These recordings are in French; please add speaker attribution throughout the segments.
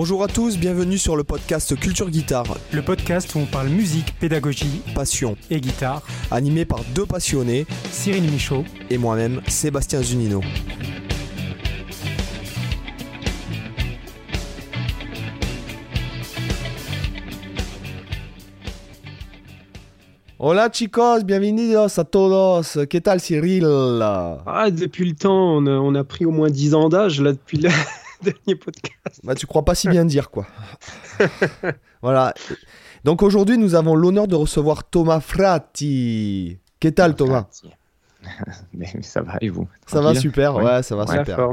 Speaker 1: Bonjour à tous, bienvenue sur le podcast Culture Guitare.
Speaker 2: Le podcast où on parle musique, pédagogie,
Speaker 1: passion
Speaker 2: et guitare.
Speaker 1: Animé par deux passionnés,
Speaker 2: Cyril Michaud
Speaker 1: et moi-même, Sébastien Zunino. Hola chicos, bienvenidos a todos. ¿Qué tal Cyril?
Speaker 3: Ah, depuis le temps, on a, pris au moins 10 ans d'âge là depuis le dernier podcast.
Speaker 1: Bah, tu crois pas si bien dire quoi. voilà. Donc aujourd'hui, nous avons l'honneur de recevoir Thomas Fratti. Qu'est-ce tal Thomas
Speaker 4: mais, ça va et vous
Speaker 1: Ça va super, ouais, ça va super.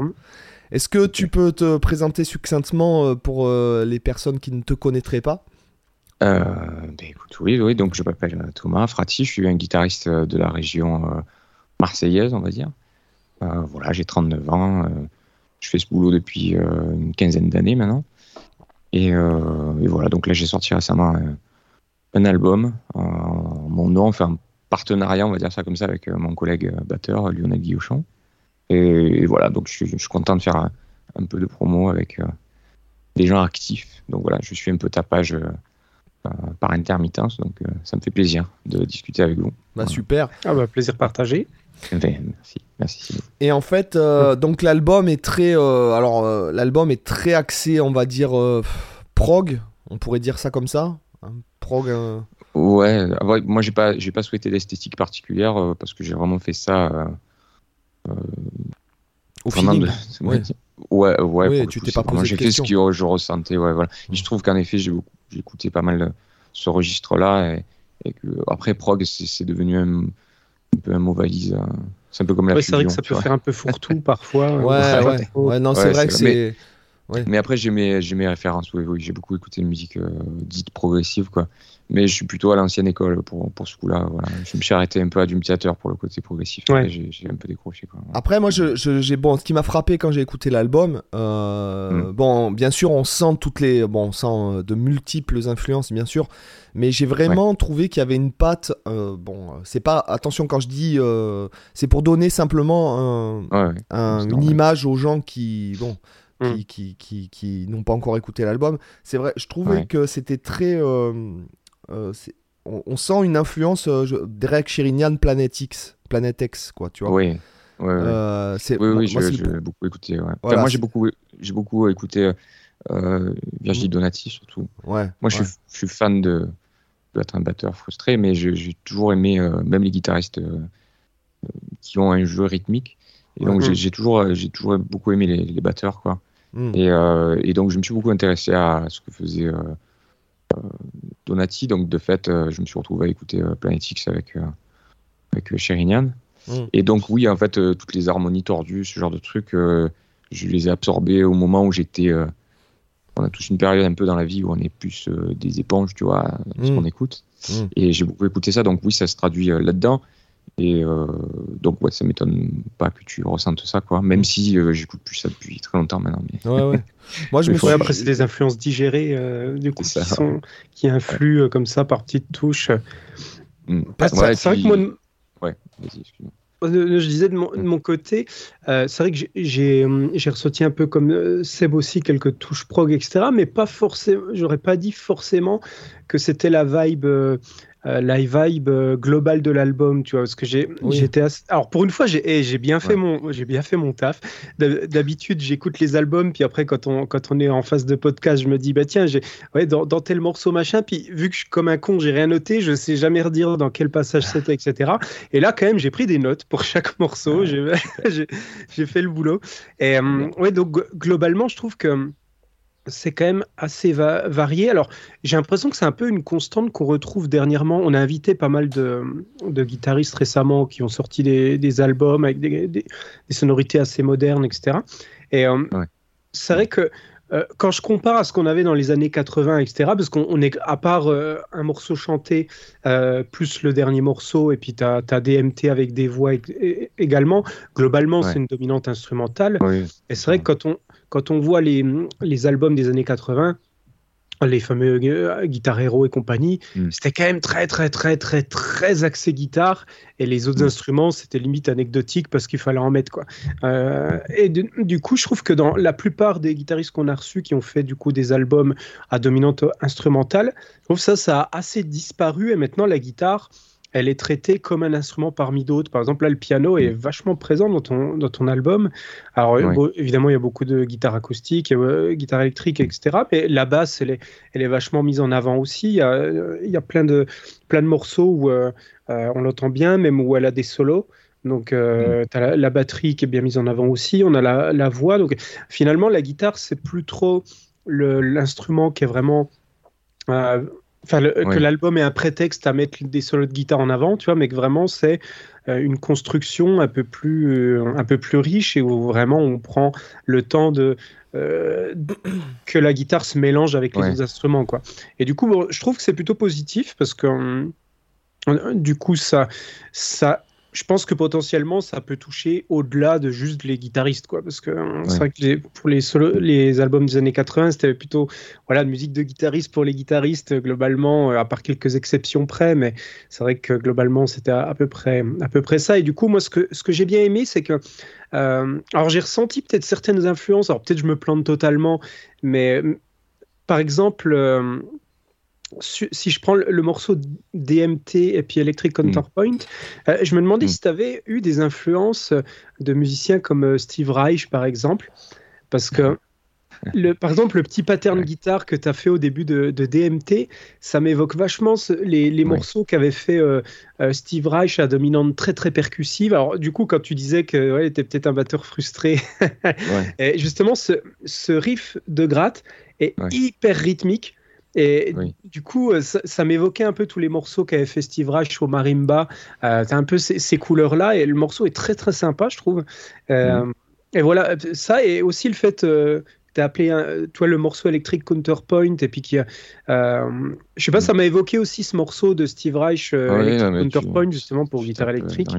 Speaker 1: Est-ce que tu peux te présenter succinctement euh, pour euh, les personnes qui ne te connaîtraient pas?
Speaker 4: Euh, ben écoute, oui, oui, donc je m'appelle euh, Thomas Frati, je suis un guitariste de la région marseillaise, on va dire. voilà, j'ai 39 ans, je fais ce boulot depuis une quinzaine d'années maintenant. Et, voilà, donc là j'ai sorti récemment un, album, mon nom, enfin un partenariat, on va dire ça comme ça, avec mon collègue batteur Lionel Guillochon. Et, voilà, donc je, suis content de faire un, peu de promo avec des gens actifs. Donc voilà, je suis un peu tapage par intermittence. Donc euh, ça me fait plaisir de discuter avec vous.
Speaker 1: Bah, Super.
Speaker 3: Ah bah, plaisir partagé.
Speaker 4: Eh ben, merci, merci.
Speaker 1: Et en fait, euh, donc l'album est très, euh, alors l'album est très axé, on va dire prog, on pourrait dire ça comme ça, hein, prog.
Speaker 4: Ouais, moi j'ai pas, j'ai pas souhaité l'esthétique particulière parce que j'ai vraiment fait ça.
Speaker 1: Au feeling.
Speaker 4: De... Ouais, ouais.
Speaker 1: tu t'es pas posé
Speaker 4: J'ai fait ce que je ressentais, ouais, voilà. je trouve qu'en effet, j'ai écouté pas mal ce registre-là et, que après prog, c'est devenu un, peu un mot valise. Hein. C'est un peu comme la
Speaker 3: C'est vrai que ça peut faire un peu fourre-tout parfois.
Speaker 1: Ouais, ouais, ouais, non, c'est vrai que c'est.
Speaker 4: Mais, après, j'ai mes, mes références. Oui, j'ai beaucoup écouté de musique euh, dite progressive, quoi. Mais je suis plutôt à l'ancienne école pour, pour ce coup-là. Voilà. Je me suis arrêté un peu à du pour le côté progressif. J'ai un peu décroché. Quoi.
Speaker 1: Après, moi, je, je bon, ce qui m'a frappé quand j'ai écouté l'album, euh, hmm. bon, bien sûr, on sent toutes les. Bon, on sent euh, de multiples influences, bien sûr. Mais j'ai vraiment trouvé qu'il y avait une patte. Euh, bon, c'est pas. Attention, quand je dis. c'est pour donner simplement un, une image aux gens qui. Bon. Qui, hmm. qui, qui, qui n'ont pas encore écouté l'album. C'est vrai, je trouvais que c'était très. Euh, on, sent une influence euh, Derek Sherinian Planet X, Planet X, quoi, tu vois.
Speaker 4: Oui. Ouais,
Speaker 1: euh,
Speaker 4: oui, oui, j'ai beaucoup écouté. moi, j'ai beaucoup, j'ai beaucoup écouté Virgil mm. Donati surtout.
Speaker 1: Ouais,
Speaker 4: moi, je, suis, fan de, d'être un batteur frustré, mais j'ai toujours aimé même les guitaristes qui ont un jeu rythmique. Et donc, j'ai toujours, j'ai toujours beaucoup aimé les, batteurs, quoi. Mm. Et, et, donc, je me suis beaucoup intéressé à ce que faisait Donati. Donc, de fait, euh, je me suis retrouvé à écouter euh, Planet X avec, euh, avec Sherinian. Mm. Et donc, oui, en fait, toutes les harmonies tordues, ce genre de trucs, je les ai absorbées au moment où j'étais. on a tous une période un peu dans la vie où on est plus des éponges, tu vois, ce mm. qu'on écoute. Mm. Et j'ai beaucoup écouté ça, donc oui, ça se traduit là-dedans. Et donc, ouais, ça m'étonne pas que tu ressentes ça, quoi. Même si j'écoute plus ça depuis très longtemps maintenant.
Speaker 1: Mais... Ouais, ouais.
Speaker 3: Moi, je me souviens. Après, c'est des influences digérées, euh, du coup, qui, sont, qui influent euh, comme ça par petites touches.
Speaker 4: Mm. c'est vrai que moi. Ouais, vas-y,
Speaker 3: excuse-moi. Euh, je disais de mon, de mon côté, c'est vrai que j'ai ressenti un peu comme Seb aussi quelques touches prog, etc. Mais pas forcément, j'aurais pas dit forcément que c'était la vibe euh, la vibe euh, globale de l'album, tu vois, parce que j'ai, j'étais, alors pour une fois, j'ai, eh, j'ai bien fait mon, j'ai bien fait mon taf. D'habitude, j'écoute les albums, puis après, quand on, quand on est en phase de podcast, je me dis, bah tiens, j'ai, ouais, dans, tel morceau machin, puis vu que je suis comme un con, j'ai rien noté, je sais jamais redire dans quel passage c'était, etc. Et là, quand même, j'ai pris des notes pour chaque morceau, j'ai, j'ai fait le boulot. Et euh, ouais, donc globalement, je trouve que c'est quand même assez varié. Alors, j'ai l'impression que c'est un peu une constante qu'on retrouve dernièrement. On a invité pas mal de, guitaristes récemment qui ont sorti des, albums avec des, sonorités assez modernes, etc. Et euh, c'est vrai que euh, quand je compare à ce qu'on avait dans les années 80, etc., parce qu'on est, à part euh, un morceau chanté, plus le dernier morceau, et puis tu as, DMT avec des voix également, globalement, c'est une dominante instrumentale. Et c'est vrai que quand on, quand on voit les, les albums des années 80, les fameux euh, Guitar Hero et compagnie,
Speaker 4: Mm.
Speaker 3: c'était quand même très, très, très, très, très axé guitare. Et les autres
Speaker 4: Mm.
Speaker 3: instruments, c'était limite anecdotique parce qu'il fallait en mettre. Quoi. Euh, et du, du coup, je trouve que dans la plupart des guitaristes qu'on a reçus qui ont fait du coup des albums à dominante instrumentale, je trouve ça, ça a assez disparu. Et maintenant, la guitare, elle est traitée comme un instrument parmi d'autres. Par exemple, là, le piano est vachement présent dans ton, dans ton album. Alors, bon, évidemment, il y a beaucoup de guitares acoustiques, euh, guitares électriques, etc. Mais la basse, elle est, elle est vachement mise en avant aussi. Il y a, il y a plein, de, plein de morceaux où euh, euh, on l'entend bien, même où elle a des solos. Donc, euh, tu as la, la batterie qui est bien mise en avant aussi. On a la, la voix. Donc, finalement, la guitare, c'est plus trop l'instrument qui est vraiment. euh, Enfin, le-
Speaker 4: Ouais.
Speaker 3: que l'album est un prétexte à mettre des solos de guitare en avant, tu vois, mais que vraiment c'est euh, une construction un peu plus euh, un peu plus riche et où vraiment on prend le temps de euh, que la guitare se mélange avec les
Speaker 4: Ouais.
Speaker 3: autres instruments, quoi. Et du coup, bon, je trouve que c'est plutôt positif parce que hum, du coup ça ça je pense que potentiellement ça peut toucher au-delà de juste les guitaristes quoi. Parce que euh, c'est vrai que les- pour les albums des années 80 c'était plutôt voilà de musique de guitariste pour les guitaristes globalement euh, à part quelques exceptions près mais c'est vrai que globalement c'était à, à peu près à peu près ça. Et du coup moi ce que ce que j'ai bien aimé c'est que euh, alors j'ai ressenti peut-être certaines influences. Alors peut-être je me plante totalement mais par exemple euh, si je prends le, morceau DMT et puis Electric Counterpoint, euh, je me demandais
Speaker 4: Mm.
Speaker 3: si tu avais eu des influences de musiciens comme euh, Steve Reich, par exemple. Parce que, le, par exemple, le petit pattern
Speaker 4: Ouais.
Speaker 3: guitare que tu as fait au début de, de DMT, ça m'évoque vachement ce- les, les
Speaker 4: Ouais.
Speaker 3: morceaux qu'avait fait euh, Steve Reich à dominante très très percussive. Alors, du coup, quand tu disais que ouais, était peut-être un batteur frustré,
Speaker 4: Ouais.
Speaker 3: et justement, ce, ce riff de gratte est hyper rythmique. Et
Speaker 4: Oui.
Speaker 3: du coup, euh, ça, ça m'évoquait un peu tous les morceaux qu'avait fait Steve Reich au marimba. Euh, T'as un peu ces, ces couleurs-là, et le morceau est très très sympa, je trouve. Euh, Et voilà, ça, et aussi le fait. Euh, tu as appelé un- toi le morceau électrique Counterpoint et puis qui euh, je sais pas ça m'a évoqué aussi ce morceau de Steve Reich euh,
Speaker 4: Ouais, tu-
Speaker 3: Counterpoint justement pour guitare électrique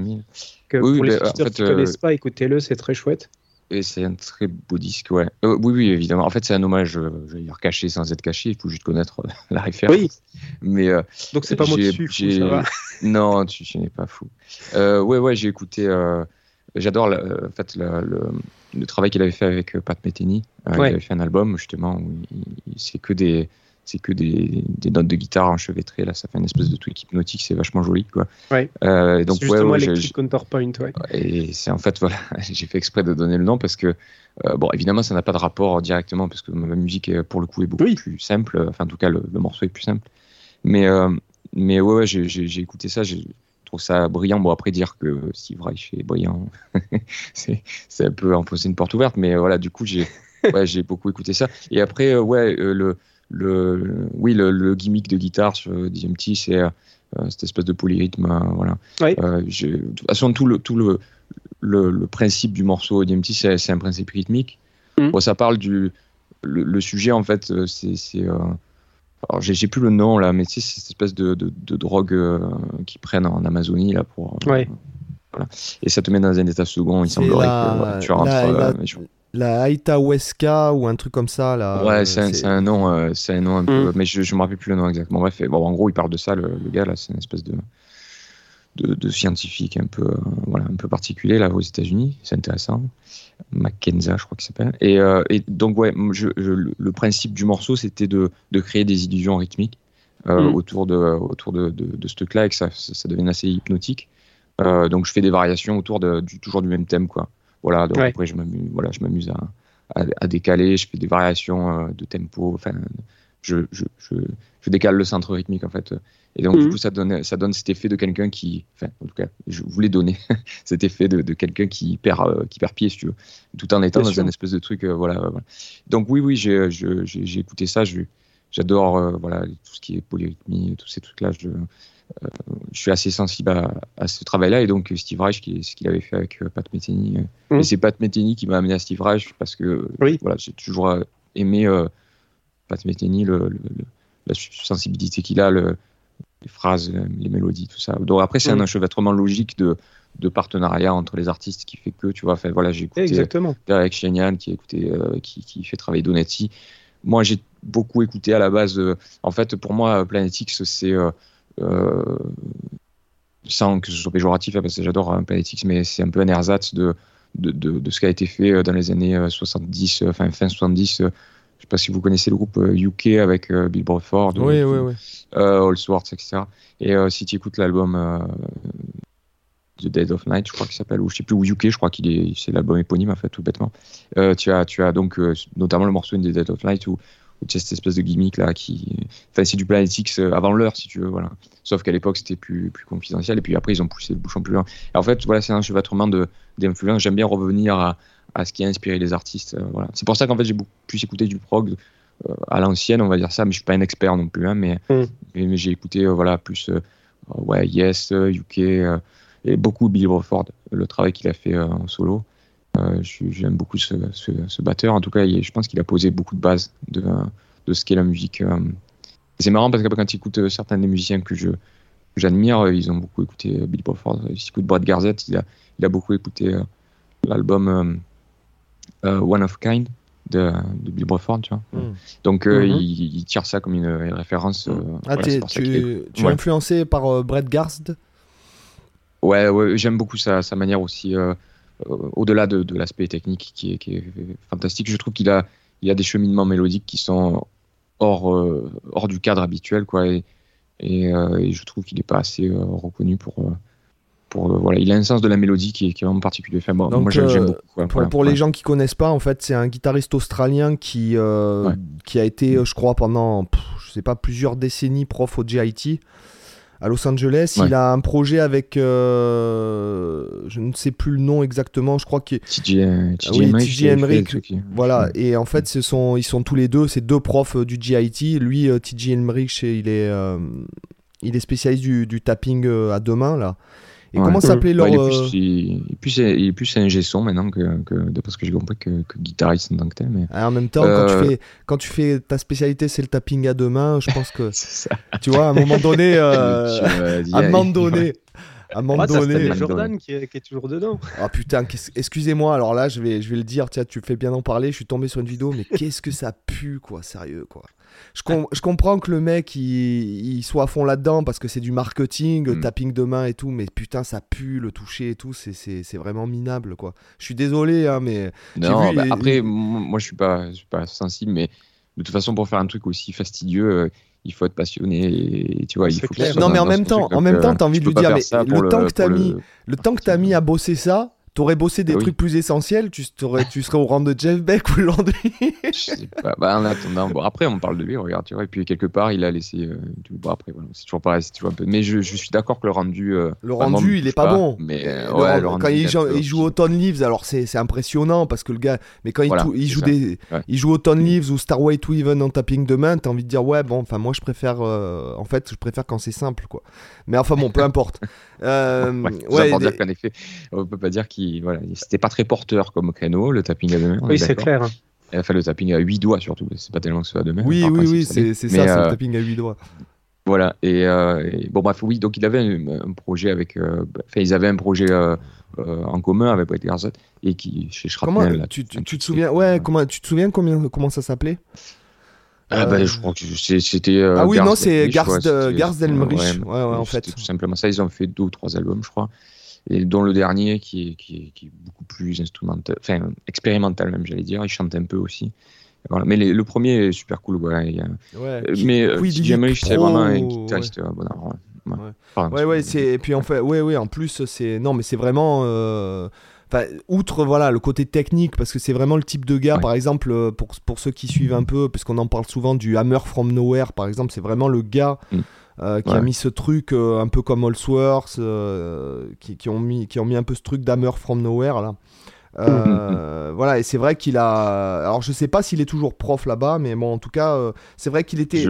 Speaker 3: que
Speaker 4: Oui,
Speaker 3: pour les
Speaker 4: en fait,
Speaker 3: qui
Speaker 4: euh,
Speaker 3: connaissent pas écoutez-le c'est très chouette
Speaker 4: Et c'est un très beau disque, ouais. Euh, oui, oui, évidemment. En fait, c'est un hommage, euh, je vais dire caché sans être caché, il faut juste connaître euh, la référence.
Speaker 3: Oui.
Speaker 4: Mais euh,
Speaker 3: donc c'est pas moi dessus fou,
Speaker 4: j'ai-
Speaker 3: ça va.
Speaker 4: non, tu, tu n'es pas fou. Ouais, ouais, j'ai écouté. J'adore en fait, la- le, le travail qu'il avait fait avec Pat Metheny.
Speaker 3: Ouais.
Speaker 4: Il avait fait un album justement où c'est que des c'est que des, des notes de guitare enchevêtrées là, ça fait une espèce de truc hypnotique, c'est vachement joli quoi.
Speaker 3: Ouais.
Speaker 4: Euh, donc
Speaker 3: C'est
Speaker 4: ouais,
Speaker 3: justement
Speaker 4: ouais, j'ai-
Speaker 3: Electric Counterpoint ouais.
Speaker 4: et c'est en fait, voilà, j'ai fait exprès de donner le nom parce que, euh, bon, évidemment, ça n'a pas de rapport directement parce que ma musique, est, pour le coup, est beaucoup
Speaker 3: Oui.
Speaker 4: plus simple. Enfin, en tout cas, le, le morceau est plus simple. Mais, euh, mais ouais, ouais j'ai- j'ai j'ai écouté ça, je trouve ça brillant. Bon, après, dire que Steve Reich est brillant, c'est un peu enfoncer une porte ouverte, mais euh, voilà, du coup, j'ai ouais, j'ai beaucoup écouté ça. Et après, euh, ouais, euh, le, le, oui, le, le gimmick de guitare sur DMT, c'est euh, cette espèce de polyrythme, euh, voilà.
Speaker 3: Ouais.
Speaker 4: Euh, je- de toute façon, tout le, tout le, le, le principe du morceau DMT, c'est un principe rythmique.
Speaker 3: Mhm.
Speaker 4: Bon, ça parle du. Le, le sujet, en fait, c'est. alors, j'ai plus le nom là, mais tu sais, c'est cette espèce de, de, de drogue euh, qu'ils prennent en Amazonie là pour. euh,
Speaker 3: Ouais.
Speaker 4: voilà. Et ça te met dans un état second. Il semblerait
Speaker 1: la-
Speaker 4: que voilà, tu rentres.
Speaker 1: la-
Speaker 4: euh,
Speaker 1: la- La Aitahuesca ou un truc comme ça là.
Speaker 4: Ouais,
Speaker 1: euh,
Speaker 4: c'est un, nom, euh, c'est un nom un peu,
Speaker 3: Mm.
Speaker 4: mais je, je me rappelle plus le nom exactement. Bref, bon, en gros, il parle de ça, le, le gars là, c'est une espèce de, de, de scientifique un peu, euh, voilà, un peu particulier là aux États-Unis. C'est intéressant. Mackenzie, je crois qu'il s'appelle. Et, euh, et donc ouais, moi, je, je- le, principe du morceau, c'était de, de créer des illusions rythmiques euh,
Speaker 3: Mm.
Speaker 4: autour de, autour de, de, ce truc-là et que ça, ça, devienne assez hypnotique. Donc je fais des variations autour de, du, toujours du même thème, quoi. Voilà, donc
Speaker 3: Ouais.
Speaker 4: après je m'amuse, voilà, je m'amuse à, à, à décaler, je fais des variations euh, de tempo, enfin, je, je, je, je décale le centre rythmique en fait. Et donc du
Speaker 3: Mhm.
Speaker 4: coup ça donne, ça donne cet effet de quelqu'un qui, enfin en tout cas, je voulais donner cet effet de, de quelqu'un qui perd, euh, qui perd pied si tu veux, tout en étant
Speaker 3: Bien
Speaker 4: dans
Speaker 3: sûr.
Speaker 4: un espèce de truc, euh, voilà, euh, voilà. Donc oui, oui, j'ai, j'ai écouté ça, j'adore euh, voilà tout ce qui est polyrythmie, tous ces trucs là, je, euh, je suis assez sensible à, à ce travail-là et donc Steve Reich, qui, ce qu'il avait fait avec euh, Pat Metheny, euh,
Speaker 3: Mhm.
Speaker 4: et c'est Pat Metheny qui m'a amené à Steve Reich parce que
Speaker 3: Oui.
Speaker 4: voilà, j'ai toujours euh, aimé euh, Pat Metheny, le, le- le- la sensibilité qu'il a, le- les phrases, euh, les mélodies, tout ça. Donc après, c'est un enchevêtrement logique de, de partenariat entre les artistes qui fait que, tu vois, enfin, voilà, j'ai écouté
Speaker 3: exactement
Speaker 4: Derek Shenyan qui, écouté, euh, qui, qui fait travailler Donati. Moi, j'ai beaucoup écouté à la base. en fait, pour moi, Planet X, c'est sans que ce soit péjoratif, hein, parce que j'adore hein, Planet X, mais c'est un peu un ersatz de, de, de, ce qui a été fait dans les années 70, enfin fin 70. je ne sais pas si vous connaissez le groupe UK avec Bill Bruford,
Speaker 1: oui, oui, oui.
Speaker 4: Allsworth, etc. Et si tu écoutes l'album The Dead of Night, je crois qu'il s'appelle, ou je sais plus, ou UK, je crois qu'il est, c'est l'album éponyme en fait, tout bêtement. Euh, tu as, tu as donc euh, notamment le morceau The Dead of Night où, cette espèce de gimmick là qui, enfin c'est du Planet X euh, avant l'heure si tu veux, voilà. Sauf qu'à l'époque c'était plus, plus confidentiel et puis après ils ont poussé le bouchon plus loin. Et en fait voilà c'est un chevâtrement de d'influence. J'aime bien revenir à, à, ce qui a inspiré les artistes. voilà. C'est pour ça qu'en fait j'ai beaucoup plus écouté du prog à l'ancienne, on va dire ça, mais je suis pas un expert non plus, hein, mais, mm. mais, j'ai écouté voilà plus ouais Yes, UK et beaucoup Billy Bruford, le travail qu'il a fait euh, en solo. Euh, j'aime beaucoup ce, ce, batteur. En tout cas, je pense qu'il a posé beaucoup de bases de, de ce qu'est la musique. Euh. C'est marrant parce que quand tu écoutes certains des musiciens que je j'admire, ils ont beaucoup écouté Billy Bruford. Si tu Brad Garzett, il a, il a beaucoup écouté l'album One of Kind de, de Bill Bruford, tu vois. Hmm. Donc mm-hmm. il, tire ça comme une, référence.
Speaker 1: ah, tu, tu es influencé par Brad Garzett
Speaker 4: Ouais, ouais j'aime beaucoup sa, sa, manière aussi, euh, euh, au-delà de, de l'aspect technique qui est, qui est, fantastique. Je trouve qu'il a, il a des cheminements mélodiques qui sont hors, euh, hors du cadre habituel, quoi. Et, et, je trouve qu'il n'est pas assez reconnu pour. pour voilà, il a un sens de la mélodie qui est, qui est vraiment particulier. Enfin, bon, moi, j'aime beaucoup.
Speaker 1: pour, pour les gens qui connaissent pas, en fait, c'est un guitariste australien qui, qui a été, je crois, pendant, je sais pas, plusieurs décennies prof au GIT à Los Angeles. Il a un projet avec, euh, je ne sais plus le nom exactement, je crois que
Speaker 4: TJ
Speaker 1: oui, Voilà, et en fait, ce sont, ils sont tous les deux, c'est deux profs euh, du GIT. Lui, euh, TJ Emmerich, il est, il est spécialiste du, du tapping à deux mains là. Et comment s'appelait leur.
Speaker 4: il, est plus, il, est plus, il est plus un son maintenant que, que d'après ce que j'ai compris, que, que, guitariste en tant que tel. Mais...
Speaker 1: Ah, en même temps, quand, tu euh, fais, quand tu fais ta spécialité, c'est le tapping à deux mains, je pense que. tu vois, à un moment donné. Euh, à un moment donné. À un moment donné.
Speaker 3: Jordan qui est, qui est, toujours dedans.
Speaker 1: Ah putain, excusez-moi, alors là, je vais, je vais le dire, tiens, tu fais bien en parler, je suis tombé sur une vidéo, mais qu'est-ce que ça pue, quoi, sérieux, quoi. Je, comprends que le mec il, soit à fond là-dedans parce que c'est du marketing, mm. tapping de main et tout, mais putain, ça pue le toucher et tout, c'est vraiment minable quoi. Je suis désolé, hein, mais.
Speaker 4: Non, bah, après, moi je suis, pas, je suis pas sensible, mais de toute façon, pour faire un truc aussi fastidieux. Euh, il faut être passionné et tu vois il faut
Speaker 1: non mais en même temps en même temps t'as envie de lui dire mais le, temps que t'as mis le temps que t'as mis à bosser ça T'aurais bossé des ah trucs plus essentiels, tu, tu serais au rang de Jeff Beck ou aujourd'hui
Speaker 4: bah, en attendant, bon, après on parle de lui, regarde, tu vois, et puis quelque part il a laissé. Euh, bon, après, voilà, c'est toujours pareil, c'est toujours un peu. Mais je, je suis d'accord que le rendu. Euh,
Speaker 1: le rendu, il est pas, bon.
Speaker 4: Mais euh, ouais, le
Speaker 1: rendu, quand il, joue, il joue Autumn Leaves, alors c'est impressionnant parce que le gars. Mais quand il, il, joue des, il joue Autumn Leaves ou Starway to Even en tapping de main, t'as envie de dire, ouais, bon, enfin, moi je préfère. en fait, je préfère quand c'est simple, quoi. Mais enfin, bon, peu importe.
Speaker 4: Euh, ouais, ouais dire qu'en effet, on peut pas dire qu'il voilà, c'était pas très porteur comme créneau, le tapping à deux mains.
Speaker 3: Oui, c'est clair.
Speaker 4: Et enfin, le tapping à 8 doigts surtout, c'est pas tellement que ce soit à deux mains.
Speaker 1: Oui, oui, oui, c'est ça, c'est le euh, tapping à 8 doigts.
Speaker 4: Voilà, et, euh, bon, bref, oui, donc il avait un, projet avec. Euh, enfin, ils avaient un projet en commun avec Brett Garzett et qui, chez
Speaker 1: Shrapnel. Comment, tu, tu, tu, te souviens, ouais, comment, tu te souviens combien, comment ça s'appelait?
Speaker 4: Ah bah, je crois que c'était.
Speaker 1: ah oui, non, c'est Garth Delmerich. Ouais, ouais, en fait.
Speaker 4: Tout simplement ça. Ils ont fait deux ou trois albums, je crois et dont le dernier qui est, qui est, qui est beaucoup plus instrumental, enfin expérimental même, j'allais dire. Il chante un peu aussi. Voilà. Mais le premier est super cool. Il ouais, mais euh, c'est vraiment un guitariste. Ouais,
Speaker 1: bon, ouais. ouais, ouais, c'est et puis en fait, ouais, ouais, en plus c'est non, mais c'est vraiment. Euh... Enfin, outre voilà le côté technique, parce que c'est vraiment le type de gars, par exemple, euh, pour, pour ceux qui suivent un peu, parce qu'on en parle souvent du Hammer from Nowhere, par exemple, c'est vraiment le gars mm. Euh, qui a mis ce truc euh, un peu comme Allsworth, euh, qui, qui, ont mis, qui ont mis un peu ce truc d'Hammer from Nowhere là. voilà, et c'est vrai qu'il a. Alors, je sais pas s'il est toujours prof là-bas, mais bon, en tout cas, c'est vrai qu'il était.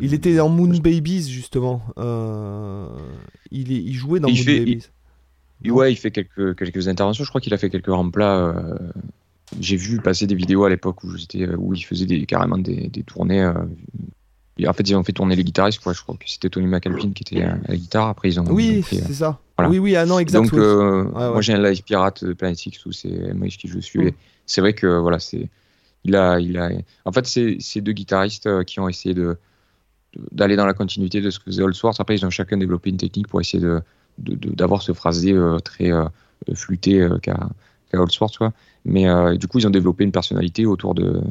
Speaker 1: il était dans Moon Babies, justement. il, il jouait dans Moon Babies.
Speaker 4: Ouais, il fait quelques, quelques interventions. Je crois qu'il a fait quelques remplats. J'ai vu passer des vidéos à l'époque où, où il faisait des, carrément des, des tournées en fait, ils ont fait tourner les guitaristes. Quoi. Je crois que c'était Tony McAlpin qui était à la guitare. Après, ils ont.
Speaker 1: Oui, c'est ça. Oui, oui, ah non, exactement.
Speaker 4: Donc, euh, moi, j'ai un live pirate de Planet X où c'est Moïse qui joue dessus. Mm. C'est vrai que voilà, c'est il a, il a. En fait, c'est ces deux guitaristes qui ont essayé de d'aller dans la continuité de ce que faisait Old Swords. Après, ils ont chacun développé une technique pour essayer de d'avoir ce phrasé très flûté qu'a Swords, quoi. Mais du coup, ils ont développé une personnalité autour de,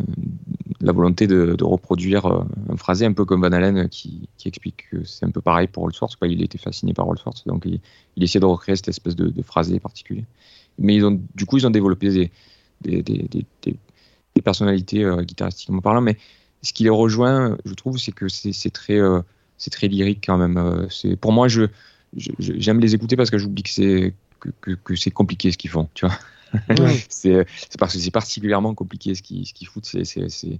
Speaker 4: la volonté de, reproduire un phrasé un peu comme Van Halen qui, explique que c'est un peu pareil pour Old Swords. Quoi. Il était fasciné par Old Swords, donc il, il essaie de recréer cette espèce de, phrasé particulier. Mais ils ont, du coup, ils ont développé des, personnalités euh, guitaristiquement parlant. Mais ce qui les rejoint, je trouve, c'est que c'est très, euh, c'est très lyrique quand même. Euh, pour moi, je j'aime les écouter parce que j'oublie que c'est que, que, c'est compliqué ce qu'ils font, tu vois. c'est parce que c'est particulièrement compliqué ce qu'ils ce qu'ils foutent. C'est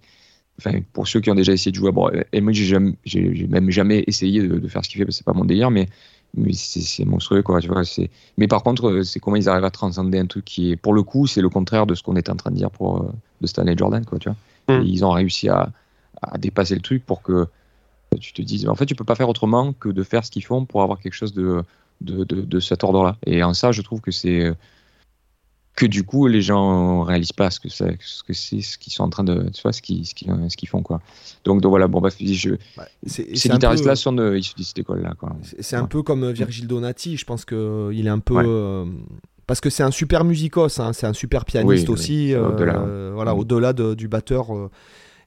Speaker 4: enfin, pour ceux qui ont déjà essayé de jouer, bon, et moi j'ai même jamais essayé de, faire ce qu'il fait parce que c'est pas mon délire, mais mais c'est monstrueux quoi tu vois mais par contre c'est comment ils arrivent à transcender un truc qui est pour le coup c'est le contraire de ce qu'on était en train de dire pour euh, de Stanley Jordan quoi tu vois mm. ils ont réussi à, à, dépasser le truc pour que tu te dises en fait tu peux pas faire autrement que de faire ce qu'ils font pour avoir quelque chose de de, de, de cet ordre là et en ça je trouve que c'est que du coup les gens réalisent pas ce que c'est ce que c'est ce qu'ils sont en train de tu vois ce qu'ils ce qu'ils ce qu'ils font quoi. Donc, donc voilà bon bah je bah, ces guitaristes là sont de, issus de cette école là quoi.
Speaker 1: C'est un peu comme euh, Virgil Donati je pense que euh, il est un peu euh, parce que c'est un super musicos hein, c'est un super pianiste aussi voilà mm. au-delà du batteur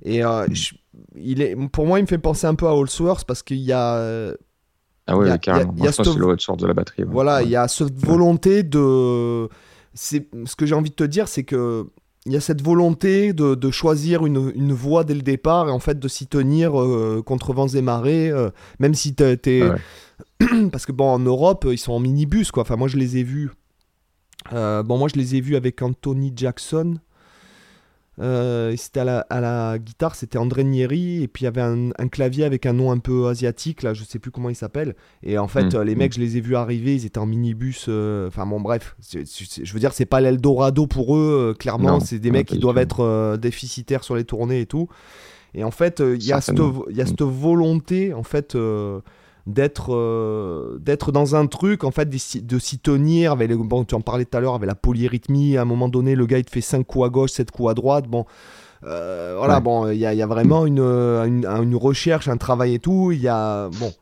Speaker 1: et il est pour moi il me fait penser un peu à Allsworth parce qu'il y a
Speaker 4: ah ouais, carrément. Il y a, cette... de la batterie.
Speaker 1: Voilà, il y a cette volonté de c'est ce que j'ai envie de te dire, c'est que il y a cette volonté de, choisir une, une, voie dès le départ et en fait de s'y tenir euh, contre vents et marées, euh, même si t'es... Parce que bon, en Europe, ils sont en minibus, quoi. Enfin, moi, je les ai vus. Euh, bon, moi, je les ai vus avec Anthony Jackson. Euh, c'était à la, guitare, c'était André Nieri, et puis il y avait un, clavier avec un nom un peu asiatique, là, je sais plus comment il s'appelle. Et en fait, mm. euh, les mecs, mm. je les ai vus arriver, ils étaient en minibus. Euh, enfin, bon, bref, je veux dire, c'est pas l'Eldorado pour eux, clairement, c'est des mecs qui doivent être déficitaires sur les tournées et tout. Et en fait, il y, a cette, y a cette volonté, en fait d'être euh, d'être dans un truc en fait de s'y tenir avec bon tu en parlais tout à l'heure avec la polyrythmie. À un moment donné le gars il te fait 5 coups à gauche 7 coups à droite. Bon euh, voilà bon il y, y, a vraiment une, une, une, recherche un travail et tout. Il y a bon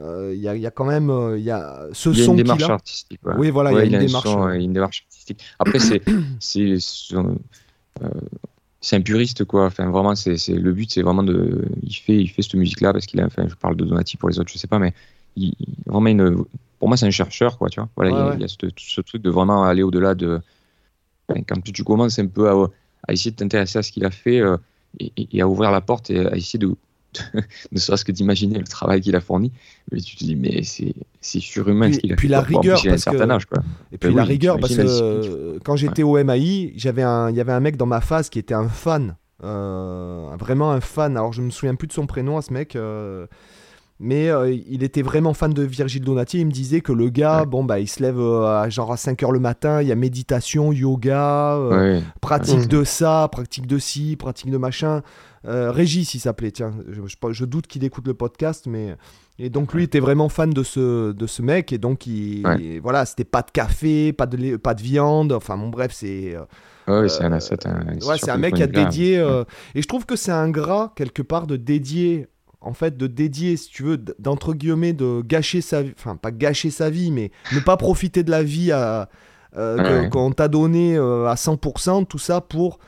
Speaker 1: euh, il y, a, y, a, quand même il y a ce
Speaker 4: y a
Speaker 1: son
Speaker 4: une démarche artistique
Speaker 1: oui voilà il y a une démarche.
Speaker 4: une démarche artistique. Après c'est c'est un puriste quoi. Enfin vraiment c'est le but c'est vraiment de il fait il fait cette musique là parce qu'il a enfin je parle de Donati pour les autres je sais pas mais il, vraiment une pour moi c'est un chercheur quoi tu vois. Voilà il, y a, ce, truc de vraiment aller au-delà de quand tu, commences un peu à, à essayer de t'intéresser à ce qu'il a fait euh, et, et, à ouvrir la porte et à essayer de ne serait-ce que d'imaginer le travail qu'il a fourni. Mais tu te dis, mais c'est surhumain ce qu'il a
Speaker 1: puis La rigueur, parce que... âge, quoi. Et puis la rigueur, parce que euh, quand j'étais au MAI, il y avait un mec dans ma phase qui était un fan. Euh, vraiment un fan. Alors je me souviens plus de son prénom à ce mec. Euh, mais il était vraiment fan de Virgil Donati. Il me disait que le gars, bon, bah, il se lève à, genre à 5 h le matin, il y a méditation, yoga, pratique de ça, pratique de ci, pratique de machin. Euh, Régis, il s'appelait, tiens, je, doute qu'il écoute le podcast, mais. Et donc lui était vraiment fan de ce, de ce mec, et donc il, voilà, c'était pas de café, pas de, pas de viande, enfin bon, bref, c'est.
Speaker 4: Euh, oui, c'est un asset.
Speaker 1: ouais, c'est un mec qui a dédié. Euh, et je trouve que c'est un gras, quelque part, de dédier en fait de dédier, si tu veux, d'entre guillemets, de gâcher sa vie, enfin pas gâcher sa vie, mais ne pas profiter de la vie à, qu'on t'a donné à 100%, tout ça pour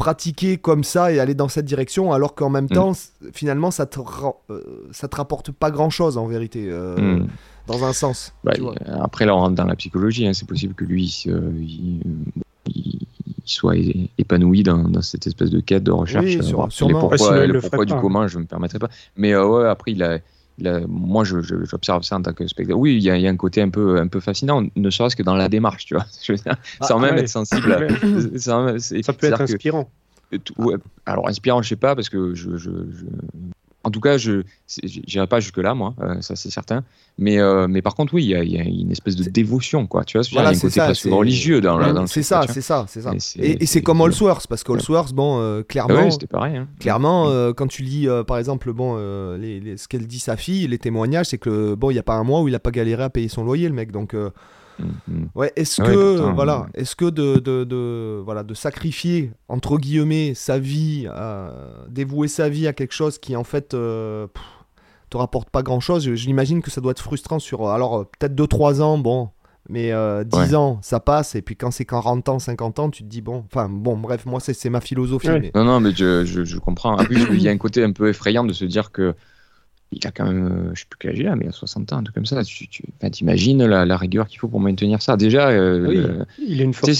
Speaker 1: pratiquer comme ça et aller dans cette direction, alors qu'en même mm. temps, finalement, ça te, euh, ça te rapporte pas grand chose en vérité, euh, mm. dans un sens.
Speaker 4: Bah, après, là, on rentre dans la psychologie. Hein. c'est possible que lui, euh, il, soit épanoui dans, cette espèce de quête de recherche. Oui,
Speaker 1: sûrement.
Speaker 4: pourquoi, le pourquoi du commun, je me permettrai pas. Mais ouais, après, il a moi, j'observe ça en tant que spectateur. Oui, il y, a un côté un peu, un peu fascinant, ne serait-ce que dans la démarche, tu vois. Ah, sans même être sensible.
Speaker 3: ça peut être inspirant.
Speaker 4: alors, inspirant, je sais pas, parce que je, en tout cas, je n'irai pas jusque-là, moi, euh, ça c'est certain. Mais, euh, mais par contre, oui, il y, a une espèce de dévotion, quoi. Tu vois, il y a un côté presque religieux dans, dans
Speaker 1: C'est ça, c'est ça, c'est ça. Et, c'est comme Allsworth, parce qu'Allsworth, bon, euh, clairement,
Speaker 4: c'était pareil. Hein.
Speaker 1: Clairement, quand tu lis, par exemple, bon, les, ce qu'elle dit sa fille, les témoignages, c'est que bon, il n'y a pas un mois où il n'a pas galéré à payer son loyer, le mec. Donc,
Speaker 4: mm.
Speaker 1: Ouais, est-ce
Speaker 4: Ouais,
Speaker 1: que
Speaker 4: pourtant,
Speaker 1: voilà,
Speaker 4: ouais.
Speaker 1: est-ce que de, de, de- voilà de sacrifier entre guillemets sa vie, euh, dévouer sa vie à quelque chose qui en fait euh, pff, te rapporte pas grand chose, j'imagine que ça doit être frustrant sur alors euh, peut-être 2 3 ans, bon, mais euh, 10
Speaker 4: Ouais.
Speaker 1: ans, ça passe et puis quand c'est 40 ans, 50 ans, tu te dis bon, enfin bon, bref, moi c'est c'est ma philosophie
Speaker 3: Ouais.
Speaker 1: mais-
Speaker 4: Non, non, mais je, je, je comprends. En plus, il y a un côté un peu effrayant de se dire que il a quand même, euh, je sais plus quel âge il a, mais il a 60 ans, un truc comme ça. Tu, tu enfin, t'imagines la, la rigueur qu'il faut pour maintenir ça. Déjà, euh,
Speaker 3: Oui,
Speaker 4: le-
Speaker 3: il a une force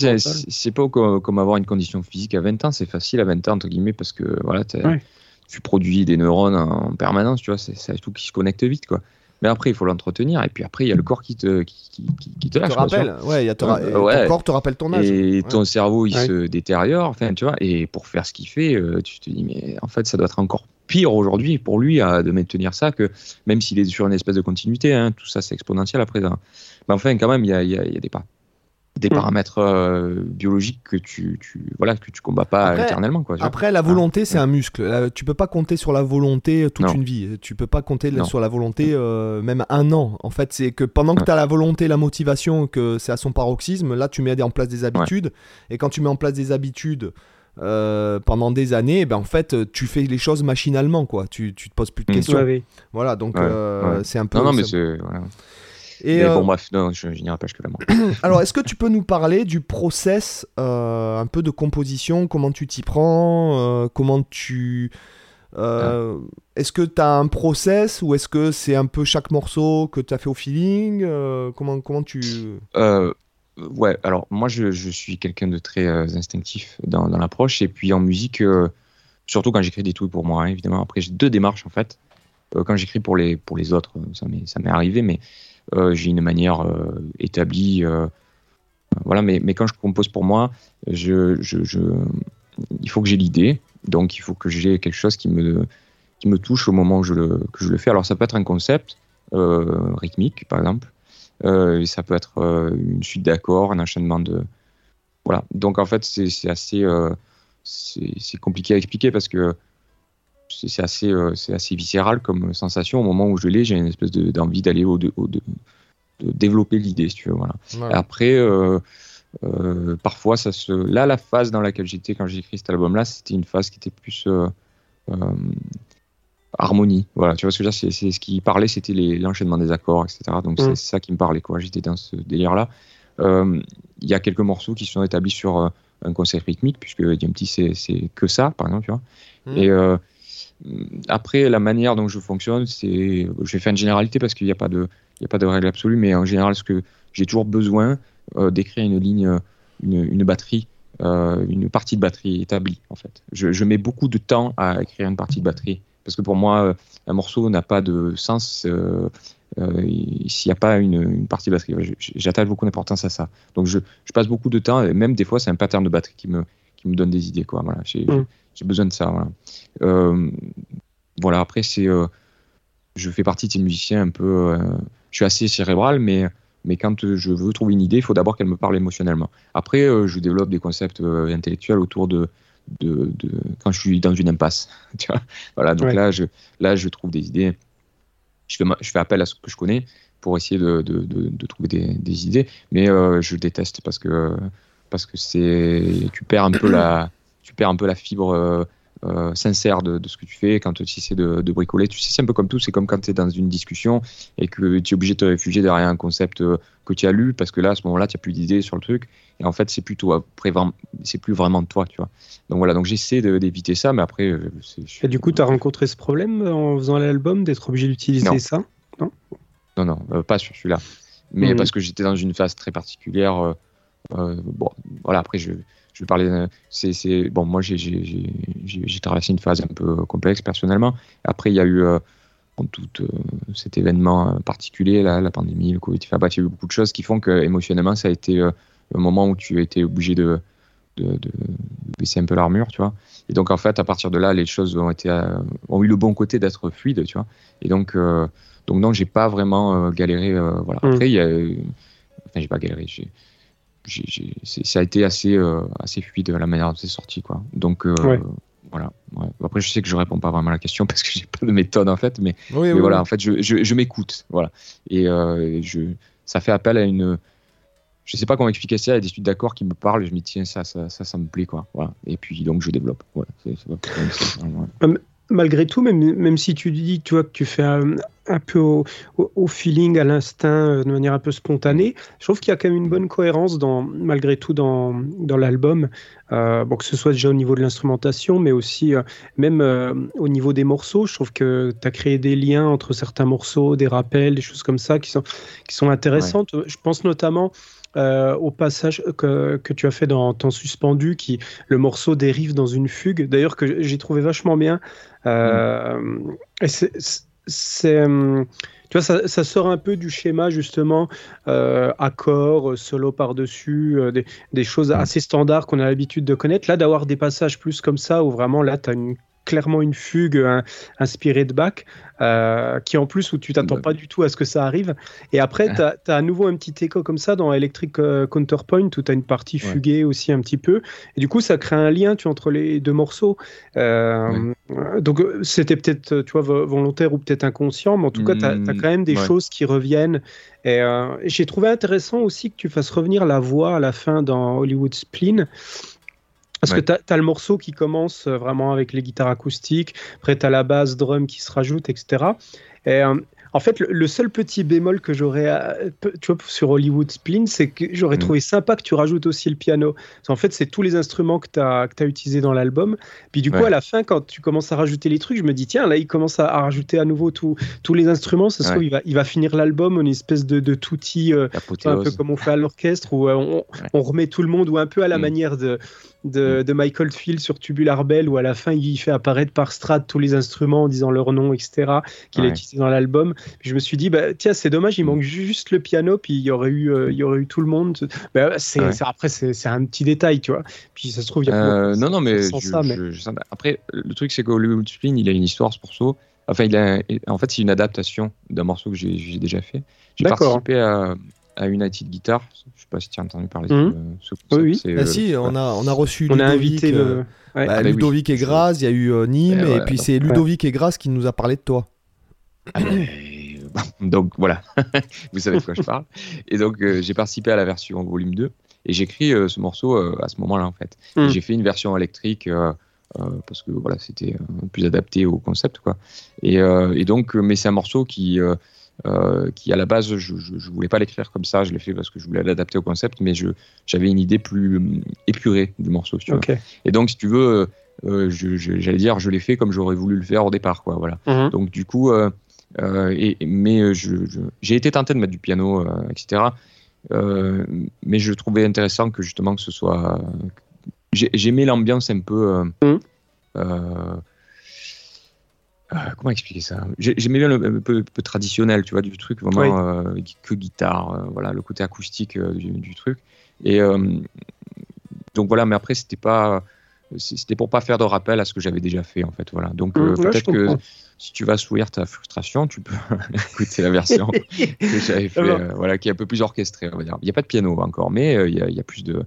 Speaker 4: c'est, pas comme, comme avoir une condition physique à 20 ans. C'est facile à 20 ans, entre guillemets, parce que voilà, tu produis des neurones en permanence, tu vois, c'est, tout qui se connecte vite, quoi. Mais après, il faut l'entretenir, et puis après, il y a le corps qui te, qui, qui, qui- qui te
Speaker 1: te
Speaker 4: lâche. vois.
Speaker 1: rappelle, ouais, il y a te ra-
Speaker 4: Euh,
Speaker 1: ton corps te rappelle ton âge.
Speaker 4: Et ton cerveau, il
Speaker 3: Ouais.
Speaker 4: se détériore, enfin, tu vois, et pour faire ce qu'il fait, euh, tu te dis, mais en fait, ça doit être encore pire aujourd'hui pour lui à, de maintenir ça que même s'il est sur une espèce de continuité, hein, tout ça c'est exponentiel après. hein. Mais enfin, quand même, il y a, il y a- il y a des, pas, des
Speaker 3: Mm.
Speaker 4: paramètres euh, biologiques que tu, tu, voilà, que tu combats pas
Speaker 1: Après-
Speaker 4: éternellement. Quoi.
Speaker 1: Après, la volonté, c'est
Speaker 4: ouais.
Speaker 1: un muscle. Là, tu peux pas compter sur la volonté toute
Speaker 4: Non.
Speaker 1: une vie. Tu peux pas compter
Speaker 4: Non.
Speaker 1: sur la volonté euh, même un an. En fait, c'est que pendant que tu as la volonté, la motivation, que c'est à son paroxysme, là, tu mets en place des habitudes. Et quand tu mets en place des habitudes euh, pendant des années, ben, en fait, tu fais les choses machinalement. Quoi. Tu, tu te poses plus de
Speaker 4: Mm.
Speaker 1: questions.
Speaker 3: Ouais, oui.
Speaker 1: Voilà, donc
Speaker 4: Ouais,
Speaker 1: euh,
Speaker 4: ouais.
Speaker 1: c'est un peu.
Speaker 4: non, non, mais
Speaker 1: c'est-.
Speaker 4: Voilà.
Speaker 1: Et,
Speaker 4: Mais
Speaker 1: euh,
Speaker 4: bon, bref, non, je, je n'irai pas jusque-là.
Speaker 1: alors, est-ce que tu peux nous parler du process euh, un peu de composition? Comment tu t'y prends? Euh, Comment tu. euh, Est-ce que tu as un process ou est-ce que c'est un peu chaque morceau que tu as fait au feeling? Euh, comment, comment tu.
Speaker 4: Euh, ouais, alors moi je, suis quelqu'un de très euh, instinctif dans, l'approche et puis en musique, euh, surtout quand j'écris des trucs pour moi, hein, évidemment. Après j'ai deux démarches en fait. Euh, quand j'écris pour les, pour les autres, ça m'est, arrivé, mais j'ai une manière établie. voilà, mais, mais quand je compose pour moi, je, je, je- il faut que j'ai l'idée, donc il faut que j'ai quelque chose qui me, qui me touche au moment où je le, je le fais. Alors ça peut être un concept rythmique, par exemple. Euh, ça peut être euh, une suite d'accords, un enchaînement de. Voilà. Donc en fait, c'est assez, euh, c'est compliqué à expliquer parce que c'est assez, c'est assez viscéral comme sensation. Au moment où je l'ai, j'ai une espèce de- d'envie d'aller au, de, au- de, de développer l'idée, si tu veux. Voilà. Après, euh, euh, parfois, ça se. Là, la phase dans laquelle j'étais quand j'ai écrit cet album-là, c'était une phase qui était plus euh, harmonie. Voilà, tu vois ce que je veux dire c'est, ce qui parlait, c'était l'enchaînement des accords, etc. Donc
Speaker 3: Mm.
Speaker 4: c'est ça qui me parlait, quoi. J'étais dans ce délire-là. Euh, Il y a quelques morceaux qui sont établis sur euh, un concept rythmique, puisque DMT c'est, que ça, par exemple, tu vois.
Speaker 1: Mm.
Speaker 4: Et euh, après, la manière dont je fonctionne, c'est. Je vais faire une généralité parce qu'il n'y a pas de, il y a pas de règle absolue, mais en général, ce que j'ai toujours besoin d'écrire une ligne, une, une batterie, une partie de batterie établie, en fait. Je, je mets beaucoup de temps à écrire une partie de batterie parce que pour moi, euh, un morceau n'a pas de sens euh, euh, s'il n'y a pas une, une partie batterie. J'attache beaucoup d'importance à ça. Donc je, je passe beaucoup de temps, et même des fois, c'est un pattern de batterie qui me, qui me donne des idées. Quoi. Voilà, j'ai
Speaker 3: Mm.
Speaker 4: besoin de ça. Voilà, voilà après, c'est. je fais partie de ces musiciens un peu. euh, je suis assez cérébral, mais, mais quand je veux trouver une idée, il faut d'abord qu'elle me parle émotionnellement. Après, euh, je développe des concepts euh, intellectuels autour de, de, de- quand je suis dans une impasse. tu vois voilà, donc
Speaker 3: Ouais.
Speaker 4: là, je, là, je trouve des idées. Je fais, ma- je fais appel à ce que je connais pour essayer de, de, de, de trouver des, des idées, mais euh, je déteste parce que parce que c'est tu perds un peu la tu perds un peu la fibre euh, sincère de, de ce que tu fais quand tu essaies de, de bricoler. Tu sais, c'est un peu comme tout, c'est comme quand tu es dans une discussion et que tu es obligé de te réfugier derrière un concept euh, que tu as lu parce que là, à ce moment-là, tu n'as plus d'idées sur le truc et en fait, c'est vraiment- c'est plus vraiment de toi, tu vois. Donc voilà, donc j'essaie d'éviter ça, mais après. euh,
Speaker 3: Et du coup, tu as rencontré ce problème en faisant l'album d'être obligé d'utiliser
Speaker 4: Non.
Speaker 3: ça?
Speaker 4: Non, non, euh, pas sur celui-là. Mais
Speaker 3: Mhm.
Speaker 4: parce que j'étais dans une phase très particulière. euh, bon, voilà, après, je, je vais parler. de- C'est, c'est- bon, moi, j'ai, j'ai, j'ai, j'ai- j'ai traversé une phase un peu complexe personnellement. Après, il y a eu euh, tout euh, cet événement euh, particulier, là, la pandémie, le Covid. Enfin, bref, il y a eu beaucoup de choses qui font que émotionnellement, ça a été euh, le moment où tu as été obligé de, de, de- de baisser un peu l'armure, tu vois. Et donc, en fait, à partir de là, les choses ont, été, euh, ont eu le bon côté d'être fluides, tu vois. Et donc, euh, donc non, j'ai pas vraiment euh, galéré. euh, voilà.
Speaker 3: Mm.
Speaker 4: Après, il y a, euh, enfin, j'ai pas galéré. J'ai, ça a été assez, euh, assez fluide la manière dont c'est sorti, quoi. Donc euh,
Speaker 3: Ouais.
Speaker 4: voilà. ouais. Après, je sais que je réponds pas vraiment à la question parce que j'ai pas de méthode en fait, mais,
Speaker 1: Oui,
Speaker 4: mais
Speaker 1: oui,
Speaker 4: voilà,
Speaker 1: oui.
Speaker 4: en fait, je, je, je m'écoute, voilà. Et euh, je, ça fait appel à une, je sais pas comment expliquer ça, il y a des suites d'accords qui me parlent, et je me dis tiens ça, ça, ça, ça me plaît quoi. Voilà. Et puis donc je développe. Voilà. Pas plus ça,
Speaker 3: ouais malgré tout, même, même si tu dis tu vois, que tu fais un, peu au, au, feeling, à l'instinct, euh, de manière un peu spontanée, je trouve qu'il y a quand même une bonne cohérence, dans, malgré tout, dans, dans l'album. Euh, bon, que ce soit déjà au niveau de l'instrumentation, mais aussi euh, même au niveau des morceaux. Je trouve que tu as créé des liens entre certains morceaux, des rappels, des choses comme ça qui sont, qui sont intéressantes. Je pense notamment euh, au passage que, que, tu as fait dans Temps suspendu, qui le morceau dérive dans une fugue, d'ailleurs que j'ai trouvé vachement bien. Euh. Et c'est, euh, tu vois, ça, ça, sort un peu du schéma justement euh, accord, solo par-dessus, des, des, choses mm. assez standards qu'on a l'habitude de connaître. Là, d'avoir des passages plus comme ça, où vraiment là, tu as une clairement une fugue inspirée de Bach, euh, qui en plus où tu t'attends pas du tout à ce que ça arrive. Et après, tu as, à nouveau un petit écho comme ça dans Electric euh, Counterpoint, où tu as une partie fuguée aussi un petit peu. Et du coup, ça crée un lien tu, entre les deux morceaux. Euh, donc, c'était peut-être tu vois, volontaire ou peut-être inconscient, mais en tout cas, tu as, hmm, quand même des choses qui reviennent. Et j'ai trouvé intéressant aussi que tu fasses revenir la voix à la fin dans Hollywood Spleen. Parce que tu as, le morceau qui commence euh, vraiment avec les guitares acoustiques, après tu as la basse drum qui se rajoute, etc. Et, euh, en fait, le, seul petit bémol que j'aurais, euh, tu vois, sur Hollywood Spleen, c'est que j'aurais mm. trouvé sympa que tu rajoutes aussi le piano. En fait, c'est tous les instruments que tu as, as utilisés dans l'album. Puis du coup, à la fin, quand tu commences à rajouter les trucs, je me dis, tiens, là, il commence à, rajouter à nouveau tous les instruments. Ça se trouve, il va, il va finir l'album en une espèce de, de touti, euh, un peu comme on fait à l'orchestre, où euh, on, on, remet tout le monde, ou un peu à la mm. manière de, de, de, Michael Field sur Tubular Bell, où à la fin, il fait apparaître par strat tous les instruments en disant leur nom, etc., qu'il a utilisé dans l'album. je me suis dit, bah, tiens, c'est dommage, il manque juste le piano, puis il y aurait eu, euh, il y aurait eu tout le monde. Bah, c'est, après, c'est, un petit détail, tu vois. Puis ça se trouve, il y a
Speaker 4: euh, Non, non, mais, ça, mais... après, le truc, c'est qu'Hollywood Spleen, il a une histoire, ce morceau. Enfin, il a, en fait, c'est une adaptation d'un morceau que j'ai, déjà fait. J'ai participé à, à United Guitar. Je sais pas si tu as entendu parler de
Speaker 1: mhm. ce, Oui, oui. Ah, si, on a, on a reçu on Ludovic, a invité le... bah, ah, Ludovic et Graz, il y a eu euh, Nîmes, et, puis c'est Ludovic et Graz qui nous a parlé de toi.
Speaker 4: Ah, donc voilà, vous savez de quoi je parle. Et donc euh, j'ai participé à la version volume 2 et j'ai écrit euh, ce morceau euh, à ce moment-là en fait. Hmm. J'ai fait une version électrique parce que voilà c'était plus adapté au concept quoi. Et, et donc mais c'est un morceau qui qui à la base je, je, voulais pas l'écrire comme ça, je l'ai fait parce que je voulais l'adapter au concept, mais j'avais une idée plus épurée du morceau. tu Et donc si tu veux, j'allais dire je l'ai fait comme j'aurais voulu le faire au départ quoi. Voilà. Hmm. Donc du coup euh, et, mais euh, j'ai été tenté de mettre du piano, euh, etc. mais je trouvais intéressant que justement que ce soit. J'aimais l'ambiance un peu. Mmh. Comment expliquer ça? J'aimais bien le peu, peu, traditionnel, tu vois, du truc, vraiment que guitare, voilà, le côté acoustique du, truc. Et donc voilà, mais après, c'était pas, c'était pour pas faire de rappel à ce que j'avais déjà fait, en fait, voilà. Donc mmh, peut-être que si tu vas sourire ta frustration, tu peux écouter la version que j'avais fait, euh, voilà, qui est un peu plus orchestrée. On va dire. Il n'y a pas de piano encore, mais euh, il, y a, il, y a, plus de.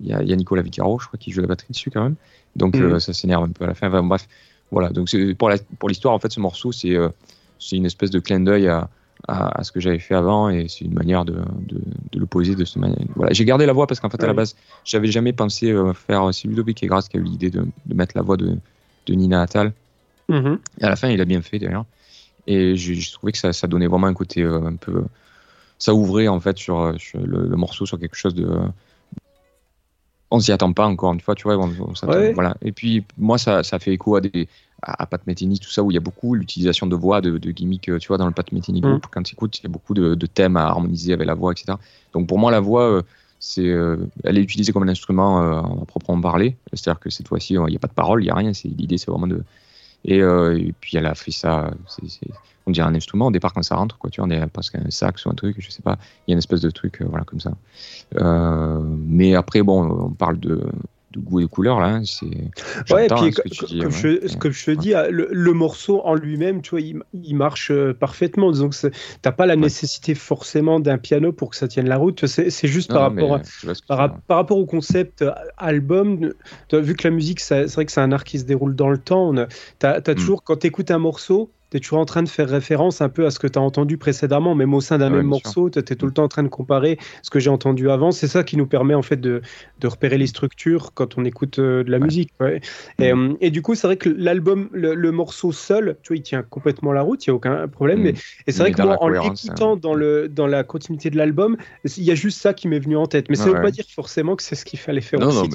Speaker 4: Il y a, il y a Nicolas Vicaro, je crois, qui joue la batterie dessus quand même. Donc mm. euh, ça s'énerve un peu à la fin. Enfin, bref, voilà. Donc pour pour l'histoire, en fait, ce morceau, c'est c'est une espèce de clin d'œil à, à, ce que j'avais fait avant et c'est une manière de, de, de le poser de cette manière. Voilà. J'ai gardé la voix parce qu'en fait, à la base, j'avais jamais pensé faire. C'est Ludovic et Grasse qui a eu l'idée de, de, mettre la voix de, de Nina Attal. Mhm. Et à la fin, il a bien fait d'ailleurs. Et j'ai trouvé que ça, ça, donnait vraiment un côté euh, un peu. Ça ouvrait en fait sur, euh, le, morceau sur quelque chose de. On s'y attend pas encore une fois, tu vois. Voilà. Et puis moi, ça, ça fait écho à des à, Pat Metheny, tout ça où il y a beaucoup l'utilisation de voix, de, de gimmicks, tu vois, dans le Pat Metheny mhm. group. Quand tu écoutes, il y a beaucoup de, thèmes à harmoniser avec la voix, etc. Donc pour moi, la voix. Euh, c'est, elle est utilisée comme un instrument en proprement parler. C'est-à-dire que cette fois-ci, il n'y a pas de parole, il n'y a rien. C'est, l'idée, c'est vraiment de, euh, et, puis elle a fait ça, on dirait un instrument au départ quand ça rentre, quoi, tu vois, on est presque un sax ou un truc, je sais pas, il y a une espèce de truc, euh, voilà, comme ça. Euh, mais après, bon, on parle de, de goût et de couleur là. Hein, c'est.
Speaker 3: Ouais, et puis comme, je, ce que je te dis, ah, le, morceau en lui-même, tu vois, il, marche euh, parfaitement. Donc t'as pas la nécessité forcément d'un piano pour que ça tienne la route. C'est juste par rapport par, rapport au concept euh, album. Vu que la musique, c'est vrai que c'est un art qui se déroule dans le temps. T'as as hmm. toujours quand tu écoutes un morceau es toujours en train de faire référence un peu à ce que tu as entendu précédemment, même au sein d'un même morceau, tu es tout le temps en train de comparer ce que j'ai entendu avant. C'est ça qui nous permet en fait de, de repérer les structures quand on écoute euh, de la musique. Et, mm. et, du coup, c'est vrai que l'album, le, morceau seul, tu vois, il tient complètement la route, il n'y a aucun problème. Mm. Mais, et c'est vrai que moi, en l'écoutant hein. dans, le, dans la continuité de l'album, il y a juste ça qui m'est venu en tête. Mais ça ne veut pas dire forcément que c'est ce qu'il fallait faire aussi.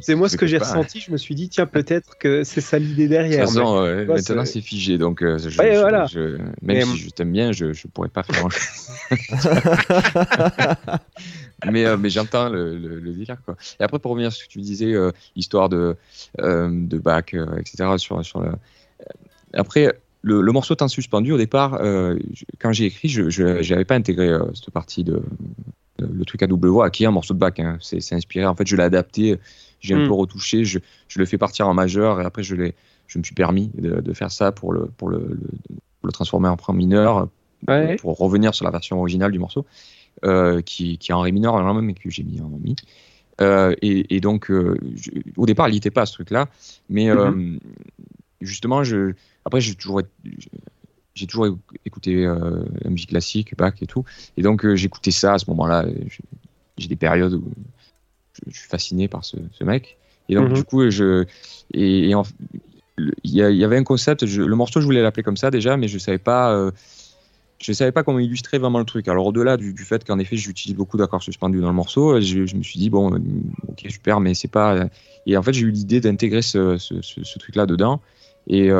Speaker 3: C'est moi ce que j'ai ressenti. Je me suis dit, tiens, peut-être que c'est ça l'idée derrière.
Speaker 4: Maintenant c'est figé. Donc, euh, je, même si je t'aime bien, je ne pourrais pas faire grand-chose. mais, euh, mais j'entends le, le, délire. Quoi. Et après, pour revenir sur ce que tu disais, euh, histoire de, de bac, etc. Sur, sur le... Après, le, le, morceau temps suspendu, au départ, quand j'ai écrit, je n'avais pas intégré cette partie de, le truc à double voix, qui est un morceau de bac. Hein. C'est inspiré. En fait, je l'ai adapté, j'ai un hmm. peu retouché, je, je, le fais partir en majeur et après, je, je me suis permis de, de, faire ça pour le, pour le, le, transformer en point mineur, pour, revenir sur la version originale du morceau, euh, qui, qui, est en ré mineur, alors mais que j'ai mis en mi. Euh, et, et, donc, euh, au départ, il n'était pas ce truc-là, mais mm-hmm. justement, je, après, j'ai toujours j'ai toujours écouté la musique classique, Bach et tout. Et donc, j'écoutais ça à ce moment-là. J'ai des périodes où je, suis fasciné par ce, mec. Et donc, mhm. du coup, je. Et, il y, avait un concept, le morceau, je voulais l'appeler comme ça déjà, mais je savais pas. Euh, je savais pas comment illustrer vraiment le truc. Alors au-delà du, fait qu'en effet j'utilise beaucoup d'accords suspendus dans le morceau, je, me suis dit bon, ok super, mais c'est pas. Et en fait j'ai eu l'idée d'intégrer ce, truc-là dedans. Et,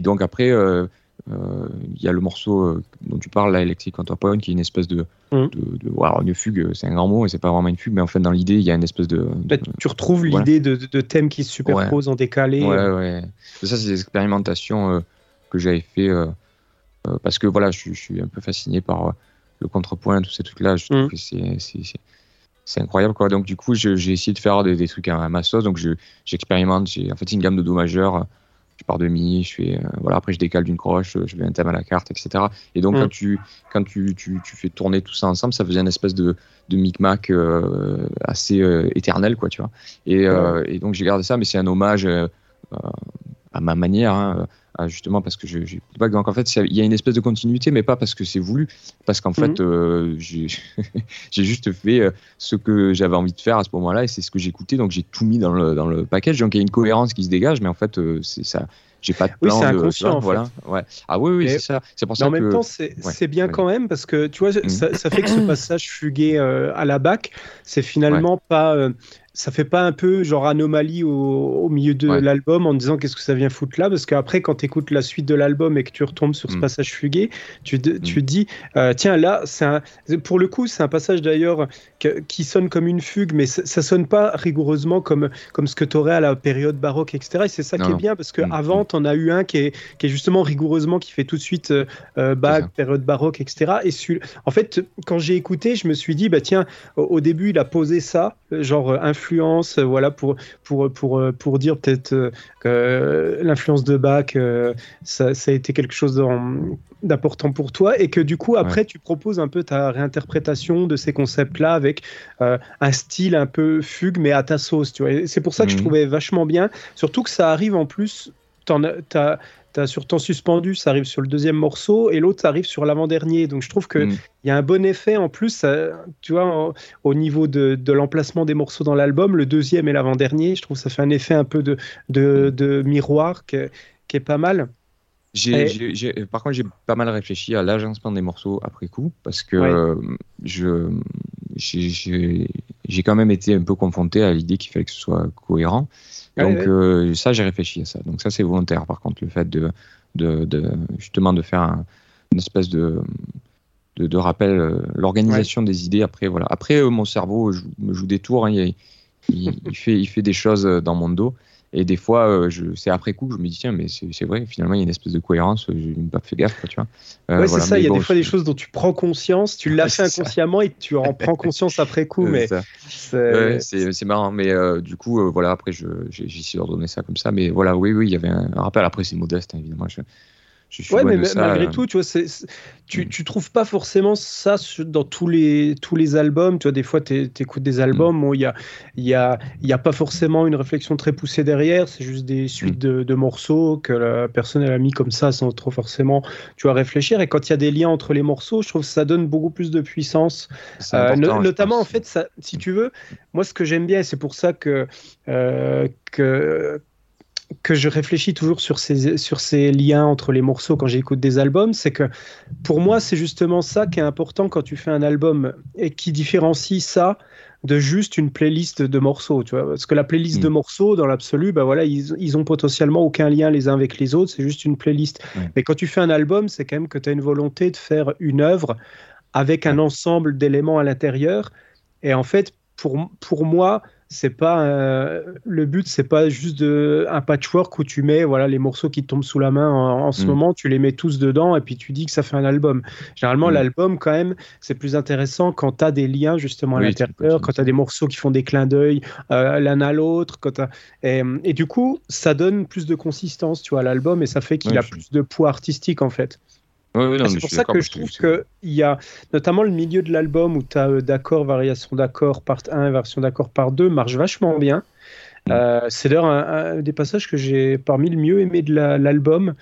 Speaker 4: donc après, euh, il y a le morceau euh, dont tu parles, la Electric Counterpoint, qui est une espèce de, de, une fugue, c'est un grand mot, et c'est pas vraiment une fugue, mais en fait, dans l'idée, il y a une espèce de.
Speaker 3: tu retrouves l'idée de, de, thèmes qui se superposent en décalé.
Speaker 4: Ouais, ouais. Ça, c'est des expérimentations euh, que j'avais fait parce que voilà, je, suis un peu fasciné par le contrepoint, tous ces trucs-là. Je trouve que c'est incroyable quoi donc du coup j'ai essayé de faire des, trucs à, ma sauce donc j'expérimente en fait une gamme de do majeur je pars de mi, je fais euh, voilà après je décale d'une croche, je vais un thème à la carte, etc. Et donc quand mm. tu quand tu, tu, tu, fais tourner tout ça ensemble, ça faisait une espèce de de micmac euh, assez euh, éternel quoi, tu vois. Et, et donc j'ai gardé ça, mais c'est un hommage à ma manière. Hein, justement parce que je, donc en fait il y a une espèce de continuité mais pas parce que c'est voulu parce qu'en fait mm. j'ai juste fait ce que j'avais envie de faire à ce moment-là et c'est ce que j'écoutais donc j'ai tout mis dans le, dans le package donc il y a une cohérence qui se dégage mais en fait c'est ça j'ai pas de plan
Speaker 3: oui, c'est inconscient,
Speaker 4: voilà ouais ah oui oui c'est ça c'est pour ça
Speaker 3: en même temps c'est bien quand même parce que tu vois mm. ça, fait que ce passage fugué à la bac c'est finalement pas ça fait pas un peu genre anomalie au, milieu de l'album en disant qu'est-ce que ça vient foutre là? Parce qu'après, quand tu écoutes la suite de l'album et que tu retombes sur ce mm. passage fugué, tu, tu te mm. dis euh, tiens, là, un, pour le coup, c'est un passage d'ailleurs qui sonne comme une fugue, mais ça, sonne pas rigoureusement comme, comme ce que tu aurais à la période baroque, etc. Et c'est ça qui est bien parce qu'avant, mm. tu en as eu un qui est, qui est justement rigoureusement, qui fait tout de suite euh, euh bague, période baroque, etc. Et en fait, quand j'ai écouté, je me suis dit, bah tiens, au, début, il a posé ça, genre un euh, voilà, pour, pour, pour, euh, pour dire peut-être euh, que l'influence de Bach, ça, a été quelque chose d'important pour toi et que du coup, après, tu proposes un peu ta réinterprétation de ces concepts-là avec un style un peu fugue, mais à ta sauce, tu vois. C'est pour ça que je mhm. trouvais vachement bien, surtout que ça arrive en plus. Tu as, sur temps suspendu, ça arrive sur le deuxième morceau, et l'autre, ça arrive sur l'avant-dernier. Donc je trouve qu'il mm. il y a un bon effet en plus, tu vois, au niveau de, l'emplacement des morceaux dans l'album, le deuxième et l'avant-dernier, je trouve que ça fait un effet un peu de, de, miroir qui est, pas mal.
Speaker 4: par contre, j'ai pas mal réfléchi à l'agencement des morceaux après coup, parce que je j'ai quand même été un peu confronté à l'idée qu'il fallait que ce soit cohérent. Donc euh, ça, j'ai réfléchi à ça. Donc ça, c'est volontaire. Par contre, le fait de, de, de justement de faire une espèce de, de, de rappel, euh, l'organisation des idées. Après, voilà. Après, euh, mon cerveau me joue des tours. Hein. il, il, fait, il fait des choses dans mon dos. Et des fois, euh, c'est après coup que je me dis, tiens, mais c'est vrai, finalement, il y a une espèce de cohérence, je n'ai pas fait gaffe, tu vois.
Speaker 3: Euh, c'est ça, il y a des fois des choses dont tu prends conscience, tu l'as fait inconsciemment et tu en prends conscience après coup, mais.
Speaker 4: C'est marrant, mais euh, du coup, voilà, après, j'ai essayé de redonner ça comme ça, mais voilà, oui, oui, il y avait un, rappel, après, c'est modeste, hein, évidemment. Je,
Speaker 3: ouais, mais malgré tout, tu vois, mm. tu trouves pas forcément ça dans tous les, tous les albums. Tu vois, des fois, tu écoutes des albums mm. où il n'y a, y a, y a pas forcément une réflexion très poussée derrière. C'est juste des suites mm. de, de, morceaux que la personne elle a mis comme ça sans trop forcément tu vois, réfléchir. Et quand il y a des liens entre les morceaux, je trouve que ça donne beaucoup plus de puissance. Euh, notamment, en fait, ça, si tu veux, moi, ce que j'aime bien, et c'est pour ça que, euh, que que je réfléchis toujours sur ces, sur ces liens entre les morceaux quand j'écoute des albums, c'est que pour moi, c'est justement ça qui est important quand tu fais un album et qui différencie ça de juste une playlist de morceaux, tu vois. Parce que la playlist de mm. morceaux, dans l'absolu, bah voilà, ils, ils, ont potentiellement aucun lien les uns avec les autres, c'est juste une playlist. Mais quand tu fais un album, c'est quand même que tu as une volonté de faire une œuvre avec un ensemble d'éléments à l'intérieur. Et en fait, pour, pour moi, c'est pas euh, le but c'est pas juste de, un patchwork où tu mets voilà les morceaux qui tombent sous la main en, ce mm. moment tu les mets tous dedans et puis tu dis que ça fait un album généralement mm. l'album quand même c'est plus intéressant quand tu as des liens justement à l'intérieur quand tu as des morceaux qui font des clins d'œil euh, l'un à l'autre et, et, du coup ça donne plus de consistance tu vois à l'album et ça fait qu'il a plus de poids artistique en fait c'est pour ça que je trouve qu'il y a notamment le milieu de l'album où tu as euh, d'accord, variation d'accord, part 1, version d'accord, part 2 marche vachement bien. Mm. Euh, c'est d'ailleurs un, des passages que j'ai parmi le mieux aimé de l'album.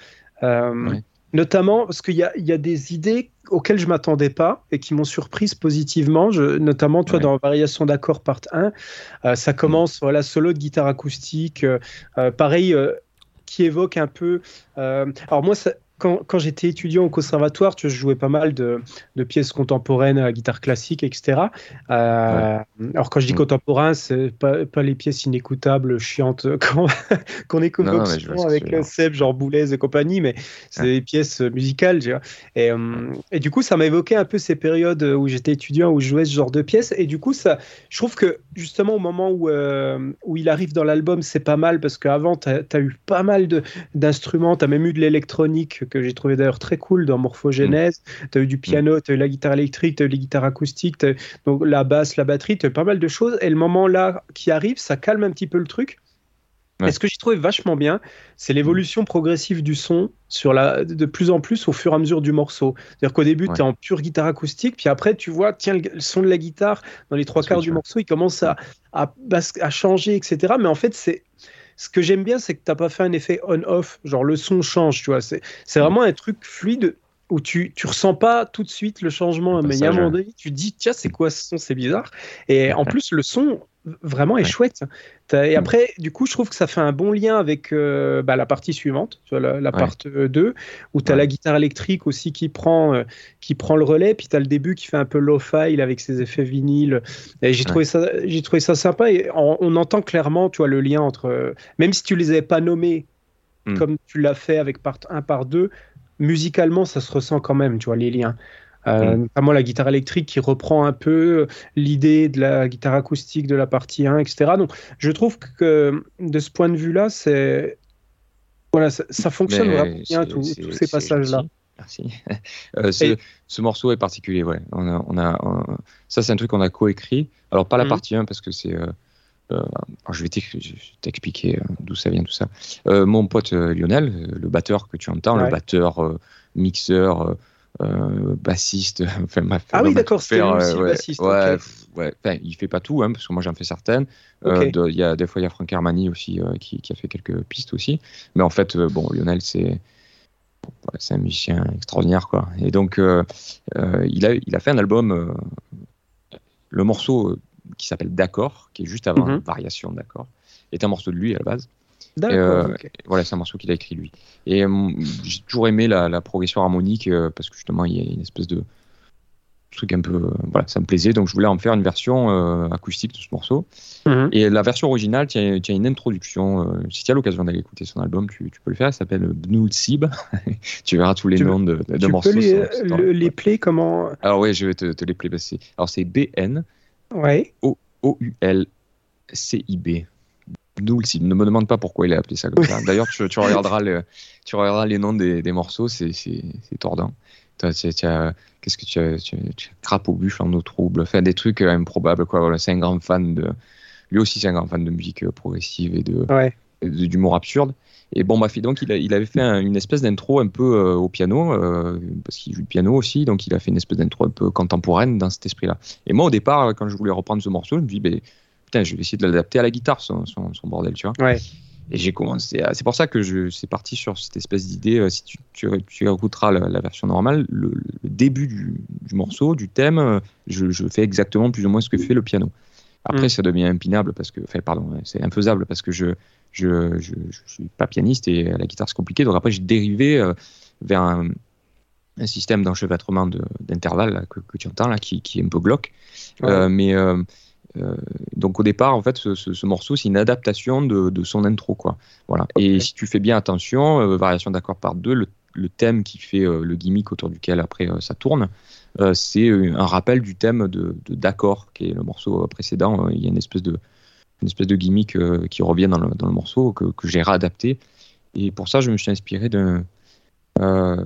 Speaker 3: Euh, notamment parce qu'il y, y a, des idées auxquelles je m'attendais pas et qui m'ont surprise positivement. Je, notamment, toi, dans Variation d'accord, part 1, ça commence, voilà, solo de guitare acoustique, pareil, qui évoque un peu. alors, moi, ça, quand, j'étais étudiant au conservatoire, tu je jouais pas mal de, pièces contemporaines à guitare classique, etc. Euh, alors quand je dis mm. contemporain, c'est pas, pas les pièces inécoutables, chiantes qu'on écoute avec Seb, genre Boulez et compagnie, mais c'est des pièces musicales. Tu vois. Et, euh, et, du coup, ça m'a évoqué un peu ces périodes où j'étais étudiant, où je jouais ce genre de pièces. Et du coup, ça, je trouve que justement au moment où, euh, où il arrive dans l'album, c'est pas mal parce qu'avant, tu as, as, eu pas mal d'instruments, tu as même eu de l'électronique que j'ai trouvé d'ailleurs très cool dans Morphogénèse. Mm. Tu as eu du piano, tu as eu la guitare électrique, tu as eu les guitares acoustiques, donc la basse, la batterie, tu as eu pas mal de choses. Et le moment là qui arrive, ça calme un petit peu le truc. Et ce que j'ai trouvé vachement bien, c'est l'évolution progressive du son sur la, de plus en plus au fur et à mesure du morceau. C'est-à-dire qu'au début, tu es en pure guitare acoustique, puis après, tu vois, tiens, le, son de la guitare, dans les trois quarts du morceau, il commence à, à, à, changer, etc. Mais en fait, c'est ce que j'aime bien, c'est que tu n'as pas fait un effet on-off, genre le son change, tu vois. C'est vraiment un truc fluide où tu, tu ressens pas tout de suite le changement, mais il y a un moment donné, tu dis, tiens, c'est quoi ce son, c'est bizarre. Et en plus, le son, vraiment est chouette. Et mm. après, du coup, je trouve que ça fait un bon lien avec euh, bah, la partie suivante, la, la partie 2, où tu as la guitare électrique aussi qui prend, euh, qui prend le relais, puis tu as le début qui fait un peu low-fi avec ses effets vinyles. Et j'ai trouvé, ça, trouvé ça sympa. Et on, entend clairement tu vois, le lien entre. Même si tu les avais pas nommés mm. comme tu l'as fait avec part 1, part 2, musicalement, ça se ressent quand même, tu vois, les liens. Euh, mm. notamment la guitare électrique qui reprend un peu l'idée de la guitare acoustique de la partie 1, etc. Donc je trouve que de ce point de vue-là, c'est voilà, ça, fonctionne vraiment bien tous ces passages-là.
Speaker 4: Merci. Euh, ce, morceau est particulier, ouais. On a, ça, c'est un truc qu'on a coécrit. Alors, pas la mm. partie 1 parce que c'est. Euh, je vais t'expliquer d'où ça vient tout ça. mon pote Lionel, le batteur que tu entends, le batteur, mixeur, euh, bassiste. Enfin,
Speaker 3: ah oui, d'accord, c'est aussi
Speaker 4: ouais,
Speaker 3: bassiste.
Speaker 4: Ouais, ouais. Enfin, il fait pas tout, hein, parce que moi j'en fais certaines. Euh, il y a, des fois, il y a Franck Armani aussi euh, qui, qui, a fait quelques pistes aussi. Mais en fait, bon, Lionel, c'est. c'est un musicien extraordinaire, quoi. Et donc, il, a, il a fait un album, le morceau qui s'appelle D'accord, qui est juste avant mm Variation D'accord, est un morceau de lui à la base. Euh, voilà, c'est un morceau qu'il a écrit lui. Et euh, j'ai toujours aimé la, progression harmonique euh, parce que justement il y a une espèce de truc un peu. voilà, ça me plaisait donc je voulais en faire une version acoustique de ce morceau. Mhm. Et la version originale, tu as, une introduction. si tu as l'occasion d'aller écouter son album, tu, peux le faire. Elle s'appelle Bnoul Sib. tu verras tous les noms de, de tu morceaux.
Speaker 3: Peux les, les play comment
Speaker 4: Alors oui, je vais te, les play. Alors c'est BN.
Speaker 3: Ouais.
Speaker 4: O-U-L. C-I-B. Noul, ne me demande pas pourquoi il a appelé ça comme ça. D'ailleurs, tu, regarderas tu regarderas les noms des, morceaux, c'est tordant. Qu'est-ce que tu as, tu, crape au bûche en eau trouble, enfin des trucs euh, improbables quoi. Voilà, c'est un grand fan de, lui aussi c'est un grand fan de musique euh, progressive et de, d'humour absurde. Et bon, fait donc il, il, avait fait une espèce d'intro un peu euh, au piano, euh, parce qu'il joue du piano aussi, donc il a fait une espèce d'intro un peu contemporaine dans cet esprit-là. Et moi, au départ, quand je voulais reprendre ce morceau, je me dis, ben, putain, je vais essayer de l'adapter à la guitare, son, son, bordel, tu vois.
Speaker 3: Ouais.
Speaker 4: Et j'ai commencé. C'est pour ça que je c'est parti sur cette espèce d'idée. Euh, si tu, tu, tu écouteras la, version normale, le, début du, du, morceau, du thème, je, je, fais exactement plus ou moins ce que fait le piano. Après, mm. ça devient impinable parce que, enfin, pardon, c'est infaisable parce que je, je, je, suis pas pianiste et la guitare c'est compliqué. Donc après, j'ai dérivé euh, vers un, un système d'enchevêtrement d'intervalles que, que, tu entends là, qui, qui est un peu glauque. Euh, mais euh, donc au départ, en fait, ce, ce, morceau, c'est une adaptation de, de, son intro, quoi. Voilà. Et si tu fais bien attention, variation d'accord par deux, le, le, thème qui fait le gimmick autour duquel après ça tourne, c'est un rappel du thème de d'accord, qui est le morceau précédent. Il y a une espèce de une espèce de gimmick euh, qui revient dans le, dans le morceau que, que j'ai réadapté. Et pour ça, je me suis inspiré de. Euh,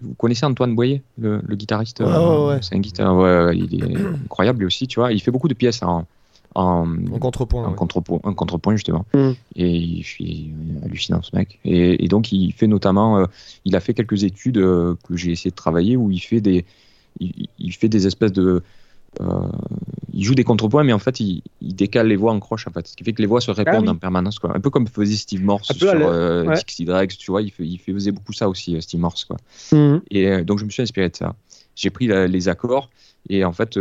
Speaker 4: vous connaissez Antoine Boyer, le, guitariste
Speaker 1: ouais,
Speaker 4: C'est un guitariste, ouais, il est incroyable lui aussi, tu vois. Il fait beaucoup de pièces en,
Speaker 1: en, contrepoint.
Speaker 4: En contrepoint, en contrepoint justement. Mm. Et il suis hallucinant ce mec. Et, et, donc il fait notamment, euh, il a fait quelques études que j'ai essayé de travailler où il fait des, il, il fait des espèces de euh, il joue des contrepoints, mais en fait, il, décale les voix en croche, en fait, ce qui fait que les voix se répondent ah en permanence, quoi. Un peu comme faisait Steve Morse sur euh, tu vois, il, il, faisait beaucoup ça aussi, euh, Steve Morse, quoi. Mhm. Et euh, donc, je me suis inspiré de ça. J'ai pris les accords et en fait,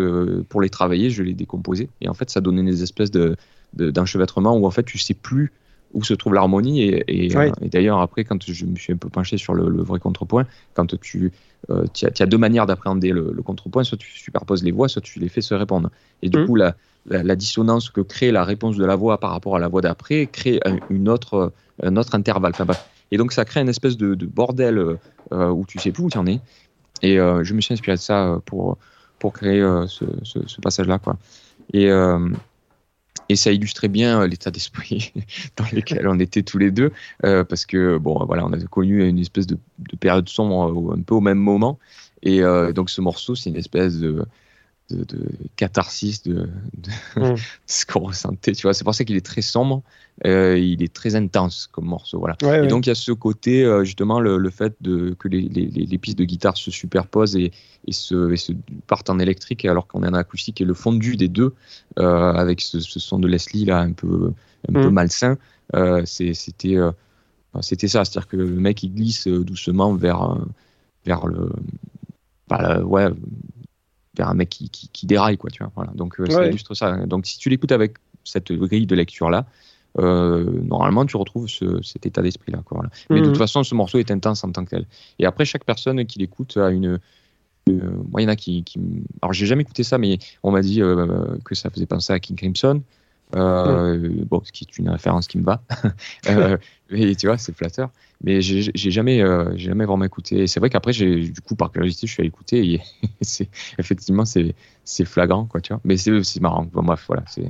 Speaker 4: pour les travailler, je les décomposais. Et en fait, ça donnait des espèces de d'enchevêtrement où en fait, tu sais plus où se trouve l'harmonie. Et, d'ailleurs, après, quand je me suis un peu penché sur le, vrai contrepoint, quand tu euh, tu as, deux manières d'appréhender le, contrepoint, soit tu superposes les voix, soit tu les fais se répondre. Et du mmh. coup, la, la, dissonance que crée la réponse de la voix par rapport à la voix d'après crée un, une autre, un autre intervalle. et donc, ça crée une espèce de, bordel euh, où tu sais plus où tu en es. Et euh, je me suis inspiré de ça pour, pour créer ce, ce, passage-là. Quoi. Et, et ça illustrait bien euh, l'état d'esprit dans lequel on était tous les deux, euh, parce que bon, voilà, on a connu une espèce de, période sombre euh, un peu au même moment, et donc ce morceau, c'est une espèce de, de, catharsis de, mm. ce qu'on ressentait. Tu vois, c'est pour ça qu'il est très sombre, il est très intense comme morceau. Voilà. et donc il y a ce côté justement le, fait de, que les, les, les, pistes de guitare se superposent et, et se, se, partent en électrique alors qu'on est en acoustique et le fondu des deux euh, avec ce, son de Leslie là un peu un peu mm. malsain euh, c'était euh, c'était ça c'est à dire que le mec il glisse doucement vers vers le bah, ouais vers un mec qui, qui, déraille quoi tu vois voilà donc c'est juste ça donc si tu l'écoutes avec cette grille de lecture là normalement tu retrouves cet état d'esprit là quoi, voilà. mais de mm. toute façon ce morceau est intense en tant que tel et après chaque personne qui l'écoute a une euh, moi, il y en a qui, qui... Alors, j'ai jamais écouté ça, mais on m'a dit euh, que ça faisait penser à King Crimson. Euh, bon, ce qui est une référence qui me va. euh, et tu vois, c'est flatteur. Mais j'ai jamais, euh, jamais vraiment écouté. C'est vrai qu'après, j'ai, du coup, par curiosité, je suis allé écouter. Et c'est, effectivement, c'est, flagrant, quoi, tu vois. Mais c'est, marrant. Bon, bref, voilà. C'est,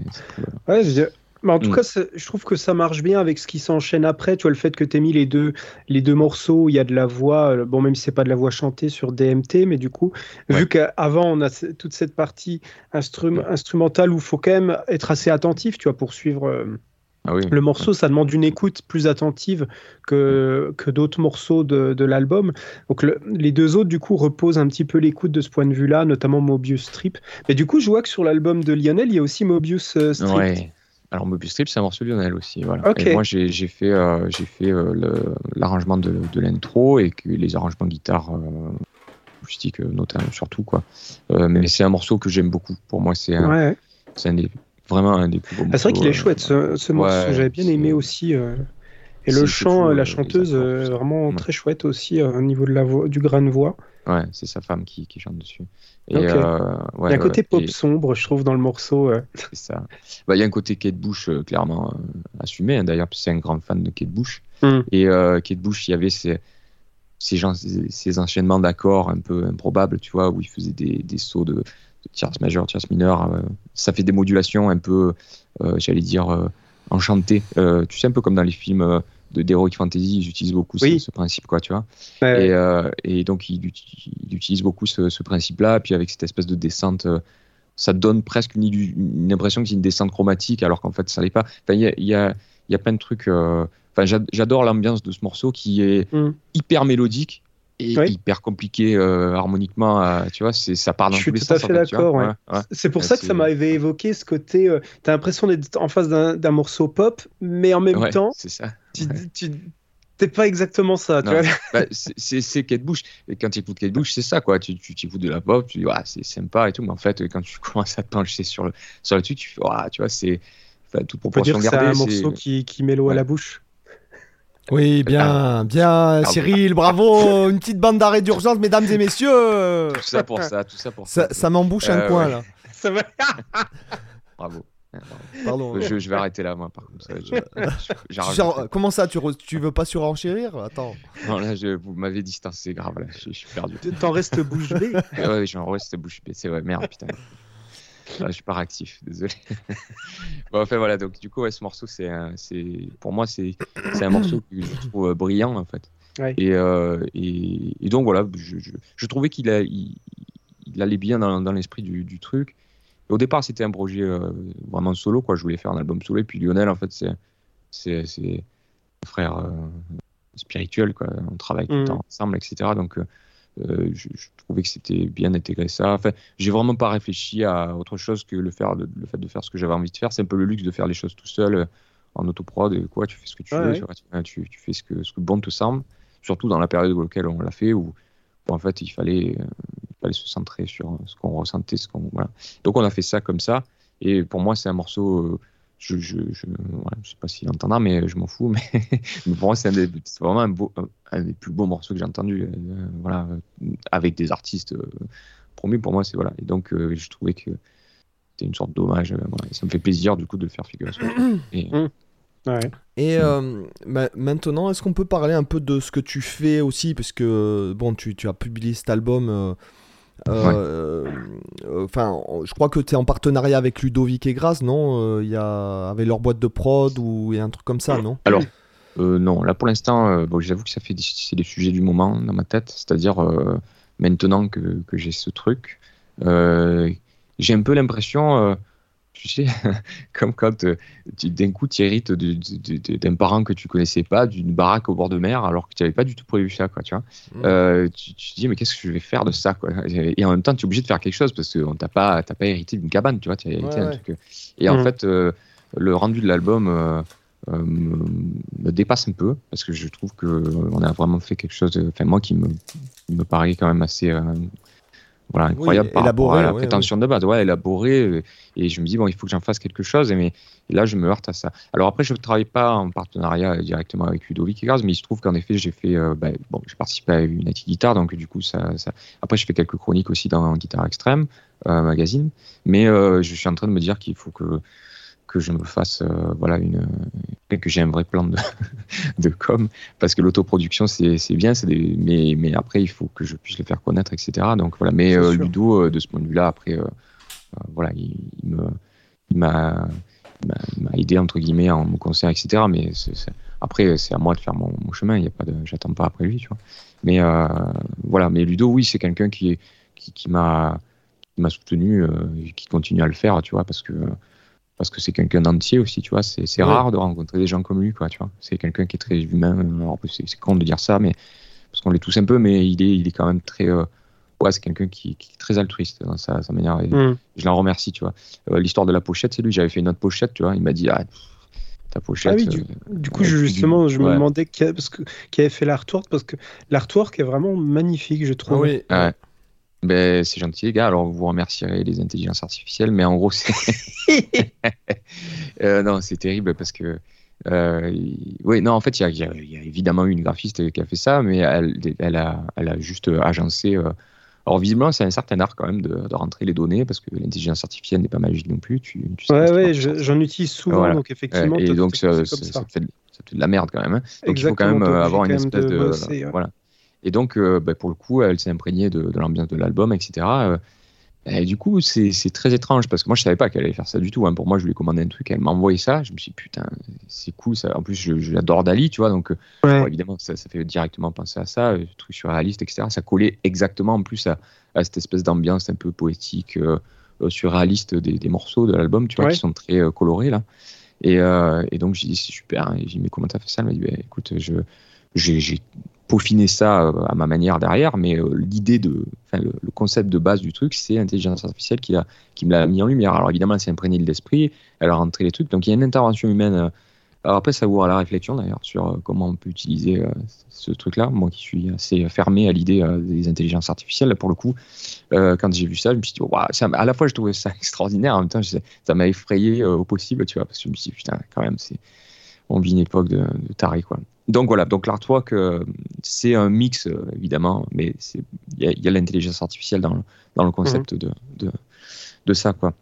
Speaker 3: ouais, en tout mm. cas, je trouve que ça marche bien avec ce qui s'enchaîne après. Tu vois, le fait que tu aies mis les deux, les deux morceaux, il y a de la voix, euh, bon, même si c'est pas de la voix chantée sur DMT, mais du coup, vu qu'avant, on a toute cette partie instrumentale où il faut quand même être assez attentif, tu vois, pour suivre. Euh, ah le morceau, ça demande une écoute plus attentive que, que d'autres morceaux de, de l'album. Donc les deux autres, du coup, reposent un petit peu l'écoute de ce point de vue-là, notamment Mobius Strip. Mais du coup, je vois que sur l'album de Lionel, il y a aussi Mobius euh, Strip.
Speaker 4: Alors Mobius Strip, c'est un morceau Lionel aussi. Voilà. Et moi, j'ai fait, euh, j'ai fait euh, l'arrangement de, de l'intro et que les arrangements guitare euh, acoustique notamment surtout quoi. mais c'est un morceau que j'aime beaucoup. Pour moi, c'est un, un des, vraiment un des plus beaux.
Speaker 3: Ah, c'est vrai qu'il est chouette ce, ce morceau. J'avais bien aimé aussi. Et le chant, la chanteuse, vraiment très chouette aussi au niveau de la voix, du grain de voix.
Speaker 4: Ouais, c'est sa femme qui, qui chante dessus.
Speaker 3: Et, euh, il y a un côté pop sombre, je trouve, dans le morceau.
Speaker 4: C'est ça. Bah, il y a un côté Kate Bush euh, clairement euh, assumé, hein, d'ailleurs, c'est un grand fan de Kate Bush. Hmm. Et Kate Bush, il y avait ces, ces, gens, ces, enchaînements d'accords un peu improbables, tu vois, où il faisait des, des sauts de, de tierce majeure, tierce mineure. ça fait des modulations un peu, j'allais dire, enchantées. tu sais, un peu comme dans les films de d'Heroic Fantasy, ils utilisent beaucoup ce, principe, quoi, tu vois. et, euh, et, donc, ils, utilisent beaucoup ce, principe-là, puis avec cette espèce de descente, euh, ça donne presque une, impression que c'est une descente chromatique, alors qu'en fait, ça l'est pas. Il y, a, y, a, y, a, plein de trucs. Euh, enfin, j'adore l'ambiance de ce morceau qui est mm. hyper mélodique et hyper compliqué harmoniquement. tu vois, c'est ça part dans tous les sens.
Speaker 3: Je suis tout à fait d'accord. c'est pour ça que ça m'avait évoqué ce côté. tu as l'impression d'être en face d'un morceau pop, mais en même temps,
Speaker 4: ça.
Speaker 3: tu, tu T'es pas exactement ça, tu.
Speaker 4: Bah, c'est Kate Bush. Et quand tu écoutes Kate Bush, c'est ça, quoi. Tu, tu, écoutes de la pop, tu dis, c'est sympa et tout. Mais en fait, quand tu commences à te pencher sur le, sur le truc, tu fais, ouais, tu vois, c'est. toute proportion
Speaker 3: gardée. C'est un morceau qui, qui met l'eau à la bouche.
Speaker 1: Oui, bien, bien, Cyril, bravo. Une petite bande d'arrêt d'urgence, mesdames et messieurs.
Speaker 4: Tout ça pour ça, tout ça pour ça.
Speaker 1: Ça, m'embouche un euh, coin, là. Ça va.
Speaker 4: bravo. Pardon. Je, je, vais arrêter là, moi, par contre.
Speaker 1: comment ça tu, tu veux pas surenchérir? Attends.
Speaker 4: Non, là, je, vous m'avez dit, c'est grave, là, je, suis perdu.
Speaker 3: T'en restes bouche bée
Speaker 4: Ouais, j'en reste bouche bée, c'est vrai, merde, putain. Là, je suis pas réactif, désolé. bon, enfin voilà, donc du coup, ouais, ce morceau, c'est, pour moi, c'est, un morceau que je trouve euh, brillant en fait. Et, euh, et, et, donc voilà, je, je, trouvais qu'il il, allait bien dans, dans l'esprit du, du, truc au départ, c'était un projet euh, vraiment solo, quoi. Je voulais faire un album solo. Et puis Lionel, en fait, c'est c'est un frère euh, spirituel, quoi. On travaille tout le mm. temps ensemble, etc. Donc, euh, je, trouvais que c'était bien d'intégrer ça. Enfin, j'ai vraiment pas réfléchi à autre chose que le, faire, le, fait de faire ce que j'avais envie de faire. C'est un peu le luxe de faire les choses tout seul en autoprod. quoi, tu fais ce que tu veux, tu, tu, fais ce que, ce que bon te semble. Surtout dans la période dans laquelle on l'a fait, où, en fait il fallait fallait se centrer sur ce qu'on ressentait. Ce qu'on, voilà. Donc on a fait ça comme ça. Et pour moi, c'est un morceau. Euh, je, je, je, je sais pas s'il entendra, mais je m'en fous. Mais, pour moi, c'est, vraiment un, beau, un, des plus beaux morceaux que j'ai entendu. Euh, voilà, avec des artistes euh, promus. Pour moi, c'est voilà. Et donc, je trouvais que c'était une sorte d'hommage. Voilà. ça me fait plaisir du coup de le faire figurer. Et,
Speaker 1: mmh. Et euh, maintenant, est-ce qu'on peut parler un peu de ce que tu fais aussi? Parce que, bon, tu, tu as publié cet album. Euh, euh, enfin, je crois que tu es en partenariat avec Ludovic et Grasse, non? Il y a avec leur boîte de prod ou y a un truc comme ça, non?
Speaker 4: Alors, non, là pour l'instant, bon, j'avoue que ça fait c'est des sujets du moment dans ma tête, c'est-à-dire maintenant que, que j'ai ce truc, j'ai un peu l'impression tu sais, comme quand euh, d'un coup tu hérites d'un parent que tu connaissais pas, d'une baraque au bord de mer, alors que tu n'avais pas du tout prévu ça, quoi, tu vois. Mmh. Euh, tu, te dis, mais qu'est-ce que je vais faire de ça, quoi? Et en même temps, tu es obligé de faire quelque chose parce que tu pas, pas hérité d'une cabane, tu vois, tu as hérité un truc. Euh. Et en mmh. fait, le rendu de l'album me dépasse un peu parce que je trouve qu'on a vraiment fait quelque chose, enfin, moi qui me, me paraît quand même assez voilà, incroyable par rapport à la prétention de base. Ouais, élaboré. Euh, et je me dis, bon, il faut que j'en fasse quelque chose. Et, mais, là, je me heurte à ça. Alors après, je ne travaille pas en partenariat directement avec Ludovic Gaz, mais il se trouve qu'en effet, j'ai fait, euh, ben, bon, j'ai participé à une guitare, donc du coup, ça, ça, Après, je fais quelques chroniques aussi dans Guitare Extrême, euh, magazine. Mais je suis en train de me dire qu'il faut que que je me fasse euh, voilà une que j'ai un vrai plan de, de com parce que l'autoproduction c'est bien c'est mais mais après il faut que je puisse le faire connaître etc donc voilà. Mais euh, Ludo euh, de ce point de vue là après voilà il, il m'a m'a aidé entre guillemets en me conseillant etc mais après c'est à moi de faire mon, chemin il y a pas de j'attends pas après lui tu vois. Mais voilà. Mais Ludo oui c'est quelqu'un qui qui, qui m'a m'a soutenu qui continue à le faire tu vois parce que parce que c'est quelqu'un d'entier aussi, tu vois. C'est rare de rencontrer des gens comme lui, quoi, tu vois. C'est quelqu'un qui est très humain. C'est con de dire ça, mais parce qu'on l'est tous un peu, mais il est, il est quand même très. Euh, ouais, c'est quelqu'un qui, est très altruiste dans sa, manière. Mm. Je l'en remercie, tu vois. Euh, l'histoire de la pochette, c'est lui. J'avais fait une autre pochette, tu vois. Il m'a dit, ah, ta pochette. Ah oui,
Speaker 3: du, euh, coup, justement, je me demandais qui, parce que, qui avait fait l'artwork, parce que l'artwork est vraiment magnifique, je trouve.
Speaker 4: Ah oui. Ouais. Ben, c'est gentil, les gars. Alors, vous remercierez les intelligences artificielles, mais en gros, c'est. euh, non, c'est terrible parce que. Euh, oui, non, en fait, il y, a évidemment eu une graphiste qui a fait ça, mais elle, elle, a, elle a juste agencé. Euh... Alors, visiblement, c'est un certain art quand même de, de rentrer les données parce que l'intelligence artificielle n'est pas magique non plus. Tu,
Speaker 3: tu ouais, ouais, j'en utilise souvent, donc effectivement.
Speaker 4: et donc, ça, ça, ça, fait, ça, fait, de la merde quand même. Hein. Donc, il faut quand même euh, avoir une espèce de. voilà. Et donc, euh, bah, pour le coup, elle s'est imprégnée de, l'ambiance de l'album, etc. Euh, et du coup, c'est très étrange parce que moi, je savais pas qu'elle allait faire ça du tout. Hein. Pour moi, je lui ai commandé un truc, elle m'a envoyé ça. Je me suis dit, putain, c'est cool. Ça. En plus, j'adore Dali, tu vois. Donc, euh, évidemment, ça, fait directement penser à ça, truc surréaliste, etc. Ça collait exactement en plus à, cette espèce d'ambiance un peu poétique, surréaliste des, morceaux de l'album, tu vois, qui sont très colorés là. Et, et donc j'ai dit c'est super. Et j'ai dit mais comment t'as fait ça? Elle m'a dit bah, écoute, je j'ai peaufiné ça à ma manière derrière, mais l'idée de, enfin, le, concept de base du truc, c'est l'intelligence artificielle qui, a, qui me l'a mis en lumière. Alors évidemment, c'est imprégné de l'esprit, elle a rentré les trucs, donc il y a une intervention humaine alors après, ça ouvre à la réflexion d'ailleurs sur euh, comment on peut utiliser euh, ce truc-là. Moi qui suis assez fermé à l'idée euh, des intelligences artificielles, pour le coup, quand j'ai vu ça, je me suis dit, ça, à la fois je trouvais ça extraordinaire, en même temps ça m'a effrayé au possible, tu vois, parce que je me suis dit, putain, quand même, c'est, on vit une époque de, de taré, quoi. Donc voilà, donc l'artwork, c'est un mix, évidemment, mais il y a, l'intelligence artificielle dans le, dans le concept mhm. de, de, de ça, quoi.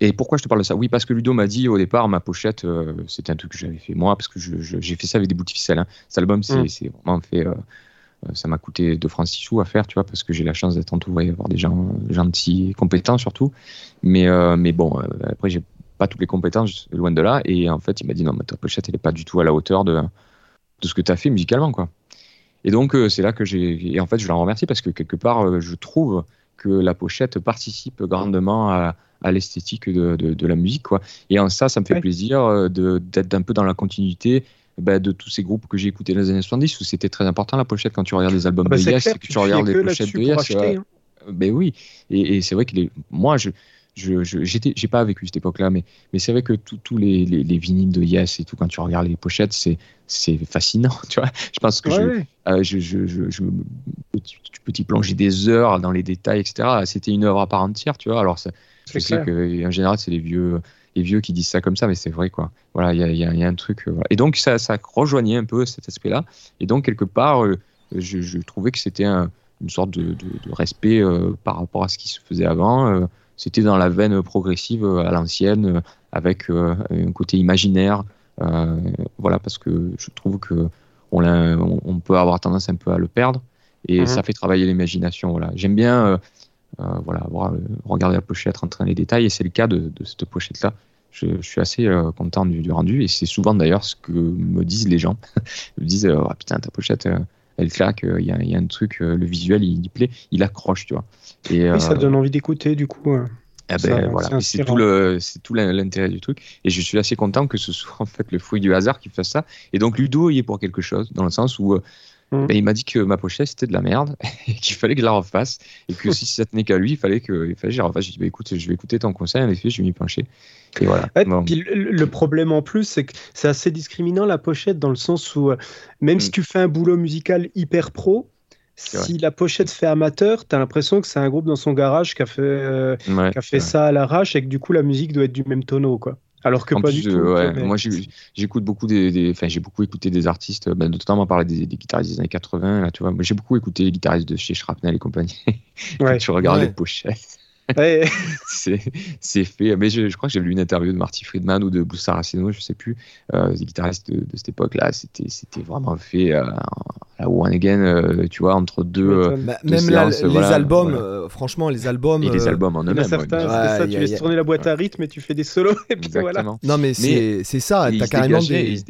Speaker 4: Et pourquoi je te parle de ça? Oui, parce que Ludo m'a dit au départ, ma pochette, euh, c'était un truc que j'avais fait moi, parce que j'ai fait ça avec des bouts de ficelle. Hein. Cet album, c'est mm. vraiment fait. Euh, euh, ça m'a coûté 2 francs 6 sous à faire, tu vois, parce que j'ai la chance d'être entouré, d'avoir des gens gentils compétents surtout. Mais, mais bon, après, j'ai pas toutes les compétences, loin de là. Et en fait, il m'a dit non, mais ta pochette, elle est pas du tout à la hauteur de, de ce que tu as fait musicalement, quoi. Et donc, c'est là que j'ai. Et en fait, je l'en remercie parce que quelque part, je trouve que la pochette participe grandement à à l'esthétique de, de, la musique. Quoi. Et en ça, ça me fait plaisir euh, d'être un peu dans la continuité bah, de tous ces groupes que j'ai écoutés dans les années 70 où c'était très important la pochette quand tu regardes les albums
Speaker 3: ah bah
Speaker 4: de Yes,
Speaker 3: que tu regardes les pochettes de Yes. Hein.
Speaker 4: Ben oui, et, et c'est vrai que les... moi, je, je, j'ai pas vécu cette époque-là, mais, mais c'est vrai que tous les, les, les, vinyles de Yes et tout, quand tu regardes les pochettes, c'est, c'est fascinant, tu vois. Je pense que euh, je, je, je, je, tu peux t'y plonger des heures dans les détails, etc. C'était une œuvre à part entière, tu vois. Alors, ça, je sais qu'en général, c'est les vieux, les vieux qui disent ça comme ça, mais c'est vrai, quoi. Voilà, il y a, y a, un truc. Euh, Et donc, ça, ça rejoignait un peu cet aspect-là. Et donc, quelque part, euh, je, trouvais que c'était une sorte de, de, respect euh, par rapport à ce qui se faisait avant. C'était dans la veine progressive à l'ancienne, avec un côté imaginaire. voilà, parce que je trouve que on, on, peut avoir tendance un peu à le perdre. Et mhm. ça fait travailler l'imagination. Voilà. J'aime bien euh, voilà, euh, regarder la pochette, rentrer dans les détails. Et c'est le cas de, cette pochette-là. Je, suis assez euh, content du, rendu. Et c'est souvent d'ailleurs ce que me disent les gens. Ils me disent oh, Putain, ta pochette, elle claque, il y, a un truc, le visuel, il, plaît, il accroche, tu vois.
Speaker 3: Et, oui, ça donne envie d'écouter, du coup.
Speaker 4: Ah ben, voilà. C'est tout le, c'est tout l'intérêt du truc. Et je suis assez content que ce soit en fait le fruit du hasard qui fasse ça. Et donc Ludo y est pour quelque chose, dans le sens où Mm. Ben, il m'a dit que ma pochette c'était de la merde et qu'il fallait que je la refasse et que si ça tenait qu'à lui, il fallait que, il fallait que je la refasse. J'ai dit, bah, écoute, je vais écouter ton conseil. En effet, je vais m'y pencher. Et voilà.
Speaker 3: le, problème en plus, c'est que c'est assez discriminant la pochette dans le sens où, euh, même si mm. tu fais un boulot musical hyper pro, si la pochette fait amateur, tu as l'impression que c'est un groupe dans son garage qui a fait, euh, qui a fait ça à l'arrache et que du coup la musique doit être du même tonneau. Quoi. Alors que pas du tout.
Speaker 4: Moi, j'écoute beaucoup des, enfin, j'ai beaucoup écouté des artistes, bah, notamment parler des, des, guitaristes des années 80. Là, tu vois, j'ai beaucoup écouté les guitaristes de chez Shrapnel et compagnie. Ouais. tu regardes les pochettes. c'est fait. Mais je, crois que j'ai lu une interview de Marty Friedman ou de Bruce Saraceno, je sais plus, euh, des guitaristes de, cette époque-là. C'était vraiment fait euh, à One Again, euh, tu vois, entre deux.
Speaker 1: Bah, même les albums, euh, franchement, les albums.
Speaker 4: Et les albums en eux-mêmes.
Speaker 3: ça, tu laisses tourner la boîte à rythme et tu fais des solos. Et puis voilà.
Speaker 1: Non, mais, c'est ça. T'as carrément
Speaker 4: des.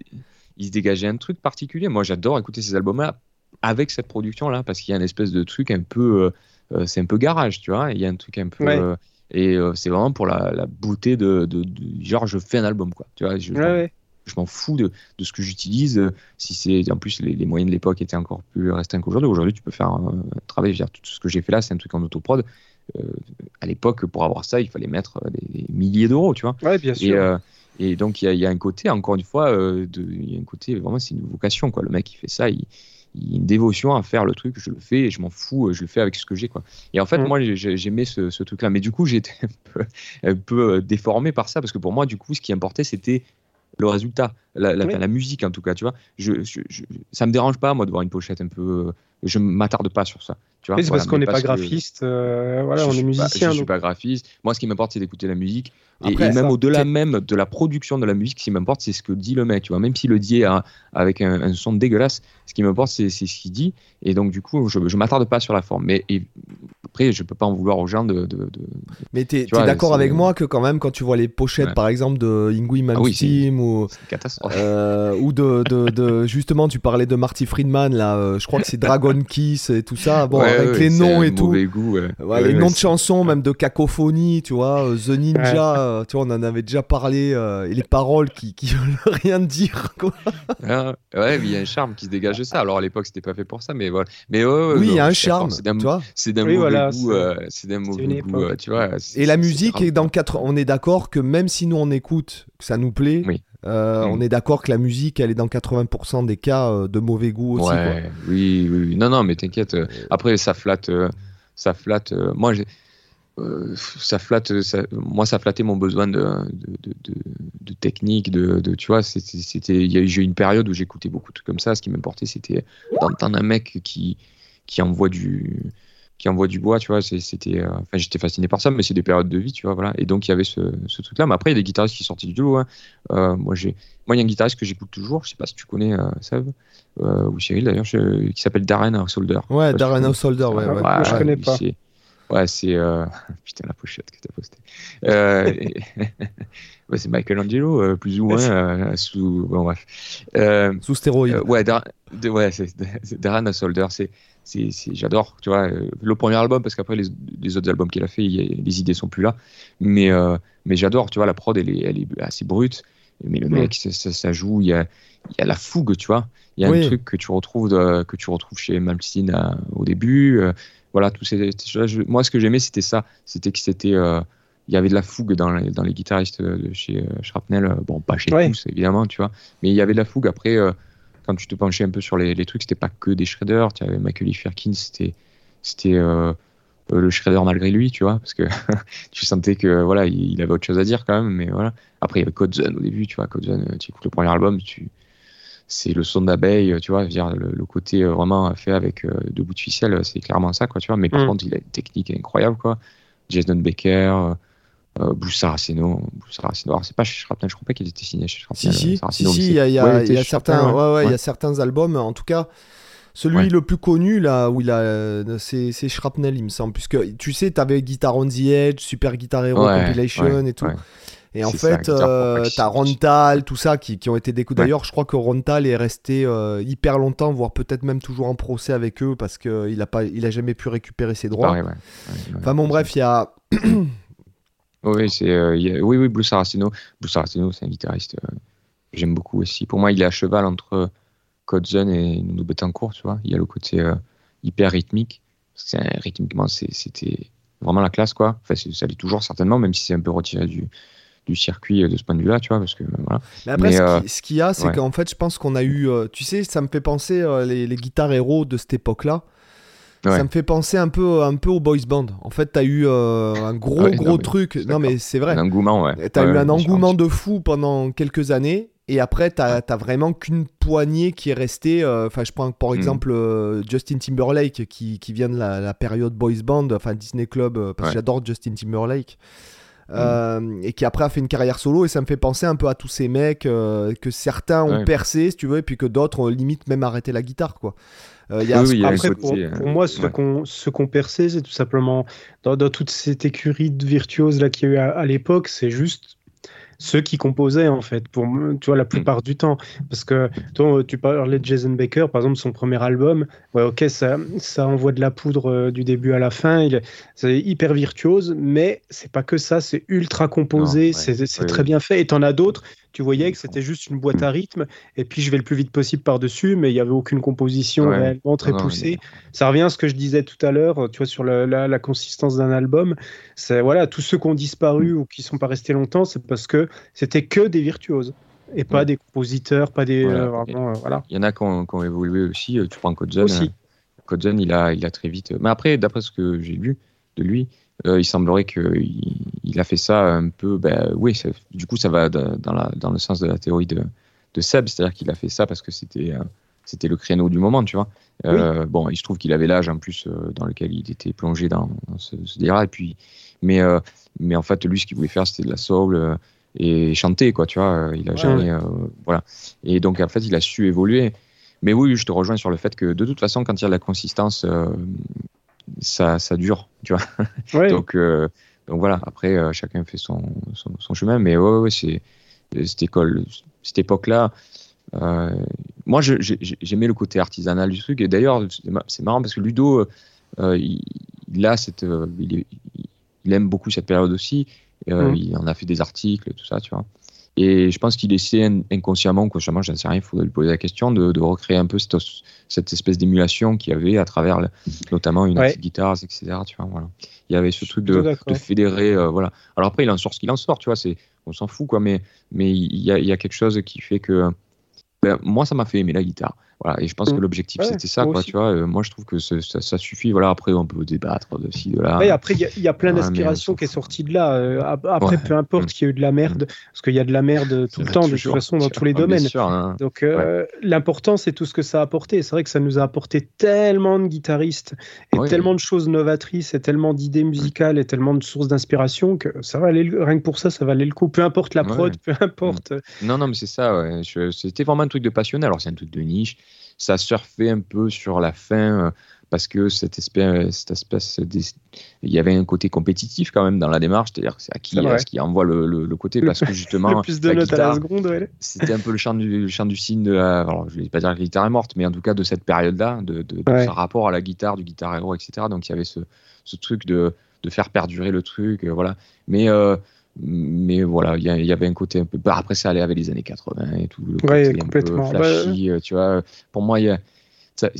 Speaker 4: Il se dégageait un truc particulier. Moi, j'adore écouter ces albums-là avec cette production-là parce qu'il y a une espèce de truc un peu euh, c'est un peu garage, tu vois. Il y a un truc un peu. Euh, et euh, c'est vraiment pour la, beauté de, Genre, je fais un album, quoi. Tu vois, je, je m'en fous de, de, ce que j'utilise. Si c'est en plus les, moyens de l'époque étaient encore plus restreints qu'aujourd'hui. Aujourd'hui, tu peux faire un, travail. Dire, tout ce que j'ai fait là, c'est un truc en autoprod. à l'époque, pour avoir ça, il fallait mettre des, milliers d'euros, tu vois.
Speaker 3: Ouais, bien sûr.
Speaker 4: Et, donc, il y, y, a un côté, encore une fois, il y a un côté, vraiment, c'est une vocation, quoi. Le mec, qui fait ça, il, il une dévotion à faire le truc, je le fais et je m'en fous, je le fais avec ce que j'ai quoi. Et en fait, mm. moi j'aimais ce, ce truc-là, mais du coup j'étais un peu, un peu euh, déformé par ça parce que pour moi, du coup, ce qui importait c'était le résultat, la, la, musique en tout cas, tu vois. Je, je, ça me dérange pas moi de voir une pochette un peu. Euh, je m'attarde pas sur ça. Tu
Speaker 3: vois, c'est parce qu'on n'est pas graphiste, euh, voilà, on est musicien.
Speaker 4: je ne suis pas graphiste. Moi, ce qui m'importe, c'est d'écouter la musique. et, même au-delà même de la production de la musique, ce qui m'importe, c'est ce que dit le mec. Tu vois, même s'il le dit avec un, son dégueulasse, ce qui m'importe, c'est ce qu'il dit. Et donc, du coup, je ne m'attarde pas sur la forme. Mais après, je peux pas en vouloir aux gens de. de,
Speaker 1: Mais tu es, d'accord avec moi que quand même, quand tu vois les pochettes, par exemple, de Ingui Malmsteen ah ou.
Speaker 4: catastrophe.
Speaker 1: Euh, ou de, de, de, justement, tu parlais de Marty Friedman, là, euh, je crois que c'est Dragon Kiss et tout ça. Bon, avec les noms et tout.
Speaker 4: Goût,
Speaker 1: les noms de chansons, même de cacophonie, tu vois. Euh, The Ninja, tu vois, on en avait déjà parlé. et les paroles qui, qui veulent rien dire, quoi.
Speaker 4: Ah, ouais, il y a un charme qui se dégage de ça. Alors à l'époque, c'était pas fait pour ça, mais voilà. Mais,
Speaker 1: oui, il y a un charme.
Speaker 4: C'est d'un
Speaker 1: oui,
Speaker 4: mauvais goût, c'est d'un mauvais goût, tu vois.
Speaker 1: Et la musique est dans 4 On est d'accord que même si nous on écoute, que ça nous plaît.
Speaker 4: Oui.
Speaker 1: Euh. On est d'accord que la musique, elle est dans 80% des cas euh, de mauvais goût aussi.
Speaker 4: Oui, oui, non, non, mais t'inquiète. Euh, après, ça flatte, ça flatte. moi, ça flatte. moi, ça flattait mon besoin de, de, technique, de, tu vois. C'était, j'ai eu une période où j'écoutais beaucoup de trucs comme ça. Ce qui m'importait, c'était d'entendre un mec qui, qui envoie du qui envoie du bois, tu vois. C'était, euh, j'étais fasciné par ça, mais c'est des périodes de vie, tu vois, voilà. Et donc il y avait ce, ce truc-là. Mais après, il y a des guitaristes qui sortaient du lot. Hein. Euh, moi, j'ai, moi, il y a un guitariste que j'écoute toujours. Je sais pas si tu connais euh, Seb ou Cyril d'ailleurs, qui s'appelle Darren Solder.
Speaker 1: Ouais, Darren Solder, ouais, ouais.
Speaker 3: ouais, je connais pas.
Speaker 4: Ouais, c'est putain la pochette que t'as postée. Euh... ouais, c'est Michelangelo, plus ou moins sous bon bref.
Speaker 1: sous stéroïdes.
Speaker 4: ouais, ouais, c'est Darren Solder, c'est j'adore, tu vois, euh, le premier album, parce qu'après, les, autres albums qu'il a fait, les idées sont plus là. Mais, euh, mais j'adore, tu vois, la prod, elle est, elle est assez brute. Mais le mec, ça, joue, il y a, il y a la fougue, tu vois. Il y a un truc que tu retrouves, que tu retrouves chez Malmsteen euh, au début. voilà, tous ces, Moi, ce que j'aimais, c'était ça. C'était que c'était. Il y avait de la fougue dans les, dans les guitaristes de chez Shrapnel. Bon, pas chez tous, évidemment, tu vois. Mais il y avait de la fougue. Après, quand tu te penchais un peu sur les, les trucs, c'était pas que des shredders. Tu avais Michael Firkin, c'était c'était euh, euh, le shredder malgré lui, tu vois, parce que tu sentais que voilà, il, avait autre chose à dire quand même. Mais voilà. Après, il y avait Code au début, tu vois. Code euh, tu écoutes le premier album, tu c'est le son d'abeille, tu vois, dire le, côté vraiment fait avec deux bouts de ficelle, c'est clairement ça, quoi, tu vois. Mais par mm. contre, il a une technique incroyable, quoi. Jason Baker, euh, Blue Saraceno. Alors, c'est pas chez Shrapnel, je crois pas qu'il était signé chez Shrapnel.
Speaker 1: Si, si, si, il y a, y a, y a certains, ouais, ouais, y a certains albums, en tout cas. Celui le plus connu, là, où il a. Euh, c'est, c'est Shrapnel, il me semble. Puisque tu sais, t'avais Guitar on the Edge, Super Guitar Hero Compilation et tout. Et en fait, euh, t'as Rontal, tout ça qui, qui ont été découverts. D'ailleurs, je crois que Rontal est resté euh, hyper longtemps, voire peut-être même toujours en procès avec eux parce qu'il a, pas, il a jamais pu récupérer ses droits. enfin, bon, bref, il y a.
Speaker 4: Oui, c'est, euh, oui, oui, Blue Saraceno. Blue Saraceno, c'est un guitariste euh, que j'aime beaucoup aussi. Pour moi, il est à cheval entre Kotzen et Nuno Betancourt, tu vois. Il y a le côté euh, hyper rythmique. Parce que rythmiquement, c'était vraiment la classe, quoi. Enfin, ça l'est toujours, certainement, même si c'est un peu retiré du, du circuit de ce point de vue-là, tu vois, parce que voilà.
Speaker 1: Mais après, ce qu'il y a, c'est qu'en fait, je pense qu'on a eu, tu sais, ça me fait penser les, les guitares héros de cette époque-là. Ça me fait penser un peu, un peu au boys band. En fait, t'as eu euh, un gros, gros truc. Non, mais c'est vrai.
Speaker 4: Un engouement, ouais.
Speaker 1: T'as eu un engouement de fou pendant quelques années. Et après, t'as as vraiment qu'une poignée qui est restée. Euh, enfin, je prends par hmm. exemple euh, Justin Timberlake qui, qui, vient de la, période boys band, enfin Disney Club, parce que j'adore Justin Timberlake. Hmm. et qui après a fait une carrière solo et ça me fait penser un peu à tous ces mecs que certains ont percé si tu veux et puis que d'autres ont limite même arrêté la guitare quoi
Speaker 3: après, pour, moi, ce qu'on qu'on perçait, c'est tout simplement dans, dans, toute cette écurie de virtuoses là qu'il y a eu à l'époque, c'est juste ceux qui composaient en fait pour tu vois la plupart du temps. Parce que toi tu parlais de Jason Baker par exemple son premier album. Ouais ok ça ça envoie de la poudre euh, du début à la fin. Il c'est hyper virtuose mais c'est pas que ça c'est ultra composé c'est très bien fait. Et t'en as d'autres tu voyais que c'était juste une boîte à rythme et puis je vais le plus vite possible par dessus mais il y avait aucune composition réellement très poussée ça revient à ce que je disais tout à l'heure tu vois sur la, la, la consistance d'un album c'est voilà tous ceux qui ont disparu ou qui sont pas restés longtemps c'est parce que c'était que des virtuoses et pas des compositeurs, pas des. Voilà. Euh,
Speaker 4: euh, il y en a qui ont, évolué aussi. Euh, tu prends Kotzen. Aussi. il a, il a très vite. Mais après, d'après ce que j'ai lu de lui, il semblerait qu'il il a fait ça un peu. Ben, oui, du coup, ça va dans, la, dans le sens de la théorie de, de Seb, c'est-à-dire qu'il a fait ça parce que c'était. c'était le créneau du moment, tu vois. bon, il se trouve qu'il avait l'âge en plus dans lequel il était plongé dans, ce, ce délire. Et puis, mais, mais en fait, lui, ce qu'il voulait faire, c'était de la soul et chanter, quoi, tu vois. Il a jamais. Euh, voilà. Et donc, en fait, il a su évoluer. Mais oui, je te rejoins sur le fait que de toute façon, quand il y a de la consistance, euh, ça, ça dure, tu vois. donc, euh, donc voilà, après, chacun fait son, son, chemin. Mais ouais, ouais c'est cette école, cette époque-là, moi, j'aimais le côté artisanal du truc. Et d'ailleurs, c'est marrant parce que Ludo, il, a cette, il, il, aime beaucoup cette période aussi. Mm. Il en a fait des articles, tout ça, tu vois. Et je pense qu'il essaie inconsciemment, consciemment, je ne sais rien, il faudrait lui poser la question, de, de recréer un peu cette, cette espèce d'émulation qu'il y avait à travers notamment une ouais. guitare, etc. Tu vois, voilà. Il y avait ce truc de, de fédérer. Euh, voilà. Alors après, il en sort ce qu'il en sort, tu vois, on s'en fout, quoi, mais, mais il, y a, il y a quelque chose qui fait que. Ben, moi, ça m'a fait aimer la guitare. Voilà, et je pense que mmh. l'objectif c'était ça, quoi, tu vois. Euh, moi, je trouve que ça, ça, suffit. Voilà, après, on peut débattre de ci, de là.
Speaker 3: Ouais, après, il y, a plein d'inspiration qui est sortie de là. Euh, après, peu importe mmh. qu'il y ait eu de la merde, mmh. parce qu'il y a de la merde tout le temps, de toute façon, dans tous les domaines. Sûr, hein. Donc, euh, l'important, c'est tout ce que ça a apporté. C'est vrai que ça nous a apporté tellement de guitaristes et tellement de choses novatrices et tellement d'idées musicales et tellement de sources d'inspiration que ça valait rien que pour ça, ça valait le coup. Peu importe la prod, peu importe.
Speaker 4: Non, non, mais c'est ça. C'était vraiment un truc de passionné. Alors, c'est un truc de niche ça surfait un peu sur la fin euh, parce que cette espèce, cette espèce il y avait un côté compétitif quand même dans la démarche, c'est-à-dire c'est à qui, envoie le, le, côté parce que justement
Speaker 3: plus de notes à la seconde,
Speaker 4: c'était un peu le chant du, le chant du signe de la, alors je vais pas dire que la guitare est morte, mais en tout cas de cette période-là, de, de, de ce rapport à la guitare, du guitar héros, etc. Donc il y avait ce, ce truc de, de faire perdurer le truc, euh, voilà. Mais euh, mais voilà, il y, avait un côté un peu. Bah, après, ça allait avec les années 80 et tout. Le
Speaker 3: ouais, complètement.
Speaker 4: Un peu flashy, euh, tu vois. Pour moi, il y a.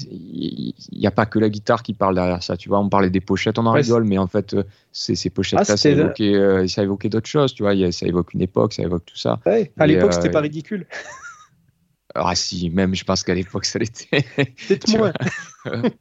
Speaker 4: Il n'y a pas que la guitare qui parle derrière ça, tu vois. On parlait des pochettes, on en rigole, mais en fait, euh, ces, ces pochettes-là, ah, ça, évoquait, euh, ça évoquait d'autres choses, tu vois. Ça évoque une époque, ça évoque tout ça.
Speaker 3: Ouais, à l'époque, c'était pas ridicule.
Speaker 4: Ah si, même je pense qu'à l'époque ça l'était.
Speaker 3: Peut-être moins.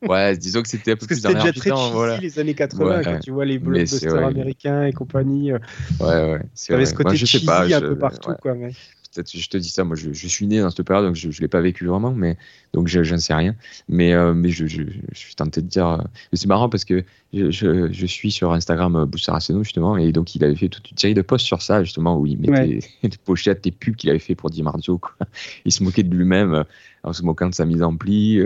Speaker 4: ouais, disons que c'était un peu
Speaker 3: plus Parce que c'était déjà très voilà. les années 80 quand tu vois les blockbusters américains et compagnie.
Speaker 4: Euh. Ouais, ouais.
Speaker 3: Tu avais ce côté Moi, je cheesy sais pas, un peu partout. Quoi, mais
Speaker 4: peut-être je te dis ça, moi je, je, suis né dans cette période, donc je ne l'ai pas vécu vraiment, mais donc je, je ne sais rien. Mais, euh, mais je, je, suis tenté de dire. Euh, c'est marrant parce que je, suis sur Instagram euh, Boussaraceno justement, et donc il avait fait toute une série de posts sur ça, justement, où il mettait des pochettes, des pubs qu'il avait fait pour Di Marzio. Il se moquait de lui-même en se moquant de sa mise en pli.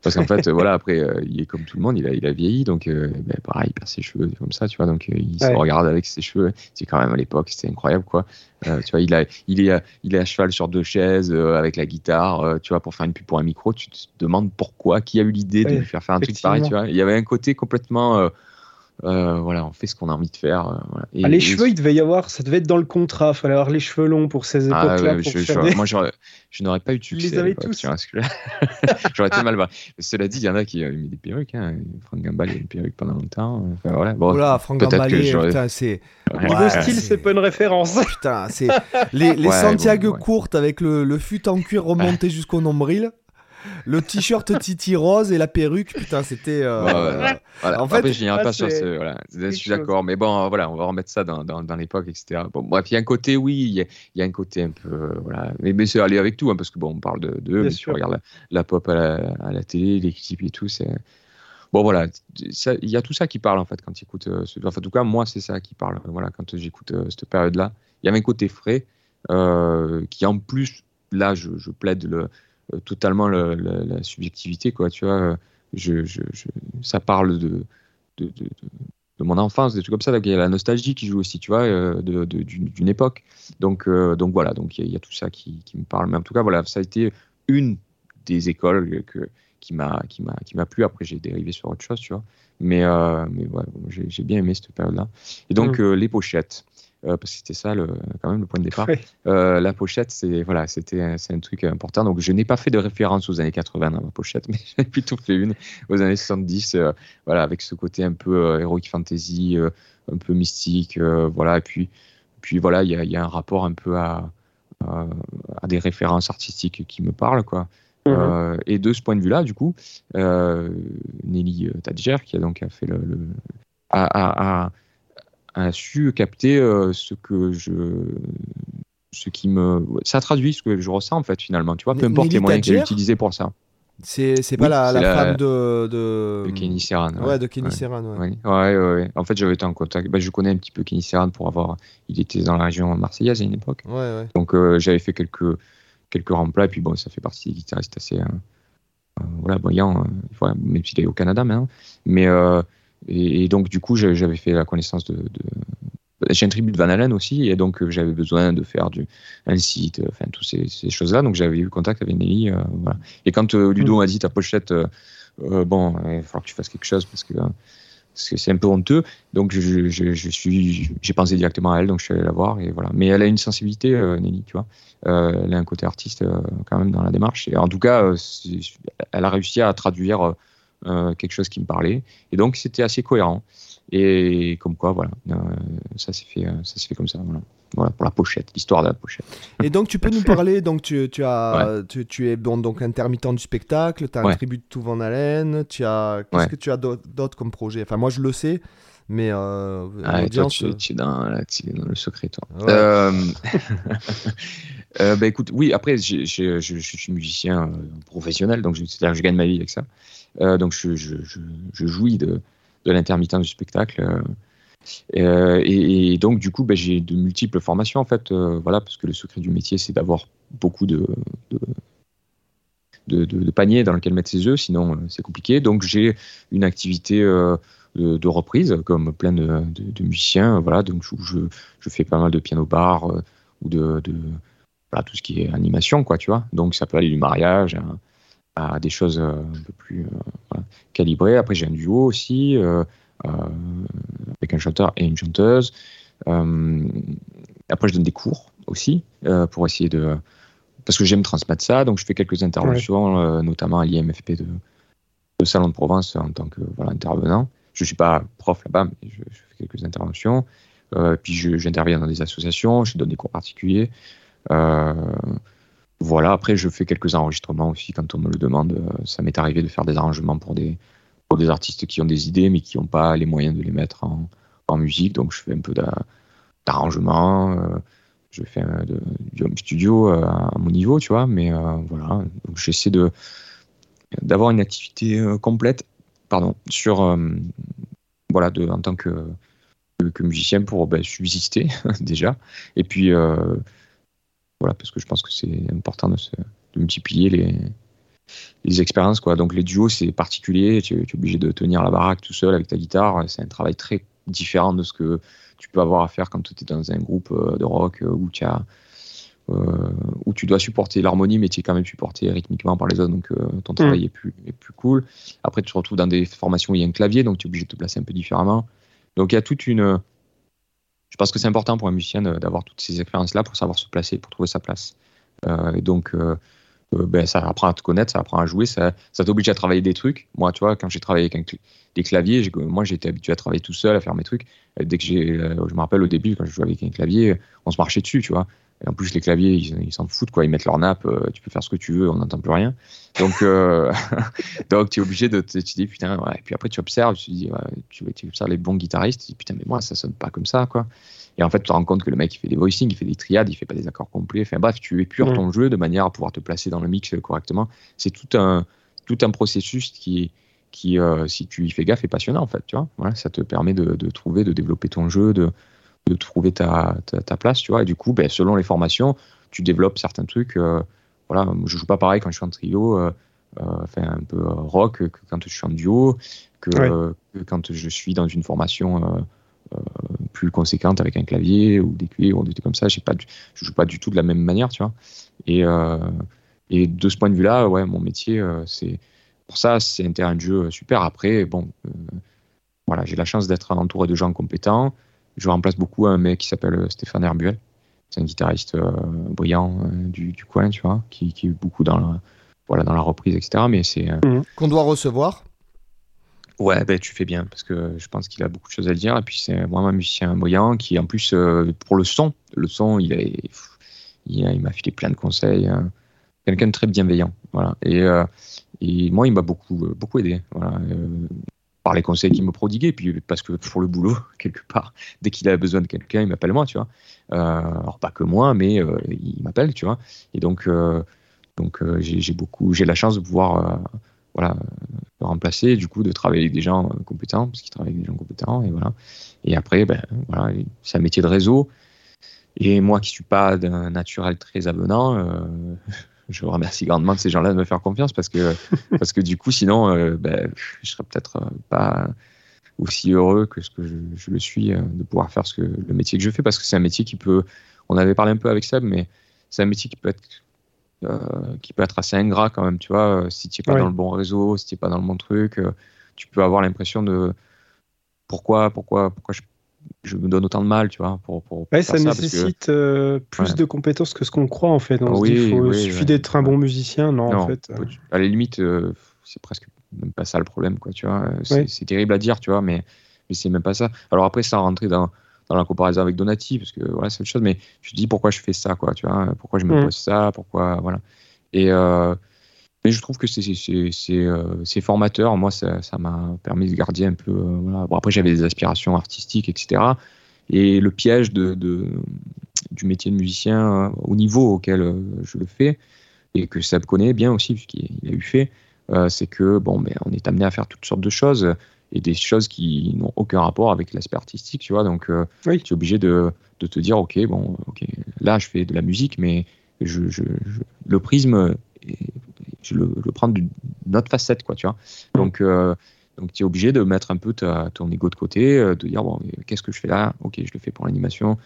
Speaker 4: parce qu'en fait, voilà, après, il est comme tout le monde, il a, il a vieilli, donc ben, pareil, il perd ses cheveux comme ça, tu vois, donc il se regarde avec ses cheveux. C'est quand même à l'époque, c'était incroyable, quoi. tu vois, il, a, il, est, il est à cheval sur deux chaises avec la guitare, tu vois, pour faire une pub pour un micro tu te demandes pourquoi, qui a eu l'idée de lui faire faire un truc pareil, tu vois. Il y avait un côté complètement, euh, euh, voilà, on fait ce qu'on a envie de faire. Euh, voilà.
Speaker 3: et, ah, les cheveux, il devait y avoir, ça devait être dans le contrat, il fallait avoir les cheveux longs pour ces ah, époques-là.
Speaker 4: Moi, je n'aurais pas eu de succès.
Speaker 3: les avais tous.
Speaker 4: J'aurais été mal. Cela dit, il y en a qui ont mis des perruques. Hein. Franck Gambal, il a une perruque pendant longtemps. Enfin, voilà.
Speaker 1: Bon, voilà, Franck Gambal, c'est.
Speaker 3: Niveau style, c'est pas une référence.
Speaker 1: Putain, c'est les, les Santiago courtes avec le, le fut en cuir remonté jusqu'au nombril le t-shirt Titi rose et la perruque, putain, c'était.
Speaker 4: Euh, en fait, Après, je n'irai pas sur ce. Voilà, je suis d'accord, mais bon, voilà, on va remettre ça dans, dans, l'époque, etc. Bon, bref, il y a un côté, oui, il y, a, un côté un peu. Euh, voilà. Mais, mais c'est aller avec tout, hein, parce que bon, on parle de, de mais si tu regardes la, pop à la, à la télé, les clips et tout, c'est. Bon, voilà, il y a tout ça qui parle en fait quand tu écoutes. Euh, enfin, en tout cas, moi, c'est ça qui parle. Voilà, quand j'écoute cette période-là, il y avait un côté frais qui, en plus, là, je, je plaide le euh, totalement la subjectivité, quoi. Tu vois, je, je, ça parle de, de, de, de, mon enfance, des trucs comme ça. il y a la nostalgie qui joue aussi, tu vois, euh, d'une époque. Donc, euh, donc voilà, donc il y, a tout ça qui, qui, me parle. Mais en tout cas, voilà, ça a été une des écoles que, qui m'a qui m'a qui m'a plu. Après, j'ai dérivé sur autre chose, tu vois. Mais, mais ouais, j'ai bien aimé cette période-là. Et donc mmh. les pochettes. Euh, parce que c'était ça le, quand même le point de départ. Euh, la pochette, c'est voilà, c'était un truc important. Donc je n'ai pas fait de référence aux années 80 dans ma pochette, mais j'ai plutôt fait une aux années 70, euh, voilà, avec ce côté un peu heroic fantasy, un peu mystique, voilà. Et puis puis voilà, il y a, y a, un rapport un peu à, à, des références artistiques qui me parlent, quoi. Mhm. et de ce point de vue-là, du coup, Nelly Tadjer, qui a donc a fait le, le a, a a su capter euh, ce que je ce qui me ça traduit ce que je ressens en fait finalement tu vois peu importe les moyens qu'elle a utilisés pour ça.
Speaker 1: c'est c'est pas la, la, femme de, de...
Speaker 4: de Kenny Serran
Speaker 1: ouais. de Kenny Serran
Speaker 4: ouais. Ouais, ouais, en fait j'avais été en contact bah, je connais un petit peu Kenny Serran pour avoir il était dans la région marseillaise à une époque. Donc euh, j'avais fait quelques quelques remplats et puis bon ça fait partie des guitaristes assez euh, voilà voyant même s'il est au Canada maintenant. Mais et, donc, du coup, j'avais fait la connaissance de, j'ai un tribut de Van Halen aussi, et donc j'avais besoin de faire du, un site, enfin, toutes ces, ces choses-là. Donc j'avais eu contact avec Nelly. voilà. Et quand Ludo mm. m'a dit ta pochette, bon, il va falloir que tu fasses quelque chose parce que c'est un peu honteux. Donc je, je, je suis, j'ai pensé directement à elle, donc je suis allé la voir et voilà. Mais elle a une sensibilité, euh, Nelly, tu vois. Euh, elle a un côté artiste euh, quand même dans la démarche. Et en tout cas, euh, elle a réussi à traduire quelque chose qui me parlait. Et donc c'était assez cohérent. Et comme quoi, voilà, ça s'est fait, ça s'est fait comme ça. Voilà. Voilà pour la pochette, l'histoire de la pochette.
Speaker 1: Et donc tu peux nous parler, donc tu, tu as, tu, es bon, donc intermittent du spectacle, tu as un tribut de tout Van Halen, tu as, qu'est-ce que tu as d'autre comme projet? Enfin moi je le sais, mais euh,
Speaker 4: ah, toi, tu, es dans, dans, le secret, toi. Euh, euh, bah, écoute, oui, après, je suis musicien professionnel, donc que je gagne ma vie avec ça. Donc je, jouis de, de l'intermittent du spectacle. Euh, et, donc, du coup, ben, j'ai de multiples formations, en fait, euh, voilà, parce que le secret du métier, c'est d'avoir beaucoup de, paniers dans lesquels mettre ses œufs, sinon euh, c'est compliqué. Donc, j'ai une activité de, reprise, comme plein de, musiciens, voilà, donc je, fais pas mal de piano-bar ou de, voilà, tout ce qui est animation, quoi, tu vois. Donc, ça peut aller du mariage des choses un peu plus calibrées. Après, j'ai un duo aussi. Euh, avec un chanteur et une chanteuse. Euh, après, je donne des cours aussi euh, pour essayer de. Parce que j'aime transmettre ça, donc je fais quelques interventions, notamment à l'IMFP de, de, Salon de Provence en tant que voilà, intervenant. Je ne suis pas prof là-bas, mais je, fais quelques interventions. puis j'interviens dans des associations, je donne des cours particuliers. Voilà, après je fais quelques enregistrements aussi quand on me le demande. Ça m'est arrivé de faire des arrangements pour des, pour des artistes qui ont des idées mais qui n'ont pas les moyens de les mettre en, en musique. Donc je fais un peu d'arrangement, euh, je fais du home studio euh, à mon niveau, tu vois. Mais euh, voilà, j'essaie d'avoir une activité complète, pardon, sur voilà, de, en tant que, que musicien pour ben, subsister déjà. Et puis voilà, parce que je pense que c'est important de, se, de multiplier les les expériences quoi. Donc les duos c'est particulier, tu, es obligé de tenir la baraque tout seul avec ta guitare, c'est un travail très différent de ce que tu peux avoir à faire quand tu es dans un groupe euh, de rock euh, où tu as euh, où tu dois supporter l'harmonie, mais tu es quand même supporté rythmiquement par les autres, donc ton mm. travail est, plus, est plus cool. Après, tu te retrouves dans des formations où il y a un clavier, donc tu es obligé de te placer un peu différemment. Donc il y a toute une. Je pense que c'est important pour un musicien d'avoir toutes ces expériences-là pour savoir se placer, pour trouver sa place. et donc, euh, ben, ça apprend à te connaître, ça apprend à jouer, ça, t'oblige à travailler des trucs. Moi, tu vois, quand j'ai travaillé avec des claviers, moi j'étais habitué à travailler tout seul, à faire mes trucs. dès que euh, je me rappelle au début, quand je jouais avec un clavier, on se marchait dessus, tu vois. Et en plus, les claviers, ils s'en foutent, quoi. Ils mettent leur nappe, euh, tu peux faire ce que tu veux, on n'entend plus rien. Donc, donc tu es obligé de te, dire, putain, ouais. Et puis après, tu observes, tu dis, tu, tu observes les bons guitaristes, tu dis, putain, mais moi, ça sonne pas comme ça, quoi. Et en fait, tu te rends compte que le mec, il fait des voicings, il fait des triades, il fait pas des accords complets. Enfin bref, tu épures ton jeu de manière à pouvoir te placer dans le mix correctement. C'est tout un, tout un processus qui, qui euh, si tu y fais gaffe, est passionnant en fait. Tu vois voilà, ça te permet de, de, trouver, de développer ton jeu, de, de trouver ta, ta, place. Tu vois et du coup, ben, selon les formations, tu développes certains trucs. Euh, voilà, je joue pas pareil quand je suis en trio. Euh, enfin un peu rock que quand je suis en duo, que, que quand je suis dans une formation euh, plus conséquente avec un clavier ou des cuirs ou des trucs comme ça. Pas je joue pas du tout de la même manière, tu vois. Et, euh, et de ce point de vue-là, ouais, mon métier, euh, c'est pour ça, c'est un terrain de jeu super. Après, bon, voilà, j'ai la chance d'être entouré de gens compétents. Je remplace beaucoup un mec qui s'appelle Stéphane Herbuel. C'est un guitariste brillant du, du, coin, tu vois, qui, qui, est beaucoup dans la, voilà, dans la reprise, etc. Mais c'est
Speaker 1: mmh. qu'on doit recevoir.
Speaker 4: Ouais, ben, tu fais bien, parce que je pense qu'il a beaucoup de choses à dire. Et puis, c'est vraiment un musicien brillant qui, en plus, euh, pour le son, le son, il, est, il, m'a filé plein de conseils. Hein. Quelqu'un de très bienveillant. Voilà. Et, euh, et moi, il m'a beaucoup, euh, beaucoup aidé. Voilà. Par les conseils qu'il me prodiguait, puis parce que pour le boulot, quelque part, dès qu'il a besoin de quelqu'un, il m'appelle moi, tu vois. alors, pas que moi, mais il m'appelle, tu vois. Et donc, donc j'ai beaucoup, j'ai la chance de pouvoir voilà, le remplacer, du coup, de travailler avec des gens euh, compétents, parce qu'il travaille avec des gens compétents, et voilà. Et après, ben, voilà, c'est un métier de réseau. Et moi qui suis pas d'un naturel très avenant, euh, je remercie grandement de ces gens-là de me faire confiance parce que, parce que du coup, sinon, euh, ben, je serais peut-être pas aussi heureux que ce que je, le suis de pouvoir faire ce que, le métier que je fais parce que c'est un métier qui peut, on avait parlé un peu avec Seb, mais c'est un métier qui peut être qui peut être assez ingrat quand même, tu vois, si tu n'es pas dans le bon réseau, si tu n'es pas dans le bon truc, tu peux avoir l'impression de pourquoi, pourquoi, pourquoi je je me donne autant de mal, tu vois. Pour, pour,
Speaker 3: ça, nécessite euh, plus de compétences que ce qu'on croit, en fait. On se dit, il suffit d'être un bon musicien. Non, en fait. Euh.
Speaker 4: À la limite, euh, c'est presque même pas ça le problème, quoi, tu vois. C'est terrible à dire, tu vois, mais, mais c'est même pas ça. Alors après, ça rentrer dans, dans la comparaison avec Donati, parce que voilà, c'est autre chose, mais je dis pourquoi je fais ça, quoi, tu vois. Pourquoi je me mm. pose ça, pourquoi, voilà. Et. Mais je trouve que c'est formateur. Moi, ça m'a permis de garder un peu. voilà. bon, après, j'avais des aspirations artistiques, etc. Et le piège de, du métier de musicien euh, au niveau auquel euh, je le fais, et que Seb connaît bien aussi, puisqu'il a eu fait, euh, c'est que bon, ben, on est amené à faire toutes sortes de choses et des choses qui n'ont aucun rapport avec l'aspect artistique, tu vois. Donc, tu es obligé de, de, te dire, ok, bon, ok, là, je fais de la musique, mais je, je, le prisme, je le, le prends d'une autre facette, quoi, tu vois. Donc, donc tu es obligé de mettre un peu ton ego de côté, euh, de dire bon, qu'est-ce que je fais là? Ok, je le fais pour l'animation.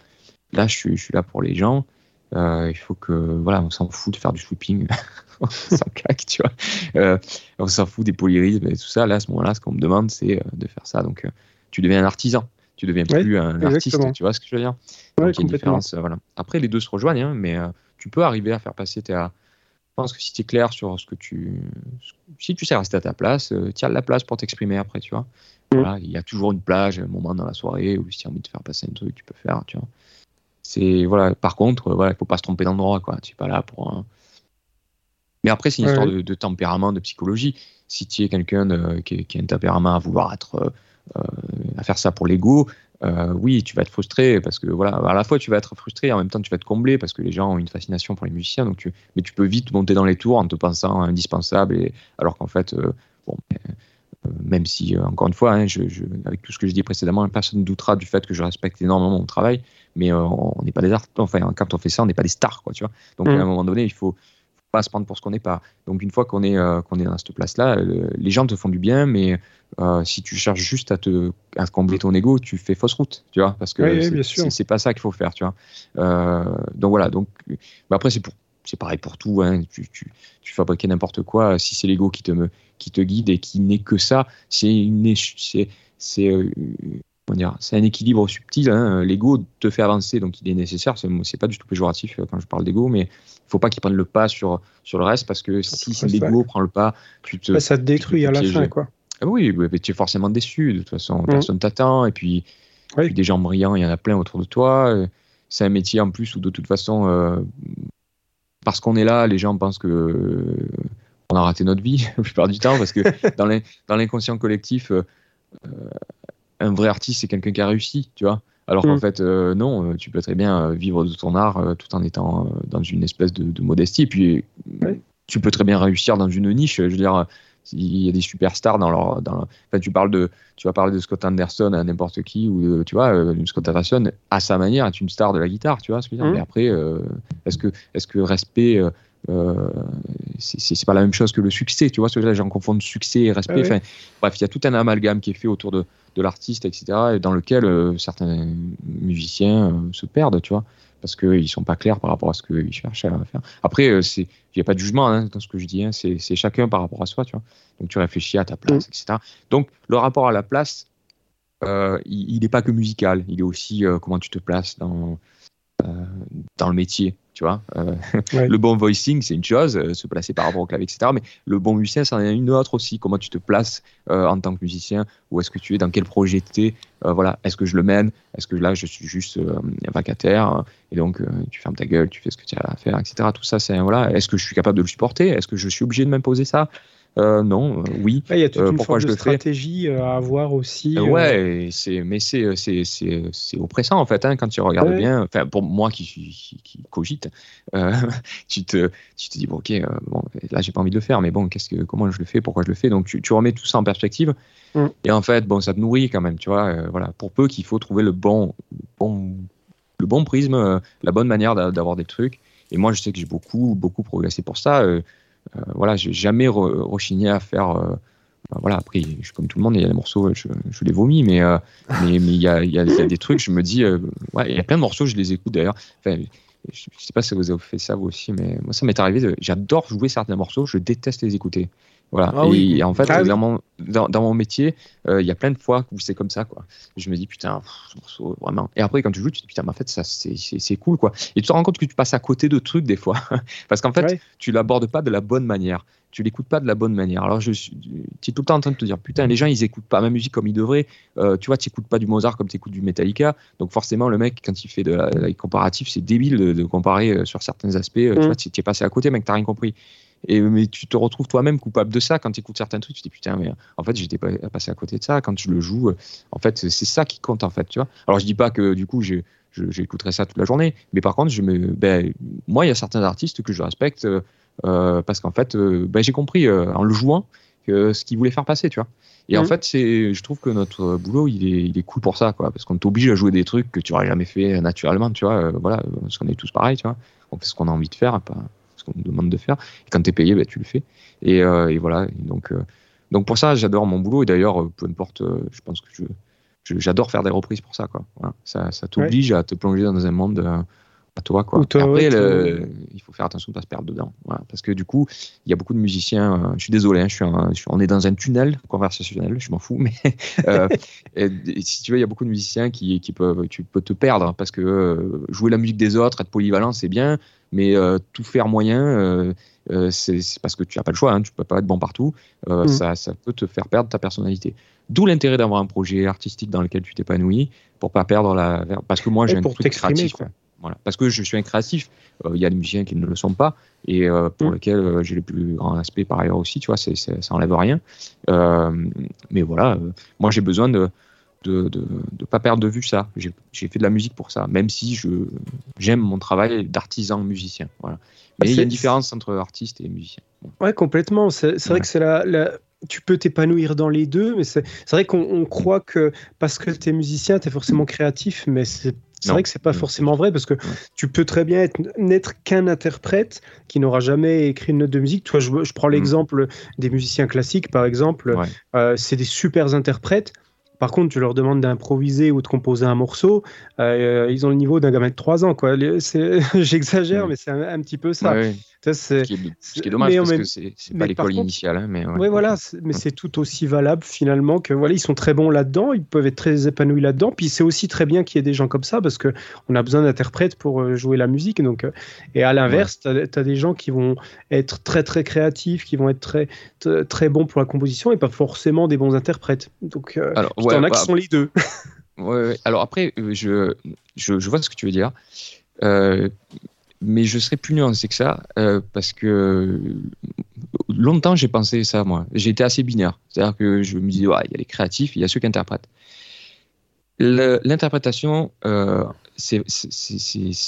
Speaker 4: Là, je suis, je suis, là pour les gens. Euh, il faut que voilà, on s'en fout de faire du sweeping sans claque, tu vois. Euh, on s'en fout des polyrismes et tout ça. Là, à ce moment-là, ce qu'on me demande, c'est de faire ça. Donc, tu deviens un artisan. Tu deviens plus un artiste. Tu vois ce que je veux dire?
Speaker 3: Donc, il y a une différence.
Speaker 4: voilà. Après, les deux se rejoignent, hein, mais tu peux arriver à faire passer tes je pense que si tu es clair sur ce que tu. Si tu sais rester à ta place, euh, tiens la place pour t'exprimer après, tu vois. Mm. Voilà, il y a toujours une plage, un moment dans la soirée où si tu as envie de faire passer un truc, tu peux faire, tu vois. C'est, voilà, par contre, voilà, il faut pas se tromper d'endroit, quoi. Tu n'es pas là pour. Mais après, c'est une histoire de, tempérament, de psychologie. Si tu es quelqu'un qui, qui, a un tempérament à vouloir être. Euh, à faire ça pour l'ego, euh, oui, tu vas être frustré parce que voilà, à la fois tu vas être frustré, en même temps tu vas être comblé parce que les gens ont une fascination pour les musiciens, donc tu, mais tu peux vite monter dans les tours en te pensant indispensable, et, alors qu'en fait, euh, bon, euh, même si encore une fois, hein, je, avec tout ce que je dis précédemment, personne ne doutera du fait que je respecte énormément mon travail, mais on n'est pas des artistes, enfin quand on fait ça, on n'est pas des stars, quoi, tu vois. Donc à un mmh. moment donné, il faut pas se prendre pour ce qu'on n'est pas. Donc une fois qu'on est, euh, qu'on est dans cette place-là, les gens te font du bien, mais euh, si tu cherches juste à te, à combler ton ego, tu fais fausse route, tu vois, parce que c'est pas ça qu'il faut faire, tu vois. Euh, donc voilà, donc bah après c'est pour c'est pareil pour tout, hein. tu, tu, tu fabriques n'importe quoi, si c'est l'ego qui te, qui te guide et qui n'est que ça, c'est une c'est c'est un équilibre subtil. Hein. L'ego te fait avancer, donc il est nécessaire. C'est pas du tout péjoratif quand je parle d'ego, mais faut pas qu'il prenne le pas sur, sur le reste parce que si l'ego prend le pas, tu te,
Speaker 3: ça te détruit à la fin, quoi.
Speaker 4: Ah oui, tu es forcément déçu. De toute façon, mmh. personne t'attend. Et puis, des gens brillants, il y en a plein autour de toi. C'est un métier en plus où, de toute façon, euh, parce qu'on est là, les gens pensent que on a raté notre vie la plupart du temps parce que dans l'inconscient collectif, euh, un vrai artiste, c'est quelqu'un qui a réussi, tu vois. Alors qu'en mm. fait, euh, non, euh, tu peux très bien euh, vivre de ton art tout en étant dans une espèce de, modestie. Et puis, tu peux très bien réussir dans une niche. Je veux dire, il y a des superstars dans leur. Dans, tu, parles de, tu vas parler de Scott Anderson à n'importe qui, ou tu vois, Scott Anderson, à sa manière, est une star de la guitare, tu vois ce que je veux dire. Mm. Mais après, est-ce que, est que respect. C'est pas la même chose que le succès, tu vois ce que dire, j'en confonds succès et respect. Bref, il y a tout un amalgame qui est fait autour de, de l'artiste, etc., et dans lequel euh, certains musiciens euh, se perdent, tu vois, parce qu'ils sont pas clairs par rapport à ce qu'ils cherchent à faire. Après, euh, il n'y a pas de jugement hein, dans ce que je dis, hein, c'est chacun par rapport à soi, tu vois. Donc tu réfléchis à ta place, mm. etc. Donc le rapport à la place, il n'est pas que musical, il est aussi comment tu te places dans, dans le métier tu vois. Euh, le bon voicing, c'est une chose, euh, se placer par rapport au clavier, etc. Mais le bon musicien, c'en est une autre aussi. Comment tu te places euh, en tant que musicien? Où est-ce que tu es? Dans quel projet tu es Voilà. Est-ce que je le mène? Est-ce que là, je suis juste un vacataire Et donc, tu fermes ta gueule, tu fais ce que tu as à faire, etc. Tout ça, c'est voilà. Est-ce que je suis capable de le supporter? Est-ce que je suis obligé de m'imposer ça? Euh, non, euh, oui.
Speaker 3: Il y a toute euh, une forme de stratégie à avoir aussi.
Speaker 4: ouais, c'est, mais c'est, c'est, c'est, c'est oppressant en fait hein, quand tu regardes bien. Enfin, pour moi qui, qui, qui cogite, tu, te, tu te dis bon, ok, bon, là j'ai pas envie de le faire, mais bon, qu'est-ce que, comment je le fais, pourquoi je le fais? Donc tu, tu remets tout ça en perspective. Mm. Et en fait, bon, ça te nourrit quand même, tu vois. voilà, pour peu qu'il faut trouver le bon, bon, le bon prisme, la bonne manière d'avoir des trucs. Et moi, je sais que j'ai beaucoup, beaucoup progressé pour ça. Euh, voilà, j'ai jamais rechigné à faire euh, voilà, après, je suis comme tout le monde, il y a des morceaux, je, je les vomis, mais mais il y, a, y, a, y, a, des trucs, je me dis, ouais, il y a plein de morceaux, je les écoute d'ailleurs. Enfin, je sais pas si vous avez fait ça vous aussi, mais moi ça m'est arrivé. J'adore jouer certains morceaux, je déteste les écouter. Voilà. Ah et, en fait, ah dans, mon, dans, dans, mon métier, euh, il y a plein de fois où c'est comme ça, quoi. Je me dis, putain, ce morceau, vraiment. Et après, quand tu joues, tu te dis, putain, mais en fait, ça, c'est cool, quoi. Et tu te rends compte que tu passes à côté de trucs, des fois. Parce qu'en fait, tu l'abordes pas de la bonne manière. Tu l'écoutes pas de la bonne manière. Alors, je suis, tu es tout le temps en train de te dire, putain, les gens, ils écoutent pas ma musique comme ils devraient. Euh, tu vois, tu écoutes pas du Mozart comme tu écoutes du Metallica. Donc, forcément, le mec, quand il fait de la, comparatif, c'est débile de, comparer euh, sur certains aspects. Tu mm. vois, tu es passé à côté, mec, t'as rien compris. Et, mais tu te retrouves toi-même coupable de ça quand tu écoutes certains trucs. Tu te dis putain, mais en fait, j'étais pas passé à côté de ça. Quand je le joue, en fait, c'est ça qui compte, en fait, tu vois. Alors, je dis pas que du coup, j'écouterai ça toute la journée, mais par contre, je me, ben, moi, il y a certains artistes que je respecte euh, parce qu'en fait, euh, ben, j'ai compris euh, en le jouant ce qu'ils voulaient faire passer, tu vois. Et en mmh. fait, c'est, je trouve que notre boulot, il est, il est cool pour ça, quoi, parce qu'on t'oblige à jouer des trucs que tu n'aurais jamais fait naturellement, tu vois. voilà, parce qu'on est tous pareils, tu vois. On fait ce qu'on a envie de faire, pas qu'on nous demande de faire. Et quand tu es payé, bah, tu le fais. Et, euh, et voilà. donc, euh, donc pour ça, j'adore mon boulot. Et d'ailleurs, euh, peu importe, je pense que je, j'adore faire des reprises pour ça. Quoi. ça, ça t'oblige à te plonger dans un monde à toi. Quoi. Après, il faut faire attention de ne pas se perdre dedans. parce que du coup, il y a beaucoup de musiciens. je suis désolé, hein, je suis, on est dans un tunnel conversationnel, je m'en fous. Mais si tu veux, il y a beaucoup de musiciens qui, qui, peuvent, tu peux te perdre parce que jouer la musique des autres, être polyvalent, c'est bien. Mais euh, tout faire moyen, euh, euh, c'est parce que tu n'as pas le choix, hein, tu ne peux pas être bon partout, mm. ça, ça, peut te faire perdre ta personnalité. D'où l'intérêt d'avoir un projet artistique dans lequel tu t'épanouis pour pas perdre la. Parce que moi, j'ai un truc créatif. Voilà. Parce que je suis un créatif. Il y a des musiciens qui ne le sont pas et pour mm. lesquels j'ai le plus grand respect par ailleurs aussi. Tu vois, ça enlève rien. mais voilà, moi j'ai besoin de de ne pas perdre de vue ça. J'ai fait de la musique pour ça, même si j'aime mon travail d'artisan musicien. Voilà. Mais il y a une différence entre artiste et musicien.
Speaker 3: Ouais, complètement. C'est vrai que c'est la, tu peux t'épanouir dans les deux, mais c'est vrai qu'on croit que parce que tu es musicien, tu es forcément créatif, mais c'est c'est vrai que c'est pas forcément vrai parce que tu peux très bien être n'être qu'un interprète qui n'aura jamais écrit une note de musique. Toi, je, je prends mm. l'exemple des musiciens classiques, par exemple. Euh, c'est des super interprètes, par contre, tu leur demandes d'improviser ou de composer un morceau, euh, ils ont le niveau d'un gamin de 3 ans. J'exagère, mais c'est un, petit peu ça.
Speaker 4: Ça, ce, qui est, ce, qui est, dommage parce que c'est pas l'école initiale. Hein, mais
Speaker 3: ouais, voilà, mais c'est tout aussi valable finalement que voilà, ils sont très bons là-dedans, ils peuvent être très épanouis là-dedans. Puis c'est aussi très bien qu'il y ait des gens comme ça parce que on a besoin d'interprètes pour euh, jouer la musique. Donc, euh, et à l'inverse, tu as, des gens qui vont être très très créatifs, qui vont être très très bons pour la composition et pas forcément des bons interprètes. Donc, euh, Alors, il y en a qui bah, sont les deux.
Speaker 4: ouais, Alors après, je, je, je, vois ce que tu veux dire. Euh, mais je serais plus nuancé que ça euh, parce que longtemps j'ai pensé ça moi. J'étais assez binaire, c'est-à-dire que je me disais ouais, il y a les créatifs, il y a ceux qui interprètent. L'interprétation, euh, c'est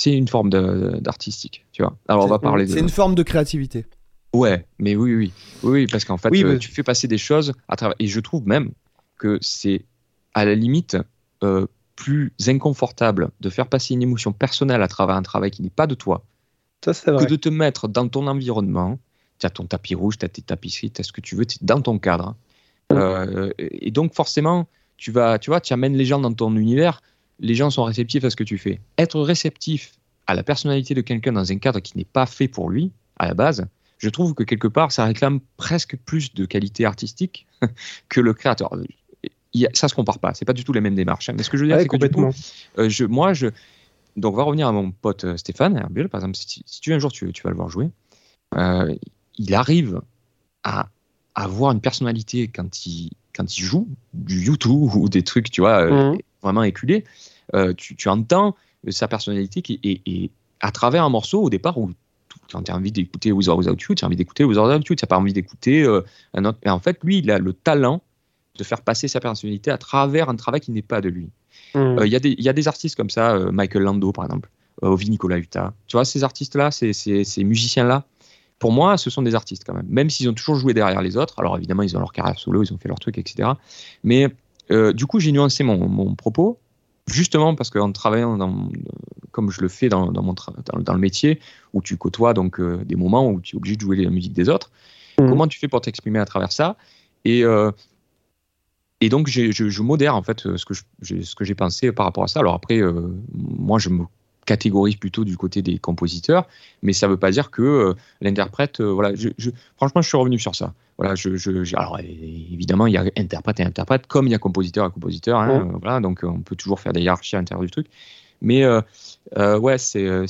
Speaker 4: une forme d'artistique, tu vois. Alors on va parler.
Speaker 1: C'est une forme de créativité.
Speaker 4: Ouais, mais oui, oui, oui, parce qu'en fait, euh, tu fais passer des choses à travers. Et je trouve même que c'est à la limite euh, plus inconfortable de faire passer une émotion personnelle à travers un travail qui n'est pas de toi que de te mettre dans ton environnement. Tu as ton tapis rouge, tu as tes tapisseries, tu as ce que tu veux, tu es dans ton cadre. Euh, et donc forcément, tu vas, tu vois, tu amènes les gens dans ton univers, les gens sont réceptifs à ce que tu fais. Être réceptif à la personnalité de quelqu'un dans un cadre qui n'est pas fait pour lui, à la base, je trouve que quelque part, ça réclame presque plus de qualité artistique que le créateur ça se compare pas. C'est pas du tout les mêmes démarches. Hein. Mais ce que je veux dire, c'est que du coup, euh, je, moi, je, donc, on va revenir à mon pote euh, Stéphane Herbul, par exemple. Si, tu un jour tu, tu vas le voir jouer, euh, il arrive à avoir une personnalité quand il, quand il joue du YouTube ou des trucs, tu vois, mmh. vraiment éculés. tu, tu, entends sa personnalité qui est, à travers un morceau au départ où quand tu as envie d'écouter With or Without You, tu as envie d'écouter With or Without You, tu n'as pas envie d'écouter un autre. Et en fait, lui, il a le talent de faire passer sa personnalité à travers un travail qui n'est pas de lui. Il hmm. euh, y, y, a des artistes comme ça, euh, Michael Lando par exemple, euh, Ovi Nicolas Huta. Tu vois, ces artistes-là, ces, ces, ces musiciens-là, pour moi, ce sont des artistes quand même. Même s'ils ont toujours joué derrière les autres. Alors évidemment, ils ont leur carrière solo, ils ont fait leur truc, etc. Mais du coup, j'ai nuancé mon, mon, propos, justement parce qu'en travaillant dans, comme je le fais dans, dans mon dans, dans, le métier, où tu côtoies donc des moments où tu es obligé de jouer la musique des autres, hmm. comment tu fais pour t'exprimer à travers ça? Et, et donc, je, je, modère en fait ce que, ce que j'ai pensé par rapport à ça. Alors après, moi, je me catégorise plutôt du côté des compositeurs, mais ça ne veut pas dire que euh, l'interprète, euh, voilà, je, franchement, je suis revenu sur ça. Voilà, je, alors évidemment, il y a interprète et interprète, comme il y a compositeur et compositeur, hein, voilà, donc on peut toujours faire des hiérarchies à l'intérieur du truc. Mais euh, ouais, c'est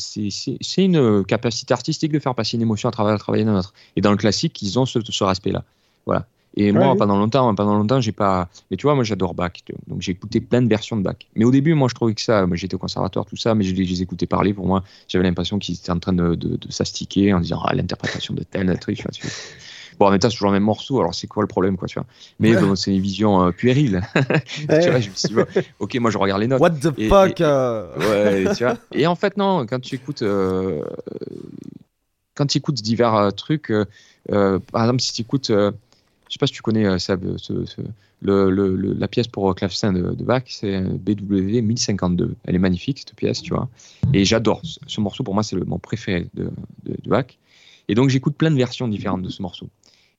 Speaker 4: une capacité artistique de faire passer une émotion à travers travailler d'un autre. Et dans le classique, ils ont ce, ce respect-là. Voilà. Et moi, pendant longtemps, pendant longtemps, j'ai pas. Mais tu vois, moi, j'adore Bach. Donc, j'ai écouté plein de versions de Bach. Mais au début, moi, je trouvais que ça. Moi, j'étais au conservatoire, tout ça, mais je les, écoutais parler. Pour moi, j'avais l'impression qu'ils étaient en train de, de, s'astiquer en disant ah, l'interprétation de tel truc. Tu vois, Bon, en même temps, c'est toujours le même morceau. Alors, c'est quoi le problème, quoi, tu vois Mais c'est une vision euh, puérile. tu vois, je me suis dit, ok, moi, je regarde les notes.
Speaker 1: What the fuck euh
Speaker 4: Ouais, tu vois. Et en fait, non, quand tu écoutes, euh, quand tu écoutes divers trucs, par exemple, si tu écoutes je sais pas si tu connais euh, la pièce pour clavecin de, de Bach, c'est BW 1052. Elle est magnifique cette pièce, tu vois. Et j'adore ce, morceau. Pour moi, c'est mon préféré de, de, Bach. Et donc j'écoute plein de versions différentes de ce morceau.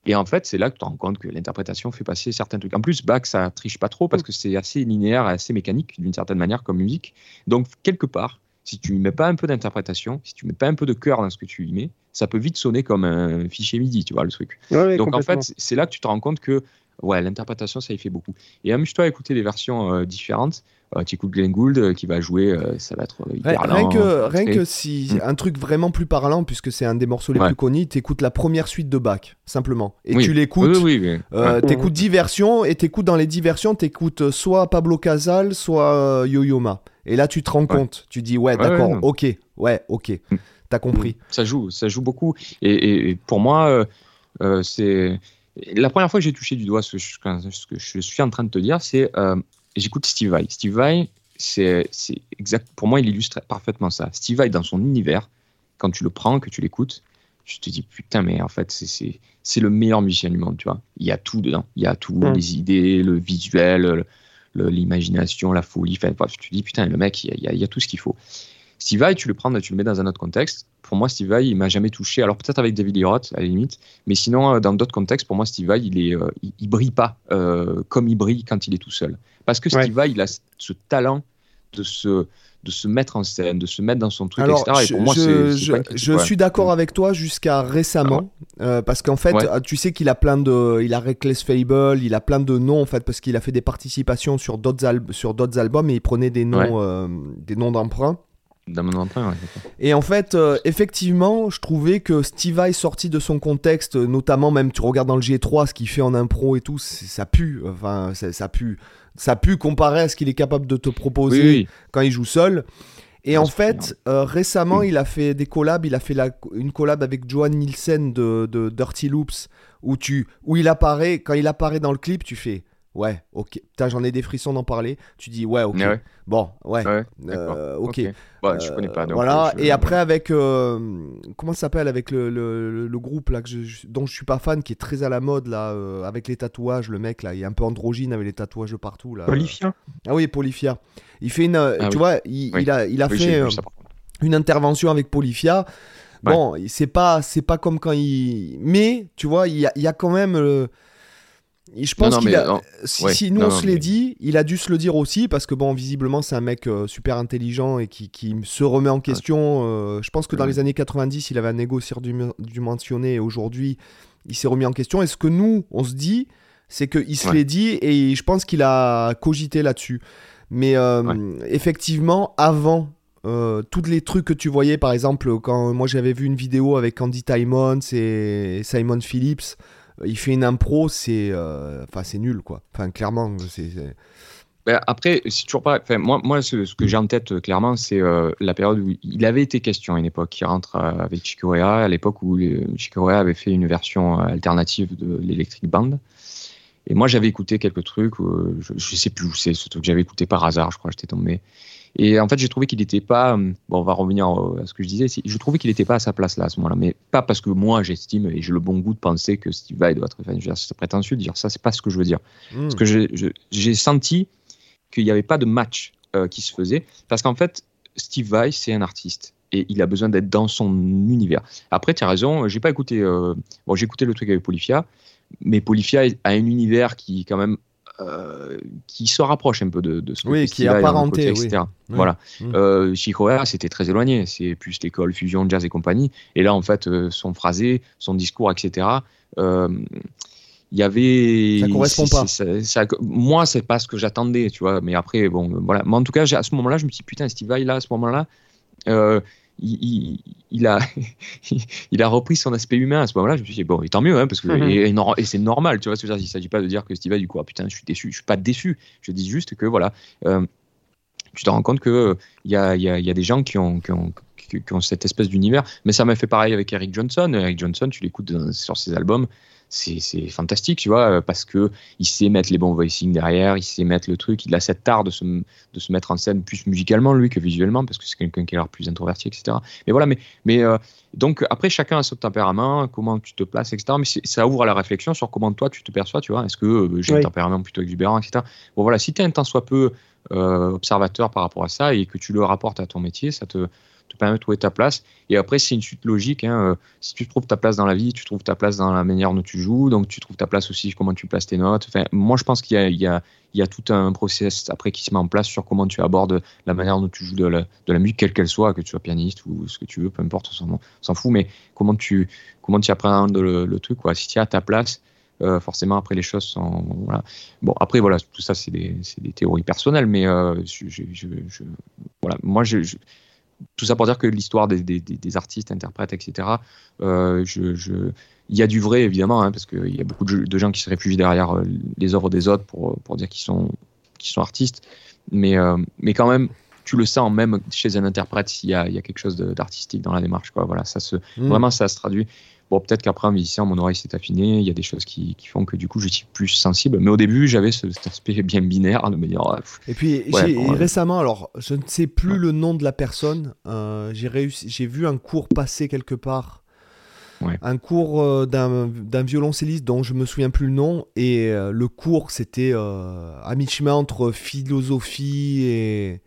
Speaker 4: Et en fait, c'est là que tu te rends compte que l'interprétation fait passer certains trucs. En plus, Bach, ça triche pas trop parce que c'est assez linéaire, assez mécanique d'une certaine manière comme musique. Donc quelque part, si tu ne mets pas un peu d'interprétation, si tu ne mets pas un peu de cœur dans ce que tu y mets, ça peut vite sonner comme un fichier MIDI, tu vois, le truc. Donc en fait, c'est là que tu te rends compte que ouais, l'interprétation, ça y fait beaucoup. Et amuse-toi à écouter des versions euh, différentes. Euh, tu écoutes Glenn Gould euh, qui va jouer, ça va être hyper
Speaker 1: rien, que, rien que si mm. un truc vraiment plus parlant, puisque c'est un des morceaux les plus connus, tu écoutes la première suite de Bach, simplement. Et tu l'écoutes, oui, tu écoutes 10 versions, et tu écoutes dans les 10 versions, tu écoutes soit Pablo Casal, soit Yo-Yo Ma. Et là, tu te rends compte, tu dis, ouais, d'accord, ok, ouais, ok, mm. t'as compris.
Speaker 4: Ça joue, ça joue beaucoup. Et, pour moi, euh, euh, c'est. La première fois que j'ai touché du doigt ce que, je, ce que, je, suis en train de te dire, c'est euh, j'écoute Steve Vai. Steve Vai, c'est exact. Pour moi, il illustre parfaitement ça. Steve Vai, dans son univers, quand tu le prends, que tu l'écoutes, je te dis putain, mais en fait, c'est le meilleur musicien du monde, tu vois. Il y a tout dedans. Il y a tout, mm. les idées, le visuel, l'imagination, la folie. Enfin, bref, tu dis, putain, le mec, il y, a, tout ce qu'il faut. Steve Vai, tu le prends, tu le mets dans un autre contexte. Pour moi, Steve Vai, il m'a jamais touché. Alors peut-être avec David Roth, à la limite, mais sinon, euh, dans d'autres contextes, pour moi, Steve Vai, il, est, euh, il, brille pas euh, comme il brille quand il est tout seul. Parce que Steve Vai, il a ce talent de se, de se mettre en scène, de se mettre dans son truc, etc.
Speaker 1: Et pour moi, je, je, suis d'accord avec toi jusqu'à récemment, ah euh, parce qu'en fait, tu sais qu'il a plein de, il a Reckless Fable, il a plein de noms en fait, parce qu'il a fait des participations sur d'autres sur d'autres albums et il prenait des noms, euh, des noms d'emprunt. Et en fait, euh, effectivement, je trouvais que Steve Vai sorti de son contexte, notamment même tu regardes dans le G3 ce qu'il fait en impro et tout, ça pue, enfin ça, pue ça pu comparer à ce qu'il est capable de te proposer quand il joue seul. Et en fait, euh, récemment, il a fait des collabs. Il a fait une collab avec Johan Nielsen de, de Dirty Loops, où, tu, où il apparaît, quand il apparaît dans le clip, tu fais Ouais, ok. j'en ai des frissons d'en parler. Tu dis, ouais, ok. Bon, ouais. Euh, ok.
Speaker 4: Bah, je connais pas.
Speaker 1: voilà. Et après, avec. Euh, comment ça s'appelle Avec le, le, groupe là, que je, dont je suis pas fan, qui est très à la mode, là, euh, avec les tatouages. Le mec, là, il est un peu androgyne avec les tatouages de partout. Là.
Speaker 3: Polifia
Speaker 1: Ah oui, Polifia. Il fait une. Ah tu vois, il, a, il a fait une intervention avec Polifia. Bon, c'est pas, c'est pas comme quand il. Mais, tu vois, il y a, il y a quand même je pense qu'il a. Si, nous on se l'est dit, il a dû se le dire aussi parce que bon, visiblement c'est un mec euh, super intelligent et qui, qui, se remet en question. Euh, je pense que dans les années 90, il avait un égo surdimensionné et aujourd'hui, il s'est remis en question. Et ce que nous on se dit, c'est qu'il se l'est dit et je pense qu'il a cogité là-dessus. Mais euh, effectivement, avant tous les trucs que tu voyais, par exemple, quand moi j'avais vu une vidéo avec Andy Timons et Simon Phillips, il fait une impro, c'est euh, enfin c'est nul quoi. Enfin clairement, c'est
Speaker 4: ben, après, c'est toujours pas. moi, moi, ce, que j'ai en tête clairement, c'est euh, la période où il avait été question à une époque. Il rentre euh, avec Chicorea, à l'époque où Chicorea avait fait une version alternative de l'Electric Band. Et moi, j'avais écouté quelques trucs. je, ne sais plus où c'est, ce truc j'avais écouté par hasard, je crois, j'étais tombé. Et en fait, j'ai trouvé qu'il n'était pas. Euh, bon, on va revenir à ce que je disais. Je trouvais qu'il n'était pas à sa place là à ce moment-là. Mais pas parce que moi, j'estime et j'ai le bon goût de penser que Steve Vai doit être. Enfin, c'est prétentieux de dire ça. C'est pas ce que je veux dire. Hmm. Parce que j'ai senti qu'il n'y avait pas de match euh, qui se faisait. Parce qu'en fait, Steve Vai, c'est un artiste. Et il a besoin d'être dans son univers. Après, tu as raison. J'ai pas écouté. Euh, bon, j'ai écouté le truc avec Polifia. mais Polyphia a un univers qui quand même euh, qui se rapproche un peu de, de ce que
Speaker 1: oui, qui est apparenté,
Speaker 4: etc. Voilà. Mm. Euh, c'était très éloigné. C'est plus l'école fusion, jazz et compagnie. Et là, en fait, euh, son phrasé, son discours, etc. Euh, il y avait.
Speaker 1: Ça correspond pas.
Speaker 4: Ça, moi, c'est pas ce que j'attendais, tu vois. Mais après, bon, voilà. Mais en tout cas, à ce moment-là, je me suis dit, putain, Steve Vai, là, à ce moment-là, il, a, il a repris son aspect humain à ce moment-là. Je me suis dit, bon, tant mieux, hein, parce que, mhm. et, c'est normal, tu vois. Il ne s'agit pas de dire que Steve du coup, ah, putain, je suis déçu. Je suis pas déçu. Je dis juste que, voilà, euh, tu te rends compte qu'il y a, y, a, y a des gens qui ont, qui ont, qui ont cette espèce d'univers. Mais ça m'a fait pareil avec Eric Johnson. Eric Johnson, tu l'écoutes sur ses albums, c'est fantastique, tu vois, parce que il sait mettre les bons voicing derrière, il sait mettre le truc, il a cette art de se, de se mettre en scène plus musicalement lui que visuellement, parce que c'est quelqu'un qui est l'air plus introverti, etc. Mais voilà, mais, mais euh, donc après chacun a son tempérament, comment tu te places, etc. Mais ça ouvre à la réflexion sur comment toi tu te perçois, tu vois. Est-ce que euh, j'ai un tempérament plutôt exubérant, etc. Bon voilà, si tu es un temps soit peu euh, observateur par rapport à ça et que tu le rapportes à ton métier, ça te te permet de trouver ta place. Et après, c'est une suite logique. Hein. Euh, si tu trouves ta place dans la vie, tu trouves ta place dans la manière dont tu joues, donc tu trouves ta place aussi comment tu places tes notes. Moi, je pense qu'il y, y, y a, tout un process après qui se met en place sur comment tu abordes la manière dont tu joues de la, de la musique, quelle qu'elle soit, que tu sois pianiste ou ce que tu veux, peu importe, on s'en fout, mais comment tu, comment tu apprends le, truc. Quoi. Si tu as ta place, euh, forcément après les choses sont voilà. bon après voilà tout ça c'est des, des, théories personnelles mais euh, voilà moi je, tout ça pour dire que l'histoire des, des, des, artistes, interprètes, etc., euh, je, je, il y a du vrai évidemment, hein, parce qu'il y a beaucoup de, gens qui se réfugient derrière euh, les œuvres des autres pour, pour dire qu'ils sont, qu'ils sont artistes. Mais, euh, mais quand même, tu le sens même chez un interprète s'il y y a quelque chose d'artistique dans la démarche. Quoi. Voilà, ça se, mmh. Vraiment, ça se traduit. Bon, peut-être qu'après, en musicien, mon oreille s'est affinée. Il y a des choses qui, qui, font que du coup, je suis plus sensible. Mais au début, j'avais cet aspect bien binaire de me dire.
Speaker 1: Et puis, récemment, alors, je ne sais plus le nom de la personne. Euh, j'ai réussi, j'ai vu un cours passer quelque part. Un cours euh, d'un violoncelliste dont je me souviens plus le nom. Et euh, le cours, c'était à mi-chemin entre philosophie et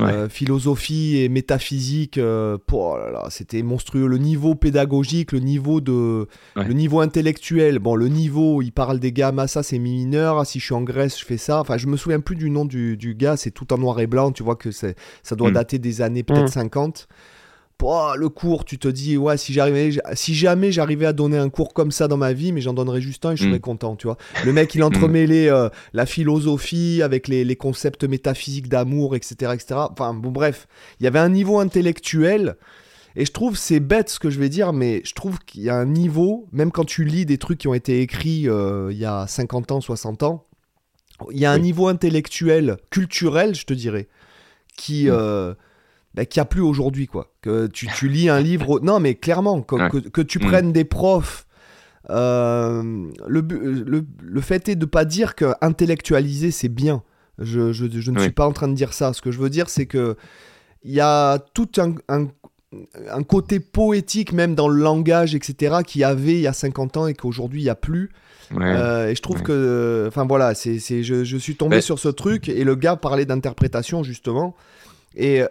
Speaker 1: euh, philosophie et métaphysique, euh, oh c'était monstrueux. Le niveau pédagogique, le niveau de, le niveau intellectuel. Bon, le niveau, il parle des gammes, ah, ça c'est mi mineur. Ah, si je suis en Grèce, je fais ça. Enfin, je me souviens plus du nom du, du gars. C'est tout en noir et blanc. Tu vois que ça doit mm. dater des années peut-être 50. Mm le cours, tu te dis, ouais, si, j'arrivais, si jamais j'arrivais à donner un cours comme ça dans ma vie, mais j'en donnerais juste un et je serais mm. content, tu vois. Le mec, il entremêlait euh, la philosophie avec les, les concepts métaphysiques d'amour, etc., etc. Enfin, bon, bref, il y avait un niveau intellectuel. Et je trouve, c'est bête ce que je vais dire, mais je trouve qu'il y a un niveau, même quand tu lis des trucs qui ont été écrits euh, il y a 50 ans, 60 ans, il y a un niveau intellectuel, culturel, je te dirais, qui, mm. euh, bah, qu'il n'y a plus aujourd'hui, quoi. Que tu, tu, lis un livre. Non, mais clairement, que, que, tu mm. prennes des profs. Euh, le, le, le, fait est de pas dire que intellectualiser c'est bien. Je, je, je ne suis pas en train de dire ça. Ce que je veux dire, c'est que il y a tout un, un, un, côté poétique, même dans le langage, etc., qui avait il y a 50 ans et qu'aujourd'hui il n'y a plus. Euh, et je trouve que. Enfin voilà, c'est, je, je, suis tombé sur ce truc et le gars parlait d'interprétation justement. Et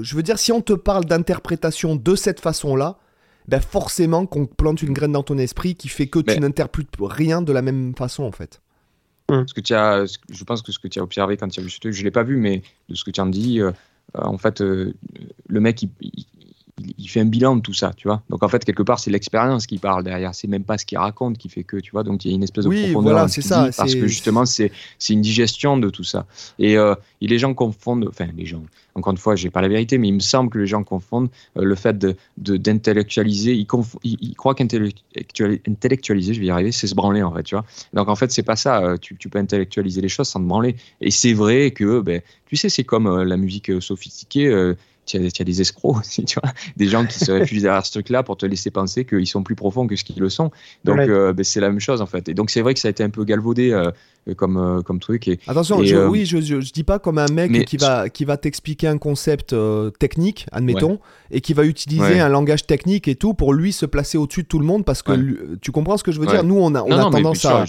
Speaker 1: je veux dire, si on te parle d'interprétation de cette façon-là, ben forcément qu'on plante une graine dans ton esprit qui fait que tu n'interprètes rien de la même façon en fait.
Speaker 4: Ce que tu as, je pense que ce que tu as observé quand tu as vu ce truc, je l'ai pas vu, mais de ce que tu en dis, euh, en fait, euh, le mec, il, il, fait un bilan de tout ça, tu vois. Donc en fait, quelque part, c'est l'expérience qui parle derrière. C'est même pas ce qu'il raconte qui fait que, tu vois. Donc il y a une espèce de
Speaker 1: oui,
Speaker 4: profondeur.
Speaker 1: Voilà, c'est ça.
Speaker 4: parce que justement, c'est une digestion de tout ça. Et, euh, et, les gens confondent, enfin, les gens, encore une fois, j'ai pas la vérité, mais il me semble que les gens confondent euh, le fait d'intellectualiser. De, ils, ils, croient qu'intellectualiser, je vais y arriver, c'est se branler, en fait, tu vois. Donc en fait, c'est pas ça. Euh, tu, tu, peux intellectualiser les choses sans te branler. Et c'est vrai que, ben, tu sais, c'est comme la musique sophistiquée tu as, des escrocs aussi, tu vois, des gens qui se réfugient derrière ce truc-là pour te laisser penser qu'ils sont plus profonds que ce qu'ils le sont. Donc, euh, ben, c'est la même chose en fait. Et donc, c'est vrai que ça a été un peu galvaudé euh, comme, euh, comme truc. Et,
Speaker 1: Attention, oui, je, je, dis pas comme un mec qui va, qui va t'expliquer un concept technique, admettons, et qui va utiliser un langage technique et tout pour lui se placer au-dessus de tout le monde parce que tu comprends ce que je veux dire? Nous, on a, on a tendance à,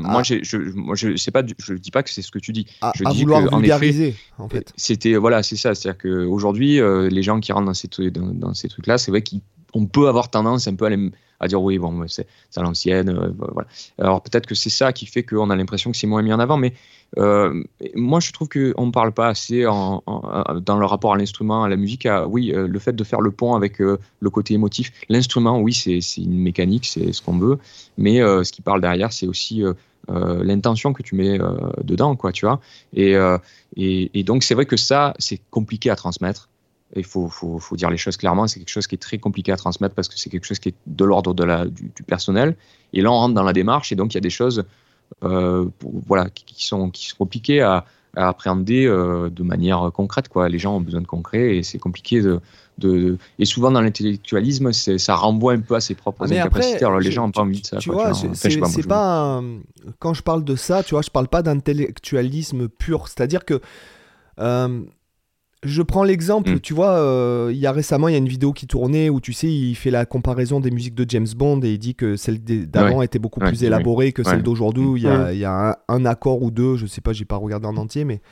Speaker 4: Moi, je, moi, je sais pas, je dis pas que c'est ce que tu dis.
Speaker 1: À,
Speaker 4: je
Speaker 1: dis vouloir vulgariser, en fait.
Speaker 4: C'était voilà, c'est ça. C'est-à-dire qu'aujourd'hui, euh, les gens qui rentrent dans ces, dans, dans ces trucs-là, c'est vrai qu'ils on peut avoir tendance un peu à, à dire oui, bon, c'est à l'ancienne. voilà. Alors peut-être que c'est ça qui fait qu'on a l'impression que c'est moins mis en avant, mais euh, moi, je trouve qu'on ne parle pas assez en, dans le rapport à l'instrument, à la musique. À, oui, euh, le fait de faire le pont avec euh, le côté émotif. L'instrument, oui, c'est une mécanique, c'est ce qu'on veut. Mais ce qui parle derrière, c'est aussi l'intention que tu mets dedans, quoi, tu vois. Et, et donc, c'est vrai que ça, c'est compliqué à transmettre. Il faut, faut, faut, dire les choses clairement, c'est quelque chose qui est très compliqué à transmettre parce que c'est quelque chose qui est de l'ordre de la, du, du, personnel. Et là, on rentre dans la démarche et donc il y a des choses euh, voilà, qui, sont, qui sont compliqués à, appréhender euh, de manière concrète. Quoi. Les gens ont besoin de concret et c'est compliqué de, de, Et souvent dans l'intellectualisme, ça renvoie un peu à ses propres ah, incapacités. Alors les gens n'ont pas envie de ça.
Speaker 1: Tu vois, c'est pas. Quand je parle de ça, tu vois, je parle pas d'intellectualisme pur. C'est-à-dire que. Euh, je prends l'exemple, mm. tu vois, euh, il y a récemment, il y a une vidéo qui tournait où tu sais, il fait la comparaison des musiques de James Bond et il dit que celle d'avant était beaucoup plus élaborée que celle d'aujourd'hui où il y a, y a un, accord ou deux, je sais pas, j'ai pas regardé en entier, mais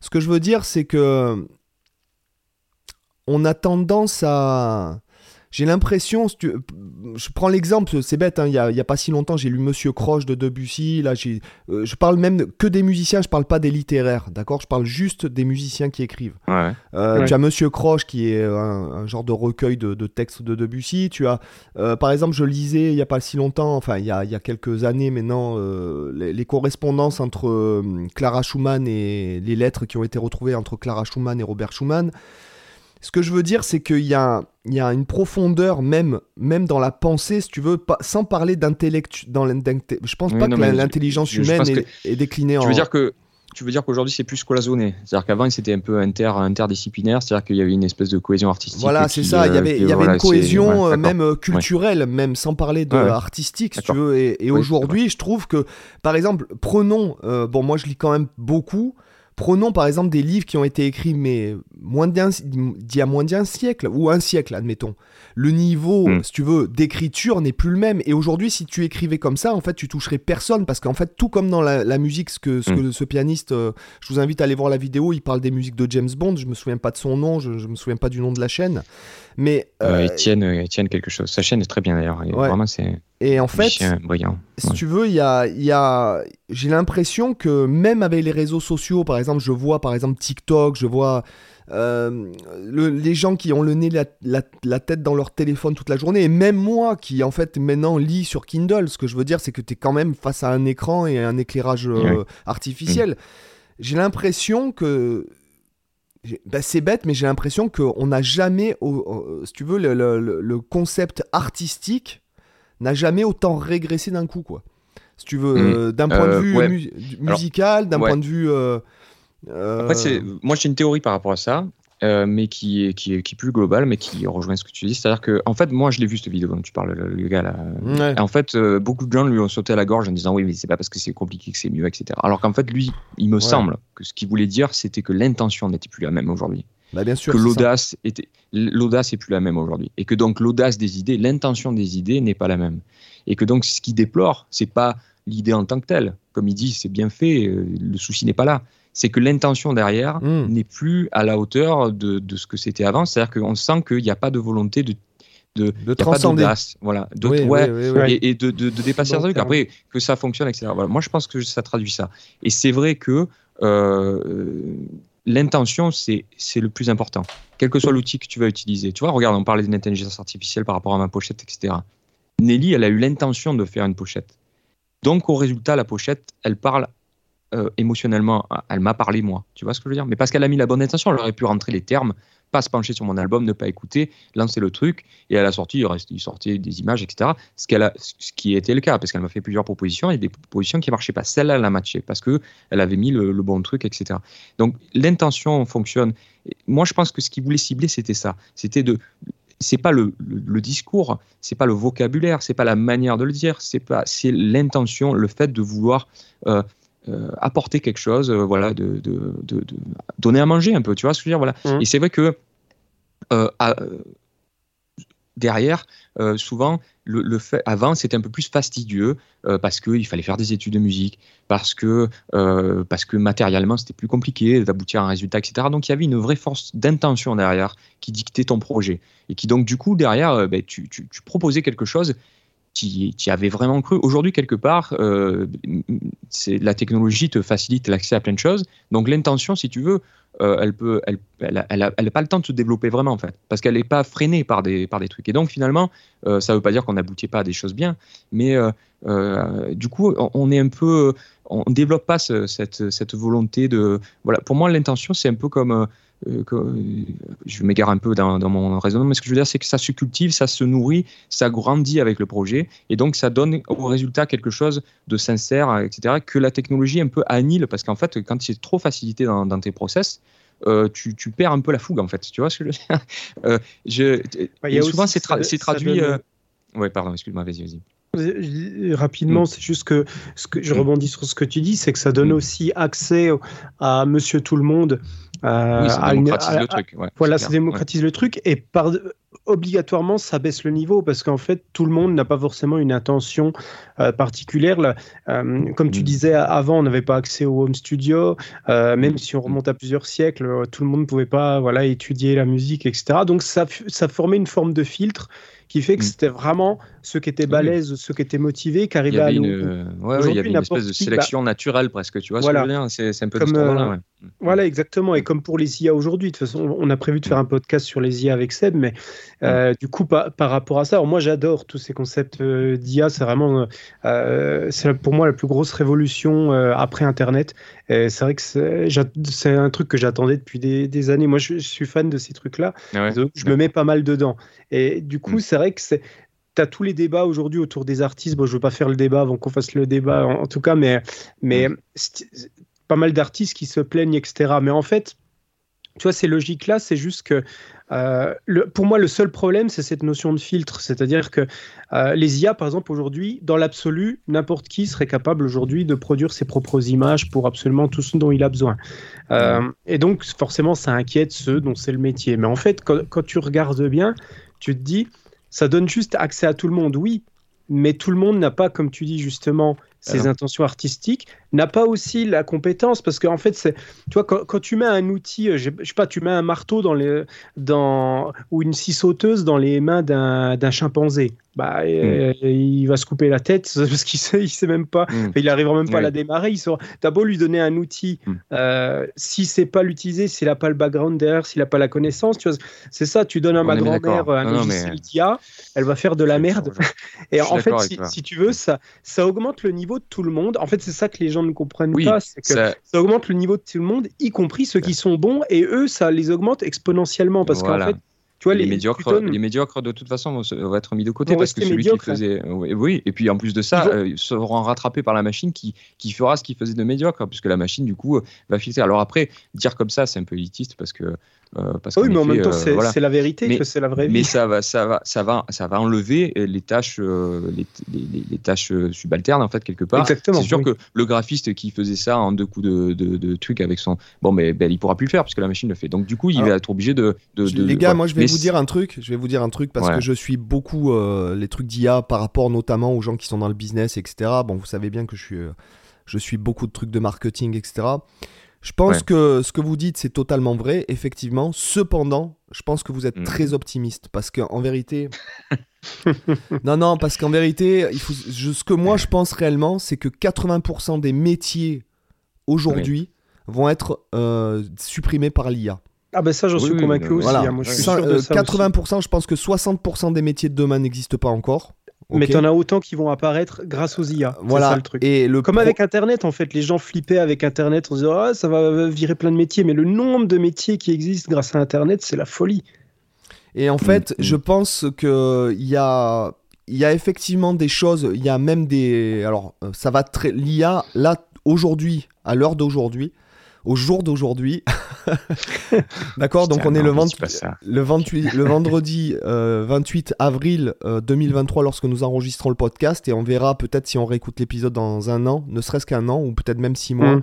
Speaker 1: ce que je veux dire, c'est que on a tendance à j'ai l'impression, je prends l'exemple, c'est bête, hein, il n'y a, pas si longtemps, j'ai lu Monsieur Croche de Debussy, là, euh, je parle même que des musiciens, je parle pas des littéraires, d'accord? Je parle juste des musiciens qui écrivent. Euh, tu as Monsieur Croche qui est un, genre de recueil de, textes de Debussy, tu as, euh, par exemple, je lisais il n'y a pas si longtemps, enfin, il y a, quelques années maintenant, les, les, correspondances entre Clara Schumann et les lettres qui ont été retrouvées entre Clara Schumann et Robert Schumann. Ce que je veux dire, c'est qu'il y a, il y a une profondeur même, même dans la pensée, si tu veux, pas, sans parler d'intellect. Je pense pas que l'intelligence humaine est, déclinée
Speaker 4: en. Tu veux dire que tu veux dire qu'aujourd'hui c'est plus cloisonné. C'est-à-dire qu'avant c'était un peu inter, interdisciplinaire, c'est-à-dire qu'il y avait une espèce de cohésion artistique.
Speaker 1: Voilà, c'est ça. Il y avait, il y avait une cohésion euh, même euh, culturelle, même sans parler de artistique, si tu veux. Et, aujourd'hui, je trouve que, par exemple, prenons, euh, bon, moi je lis quand même beaucoup. Prenons par exemple des livres qui ont été écrits mais moins d'il y a moins d'un siècle, ou un siècle admettons. Le niveau, hmm. si tu veux, d'écriture n'est plus le même. Et aujourd'hui, si tu écrivais comme ça, en fait, tu toucherais personne. Parce qu'en fait, tout comme dans la, musique, ce que, ce, hmm. ce pianiste, euh, je vous invite à aller voir la vidéo, il parle des musiques de James Bond. Je me souviens pas de son nom, je, je me souviens pas du nom de la chaîne. Mais
Speaker 4: euh, euh Étienne, quelque chose. Sa chaîne est très bien d'ailleurs. Vraiment, c'est.
Speaker 1: Et en fait,
Speaker 4: brillant.
Speaker 1: si tu veux, il y a, y a... j'ai l'impression que même avec les réseaux sociaux, par exemple, je vois par exemple TikTok, je vois euh, les gens qui ont le nez, la, la, tête dans leur téléphone toute la journée, et même moi qui en fait maintenant lis sur Kindle, ce que je veux dire, c'est que tu es quand même face à un écran et un éclairage euh, artificiel. J'ai l'impression que bah, c'est bête, mais j'ai l'impression qu'on n'a jamais, si tu veux, le, concept artistique n'a jamais autant régressé d'un coup, quoi. Si tu veux, mm. euh, d'un point de euh, vue musical, d'un point de vue. Euh,
Speaker 4: Après, moi j'ai une théorie par rapport à ça. Euh, mais qui est, qui, est, qui est plus global, mais qui rejoint ce que tu dis. C'est-à-dire que, en fait, moi, je l'ai vu cette vidéo dont tu parles, le, gars là. Et en fait, euh, beaucoup de gens lui ont sauté à la gorge en disant oui, mais c'est pas parce que c'est compliqué que c'est mieux, etc. Alors qu'en fait, lui, il me semble que ce qu'il voulait dire, c'était que l'intention n'était plus la même aujourd'hui.
Speaker 1: Bah bien sûr,
Speaker 4: que l'audace était l'audace est plus la même aujourd'hui et que donc l'audace des idées l'intention des idées n'est pas la même et que donc ce qu'il déplore c'est pas l'idée en tant que telle comme il dit c'est bien fait euh, le souci n'est pas là c'est que l'intention derrière hmm. n'est plus à la hauteur de, de ce que c'était avant. C'est-à-dire qu'on sent qu'il n'y a pas de volonté de de,
Speaker 1: de transcender,
Speaker 4: voilà, de, ouais, et, de, de, dépasser un truc. Après, que ça fonctionne, etc. Voilà. Moi, je pense que ça traduit ça. Et c'est vrai que euh, l'intention, c'est le plus important, quel que soit l'outil que tu vas utiliser. Tu vois, regarde, on parlait d'intelligence artificielle par rapport à ma pochette, etc. Nelly, elle a eu l'intention de faire une pochette. Donc, au résultat, la pochette, elle parle euh, émotionnellement, elle m'a parlé moi. Tu vois ce que je veux dire? Mais parce qu'elle a mis la bonne intention, elle aurait pu rentrer les termes, pas se pencher sur mon album, ne pas écouter, lancer le truc, et elle a sorti, il sortait des images, etc. Ce, qui était le cas, parce qu'elle m'a fait plusieurs propositions, et des propositions qui ne marchaient pas. Celle-là, elle a matché, parce qu'elle avait mis le, bon truc, etc. Donc l'intention fonctionne. Moi, je pense que ce qu'il voulait cibler, c'était ça. C'était de c'est pas le, le, discours, c'est pas le vocabulaire, c'est pas la manière de le dire, c'est pas, c'est l'intention, le fait de vouloir euh, euh, apporter quelque chose, euh, voilà, de, de, de, donner à manger un peu, tu vois ce que je veux dire, voilà. Mmh. Et c'est vrai que euh, derrière, euh, souvent, le, fait, avant, c'était un peu plus fastidieux euh, parce qu'il fallait faire des études de musique, parce que, euh, parce que matériellement, c'était plus compliqué d'aboutir à un résultat, etc. Donc, il y avait une vraie force d'intention derrière qui dictait ton projet. Et qui, donc, du coup, derrière, ben, tu, tu, proposais quelque chose qui, avait vraiment cru. Aujourd'hui, quelque part, la technologie te facilite l'accès à plein de choses. Donc, l'intention, si tu veux, euh, elle peut, elle, elle, elle, pas le temps de se développer vraiment en fait, parce qu'elle n'est pas freinée par des, par des trucs. Et donc finalement, euh, ça ne veut pas dire qu'on n'aboutit pas à des choses bien, mais euh, du coup, on est un peu, on développe pas cette, cette volonté de, voilà. Pour moi, l'intention, c'est un peu comme euh, je m'égare un peu dans, mon raisonnement, mais ce que je veux dire, c'est que ça se cultive, ça se nourrit, ça grandit avec le projet, et donc ça donne au résultat quelque chose de sincère, etc., que la technologie un peu annule, parce qu'en fait, quand c'est trop facilité dans, tes process, euh, tu, perds un peu la fougue, en fait. Tu vois ce que je veux dire? Euh, je, Souvent, c'est traduit. Oui, pardon, excuse-moi, vas-y, vas-y.
Speaker 3: Rapidement, mm. c'est juste que, ce que je mm. rebondis sur ce que tu dis, c'est que ça donne mm. aussi accès à Monsieur Tout le Monde.
Speaker 4: Euh, ça démocratise le truc.
Speaker 3: voilà, ça démocratise le truc et par, obligatoirement, ça baisse le niveau parce qu'en fait, tout le monde n'a pas forcément une intention euh, particulière. Là, euh, comme tu disais avant, on n'avait pas accès au home studio, même si on remonte à plusieurs siècles, tout le monde ne pouvait pas voilà, étudier la musique, etc. Donc ça, ça formait une forme de filtre qui fait que mm. c'était vraiment ceux qui étaient balèzes, ceux qui étaient motivés, qui arrivaient à
Speaker 4: nous. il y avait une espèce de sélection naturelle presque, tu vois
Speaker 3: voilà.
Speaker 4: ce C'est un peu
Speaker 3: comme, euh, Voilà, exactement. Et comme pour les IA aujourd'hui, de toute façon, on a prévu de faire un podcast sur les IA avec Seb, mais euh, du coup, par, par, rapport à ça, moi j'adore tous ces concepts euh, d'IA, c'est vraiment, c'est pour moi la plus grosse révolution après Internet. C'est vrai que c'est un truc que j'attendais depuis des, années. Moi, je, suis fan de ces trucs-là. Ah je me mets pas mal dedans. Et du coup, mm. c'est vrai que c'est tu as tous les débats aujourd'hui autour des artistes. Bon, je veux pas faire le débat avant qu'on fasse le débat, en, tout cas, mais, mais mm. pas mal d'artistes qui se plaignent, etc. Mais en fait, tu vois, ces logiques-là, c'est juste que euh, le, pour moi, le seul problème, c'est cette notion de filtre. C'est-à-dire que euh, les IA, par exemple, aujourd'hui, dans l'absolu, n'importe qui serait capable aujourd'hui de produire ses propres images pour absolument tout ce dont il a besoin. Euh, et donc, forcément, ça inquiète ceux dont c'est le métier. Mais en fait, quand, quand, tu regardes bien, tu te dis, ça donne juste accès à tout le monde, oui, mais tout le monde n'a pas, comme tu dis justement, ses intentions artistiques, n'a pas aussi la compétence parce qu'en fait, c'est, tu vois, quand, tu mets un outil, euh, je, sais pas, tu mets un marteau dans les, dans, ou une scie sauteuse dans les mains d'un, chimpanzé, bah, euh, hmm. il va se couper la tête parce qu'il sait, il sait même pas, hmm. il arrivera même pas à la démarrer. Il t'as beau lui donner un outil, hmm. euh, si c'est pas l'utiliser, s'il a pas le background derrière, s'il a pas la connaissance, tu vois, c'est ça. Tu donnes à ma grand-mère un logiciel d'IA, elle va faire de la merde. Et en fait, si, si, tu veux, ça, ça augmente le niveau de tout le monde. En fait, c'est ça que les gens ne comprennent pas, c'est que ça... augmente le niveau de tout le monde, y compris ceux qui sont bons, et eux, ça les augmente exponentiellement parce qu'en fait,
Speaker 4: tu vois, les, médiocres, les médiocres, de toute façon, vont, être mis de côté parce que celui qui faisait. Oui, et puis en plus de ça, euh, ils seront rattrapés par la machine qui, qui fera ce qu'il faisait de médiocre, puisque la machine, du coup, euh, va filtrer. Alors après, dire comme ça, c'est un peu élitiste parce que
Speaker 3: euh, oui, mais en même temps, euh, c'est la vérité, c'est la vraie vie.
Speaker 4: Mais ça va, ça va, ça va, ça va enlever les tâches, euh, les, les, tâches subalternes en fait quelque part.
Speaker 3: Exactement.
Speaker 4: C'est sûr que le graphiste qui faisait ça en deux coups de, de, trucs avec son, bon, mais ben, il pourra plus le faire puisque la machine le fait. Donc du coup, il va être obligé de. de
Speaker 1: les gars, moi, je vais vous dire un truc. Je vais vous dire un truc parce que je suis beaucoup les trucs d'IA par rapport notamment aux gens qui sont dans le business, etc. Bon, vous savez bien que je suis, je suis beaucoup de trucs de marketing, etc. Je pense que ce que vous dites, c'est totalement vrai, effectivement. Cependant, je pense que vous êtes très mhm. optimiste parce qu'en vérité. non, non, parce qu'en vérité, il faut... ce que moi je pense réellement, c'est que 80% des métiers aujourd'hui vont être euh, supprimés par l'IA.
Speaker 3: Ah ben ça j'en suis convaincu aussi. Hein. Moi, je suis sûr de
Speaker 1: 80%, euh, je pense que 60% des métiers de demain n'existent pas encore.
Speaker 3: Mais t'en as autant qui vont apparaître grâce aux IA. Voilà. Ça, le truc. Et le Comme avec Internet, en fait, les gens flippaient avec Internet en se disant ah, ça va virer plein de métiers. Mais le nombre de métiers qui existent grâce à Internet, c'est la folie.
Speaker 1: Et en fait, mm. je pense qu'il y a, il y a effectivement des choses, il y a même des. Alors, euh, ça va très. L'IA, là, aujourd'hui, à l'heure d'aujourd'hui, au jour d'aujourd'hui. D'accord Donc on est le, le, 28, le vendredi 28 euh, avril 2023 euh, lorsque nous enregistrons le podcast et on verra peut-être si on réécoute l'épisode dans un an, ne serait-ce qu'un an ou peut-être même six mois. Mm.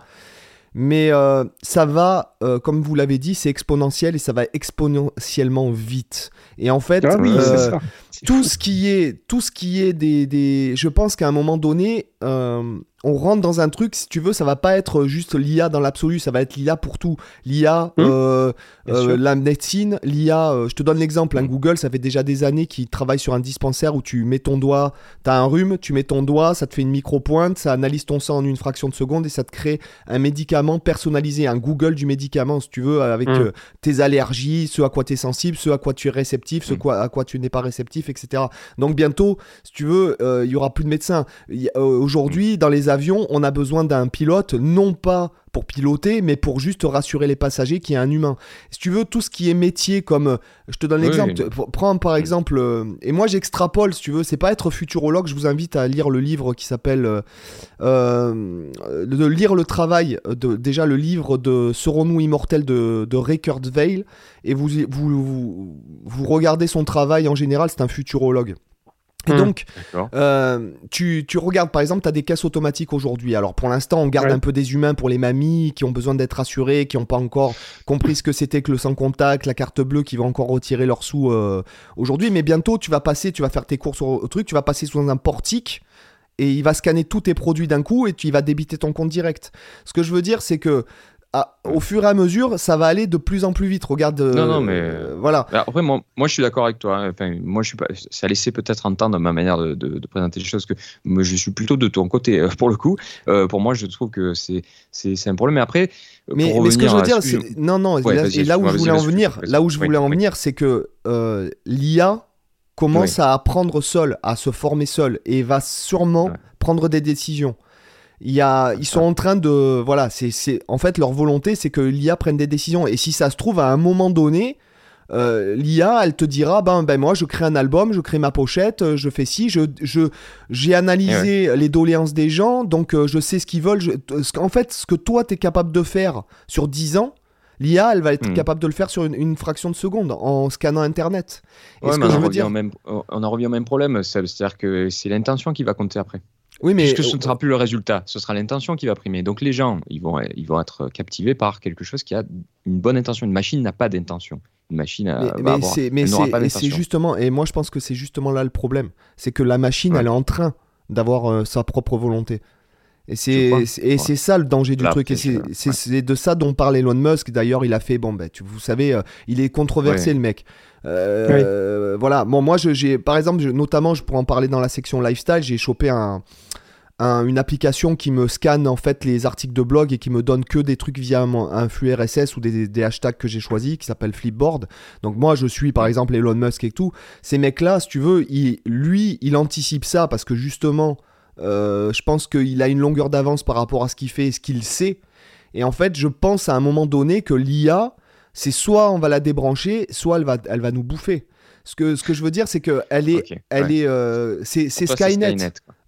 Speaker 1: Mais euh, ça va, comme vous l'avez dit, c'est exponentiel et ça va exponentiellement vite. Et en fait,
Speaker 3: Ah oui,
Speaker 1: tout
Speaker 3: fou.
Speaker 1: ce qui est, tout ce qui est des, des... je pense qu'à un moment donné, euh, on rentre dans un truc, si tu veux, ça va pas être juste l'IA dans l'absolu, ça va être l'IA pour tout. L'IA,
Speaker 3: Hum,
Speaker 1: euh, euh, la médecine, l'IA, je te donne l'exemple, hein, Google, ça fait déjà des années qu'ils travaillent sur un dispensaire où tu mets ton doigt, tu as un rhume, tu mets ton doigt, ça te fait une micro-pointe, ça analyse ton sang en une fraction de seconde et ça te crée un médicament personnalisé, un Google du médicament, si tu veux, avec euh, tes allergies, ce à quoi tu es sensible, ce à quoi tu es réceptif, ce quoi, à quoi tu n'es pas réceptif, etc. Donc bientôt, si tu veux, il y aura plus de médecins. Y Aujourd'hui, dans les avions, on a besoin d'un pilote, non pas pour piloter, mais pour juste rassurer les passagers qu'il y a un humain. Si tu veux, tout ce qui est métier comme, euh, je te donne
Speaker 4: Oui.
Speaker 1: l'exemple, pr- prends par exemple, euh, et moi j'extrapole, si tu veux, c'est pas être futurologue, je vous invite à lire le livre qui s'appelle, euh, euh, de lire le travail, de, déjà le livre de Serons-nous immortels de, de Ray Kurzweil, et vous, vous, vous, vous regardez son travail en général, c'est un futurologue. Et
Speaker 3: Hmm.
Speaker 1: donc, euh, tu, tu regardes, par exemple, tu as des caisses automatiques aujourd'hui. Alors, pour l'instant, on garde
Speaker 3: Ouais.
Speaker 1: un peu des humains pour les mamies qui ont besoin d'être rassurées, qui n'ont pas encore compris ce que c'était que le sans contact, la carte bleue, qui vont encore retirer leurs sous euh, aujourd'hui. Mais bientôt, tu vas passer, tu vas faire tes courses au, au truc, tu vas passer sous un portique et il va scanner tous tes produits d'un coup et tu il va débiter ton compte direct. Ce que je veux dire, c'est que ah, au fur et à mesure, ça va aller de plus en plus vite. Regarde. euh,
Speaker 4: Non, non, mais-
Speaker 1: euh, voilà.
Speaker 4: Bah, Après, moi, moi, je suis d'accord avec toi. hein. Enfin, moi, je suis pas. Ça laissait peut-être entendre ma manière de, de- de présenter les choses que moi, je suis plutôt de ton côté euh, pour le coup. Euh, pour moi, je trouve que c'est c'est un problème. Mais après, euh,
Speaker 1: Mais,
Speaker 4: pour
Speaker 1: mais ce que je veux dire,
Speaker 4: ce
Speaker 1: c'est non, non.
Speaker 4: Ouais,
Speaker 1: là,
Speaker 4: vas-y,
Speaker 1: et là où je voulais en venir, là où je voulais en venir, c'est que euh, l'IA commence à apprendre seul, à se former seul, et va sûrement
Speaker 4: Ouais.
Speaker 1: prendre des décisions. Il y a, ils sont en train de, voilà, c'est, c'est, en fait, leur volonté, c'est que l'IA prenne des décisions. Et si ça se trouve, à un moment donné, euh, l'IA, elle te dira, ben, ben moi, je crée un album, je crée ma pochette, euh, je fais ci, je, je, j'ai analysé les doléances des gens, donc euh, je sais ce qu'ils veulent. Je, qu'en fait, ce que toi, tu es capable de faire sur 10 ans, l'IA, elle va être
Speaker 4: Hmm.
Speaker 1: capable de le faire sur une, une fraction de seconde, en scannant Internet.
Speaker 4: Ouais,
Speaker 1: ce que
Speaker 4: on,
Speaker 1: je
Speaker 4: en
Speaker 1: veux
Speaker 4: revient
Speaker 1: dire...
Speaker 4: au même, on en revient au même problème. C'est-à-dire que c'est l'intention qui va compter après.
Speaker 1: Oui, mais...
Speaker 4: Puisque ce ne sera plus le résultat, ce sera l'intention qui va primer. Donc les gens, ils vont, ils vont être captivés par quelque chose qui a une bonne intention. Une machine n'a pas d'intention. Une machine euh,
Speaker 1: Mais,
Speaker 4: va
Speaker 1: mais
Speaker 4: avoir,
Speaker 1: mais c'est- justement, et moi je pense que c'est justement là le problème, c'est que la machine,
Speaker 4: Ouais.
Speaker 1: elle est en train d'avoir euh, sa propre volonté. Et c'est,
Speaker 4: Ouais.
Speaker 1: c'est ça le danger du
Speaker 4: Là,
Speaker 1: truc. Et
Speaker 4: après,
Speaker 1: c'est,
Speaker 4: ouais.
Speaker 1: de ça dont parle Elon Musk. D'ailleurs, il a fait, bon, ben, tu, vous savez, euh, il est controversé
Speaker 4: Ouais.
Speaker 1: le mec. Euh, Voilà. Bon, moi, j'ai, par exemple, je- notamment, je pourrais en parler dans la section lifestyle. J'ai chopé un, un- une application qui me scanne en fait les articles de blog et qui me donne que des trucs via un flux RSS ou des, des hashtags que j'ai choisis qui s'appelle Flipboard. Donc moi je suis par exemple Elon Musk et tout. Ces mecs là, si tu veux, il- lui il anticipe ça parce que justement euh, je pense qu'il a une longueur d'avance par rapport à ce qu'il fait et ce qu'il sait. Et en fait je pense à un moment donné que l'IA c'est soit on va la débrancher, soit elle va, elle va nous bouffer. Ce que, ce que je veux dire, c'est que elle est, elle
Speaker 4: ouais.
Speaker 1: est, euh, c'est c'est Skynet.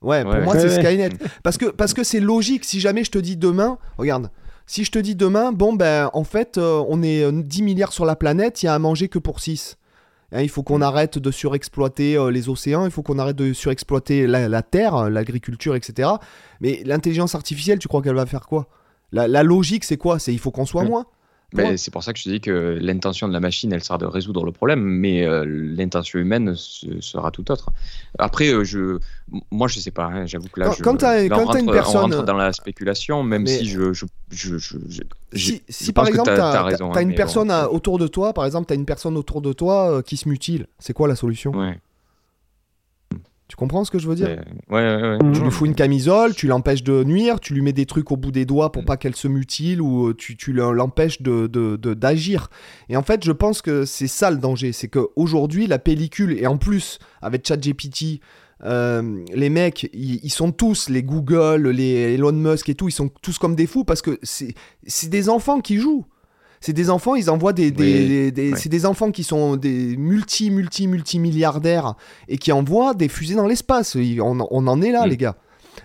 Speaker 1: Ouais, pour
Speaker 4: Ouais,
Speaker 1: moi c'est. Skynet. Parce que parce que c'est logique. Si jamais je te dis demain, regarde, si je te dis demain, bon ben en fait euh, on est euh, 10 milliards sur la planète, il y a à manger que pour 6. il faut qu'on
Speaker 4: Mm.
Speaker 1: arrête de surexploiter euh, les océans, il faut qu'on arrête de surexploiter la, la terre, euh, l'agriculture, etc. Mais l'intelligence artificielle, tu crois qu'elle va faire quoi? La, la logique, c'est quoi? C'est il faut qu'on soit
Speaker 4: Mm.
Speaker 1: moins. Point.
Speaker 4: c'est pour ça que je te dis que l'intention de la machine, elle sera de résoudre le problème, mais euh, l'intention humaine ce- sera tout autre. Après, euh, je, moi, je sais pas. hein, J'avoue que là,
Speaker 1: Quand-
Speaker 4: je,
Speaker 1: quand
Speaker 4: là, on
Speaker 1: quand t'as une personne-
Speaker 4: on rentre dans la spéculation, même
Speaker 1: Mais-
Speaker 4: si je, je, je,
Speaker 1: Si, par exemple, tu as,
Speaker 4: hein,
Speaker 1: une personne
Speaker 4: bon,
Speaker 1: à- autour de toi, par exemple, tu as une personne autour de toi euh, qui se mutile, c'est quoi la solution?
Speaker 4: Ouais.
Speaker 1: Tu comprends ce que je veux dire?
Speaker 4: Ouais, ouais, ouais.
Speaker 3: Mm.
Speaker 1: Tu lui fous une camisole, tu l'empêches de nuire, tu lui mets des trucs au bout des doigts pour
Speaker 4: Mm.
Speaker 1: pas qu'elle se mutile ou euh, tu, tu l'empêches de, de- de- d'agir. Et en fait, je pense que c'est ça le danger. C'est qu'aujourd'hui, la pellicule, et en plus, avec ChatGPT, euh, les mecs, ils, ils sont tous, les Google, les Elon Musk et tout, ils sont tous comme des fous parce que c'est, c'est des enfants qui jouent. C'est des enfants, ils envoient des. des-
Speaker 4: Oui,
Speaker 1: des- des-
Speaker 4: ouais.
Speaker 1: C'est des enfants qui sont des multi, multi, multi milliardaires et qui envoient des fusées dans l'espace. On, on en est là,
Speaker 4: Mm.
Speaker 1: les gars.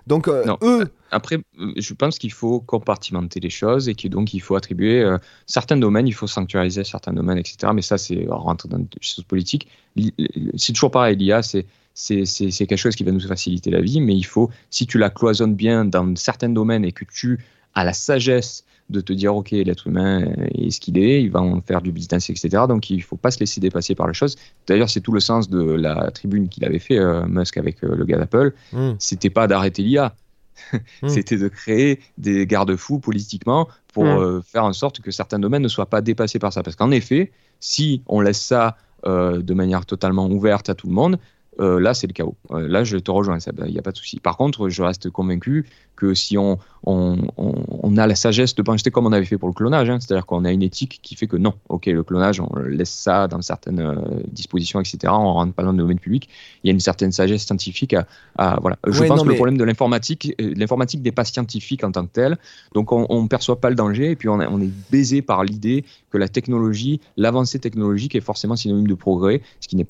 Speaker 1: Donc, euh, eux,
Speaker 4: Après, euh, je pense qu'il faut compartimenter les choses et que donc il faut attribuer euh, certains domaines, il faut sanctuariser certains domaines, etc. Mais ça, c'est on rentre dans des choses politiques. Li- C'est toujours pareil, l'IA, c'est c'est quelque chose qui va nous faciliter la vie, mais il faut, si tu la cloisonnes bien dans certains domaines et que tu a la sagesse de te dire ok l'être humain est ce qu'il est, il va en faire du business etc. Donc il faut pas se laisser dépasser par les choses. D'ailleurs c'est tout le sens de la tribune qu'il avait fait euh, Musk avec euh, le gars d'Apple. Mm. C'était pas d'arrêter l'IA, mm. c'était de créer des garde-fous politiquement pour mm. euh, faire en sorte que certains domaines ne soient pas dépassés par ça. Parce qu'en effet, si on laisse ça de manière totalement ouverte à tout le monde, euh, là, c'est le chaos. Euh, là, je te rejoins, il n'y a pas de souci. Par contre, je reste convaincu que si on, on, a la sagesse de penser comme on avait fait pour le clonage, hein, c'est-à-dire qu'on a une éthique qui fait que non, ok, le clonage, on laisse ça dans certaines euh, dispositions, etc., on ne rentre pas dans le domaine public, il y a une certaine sagesse scientifique à. voilà. Je pense que le problème de l'informatique, l'informatique n'est pas scientifique en tant que telle, donc on ne perçoit pas le danger, et puis on, on est baisé par l'idée que la technologie, l'avancée technologique est forcément synonyme de progrès, ce qui n'est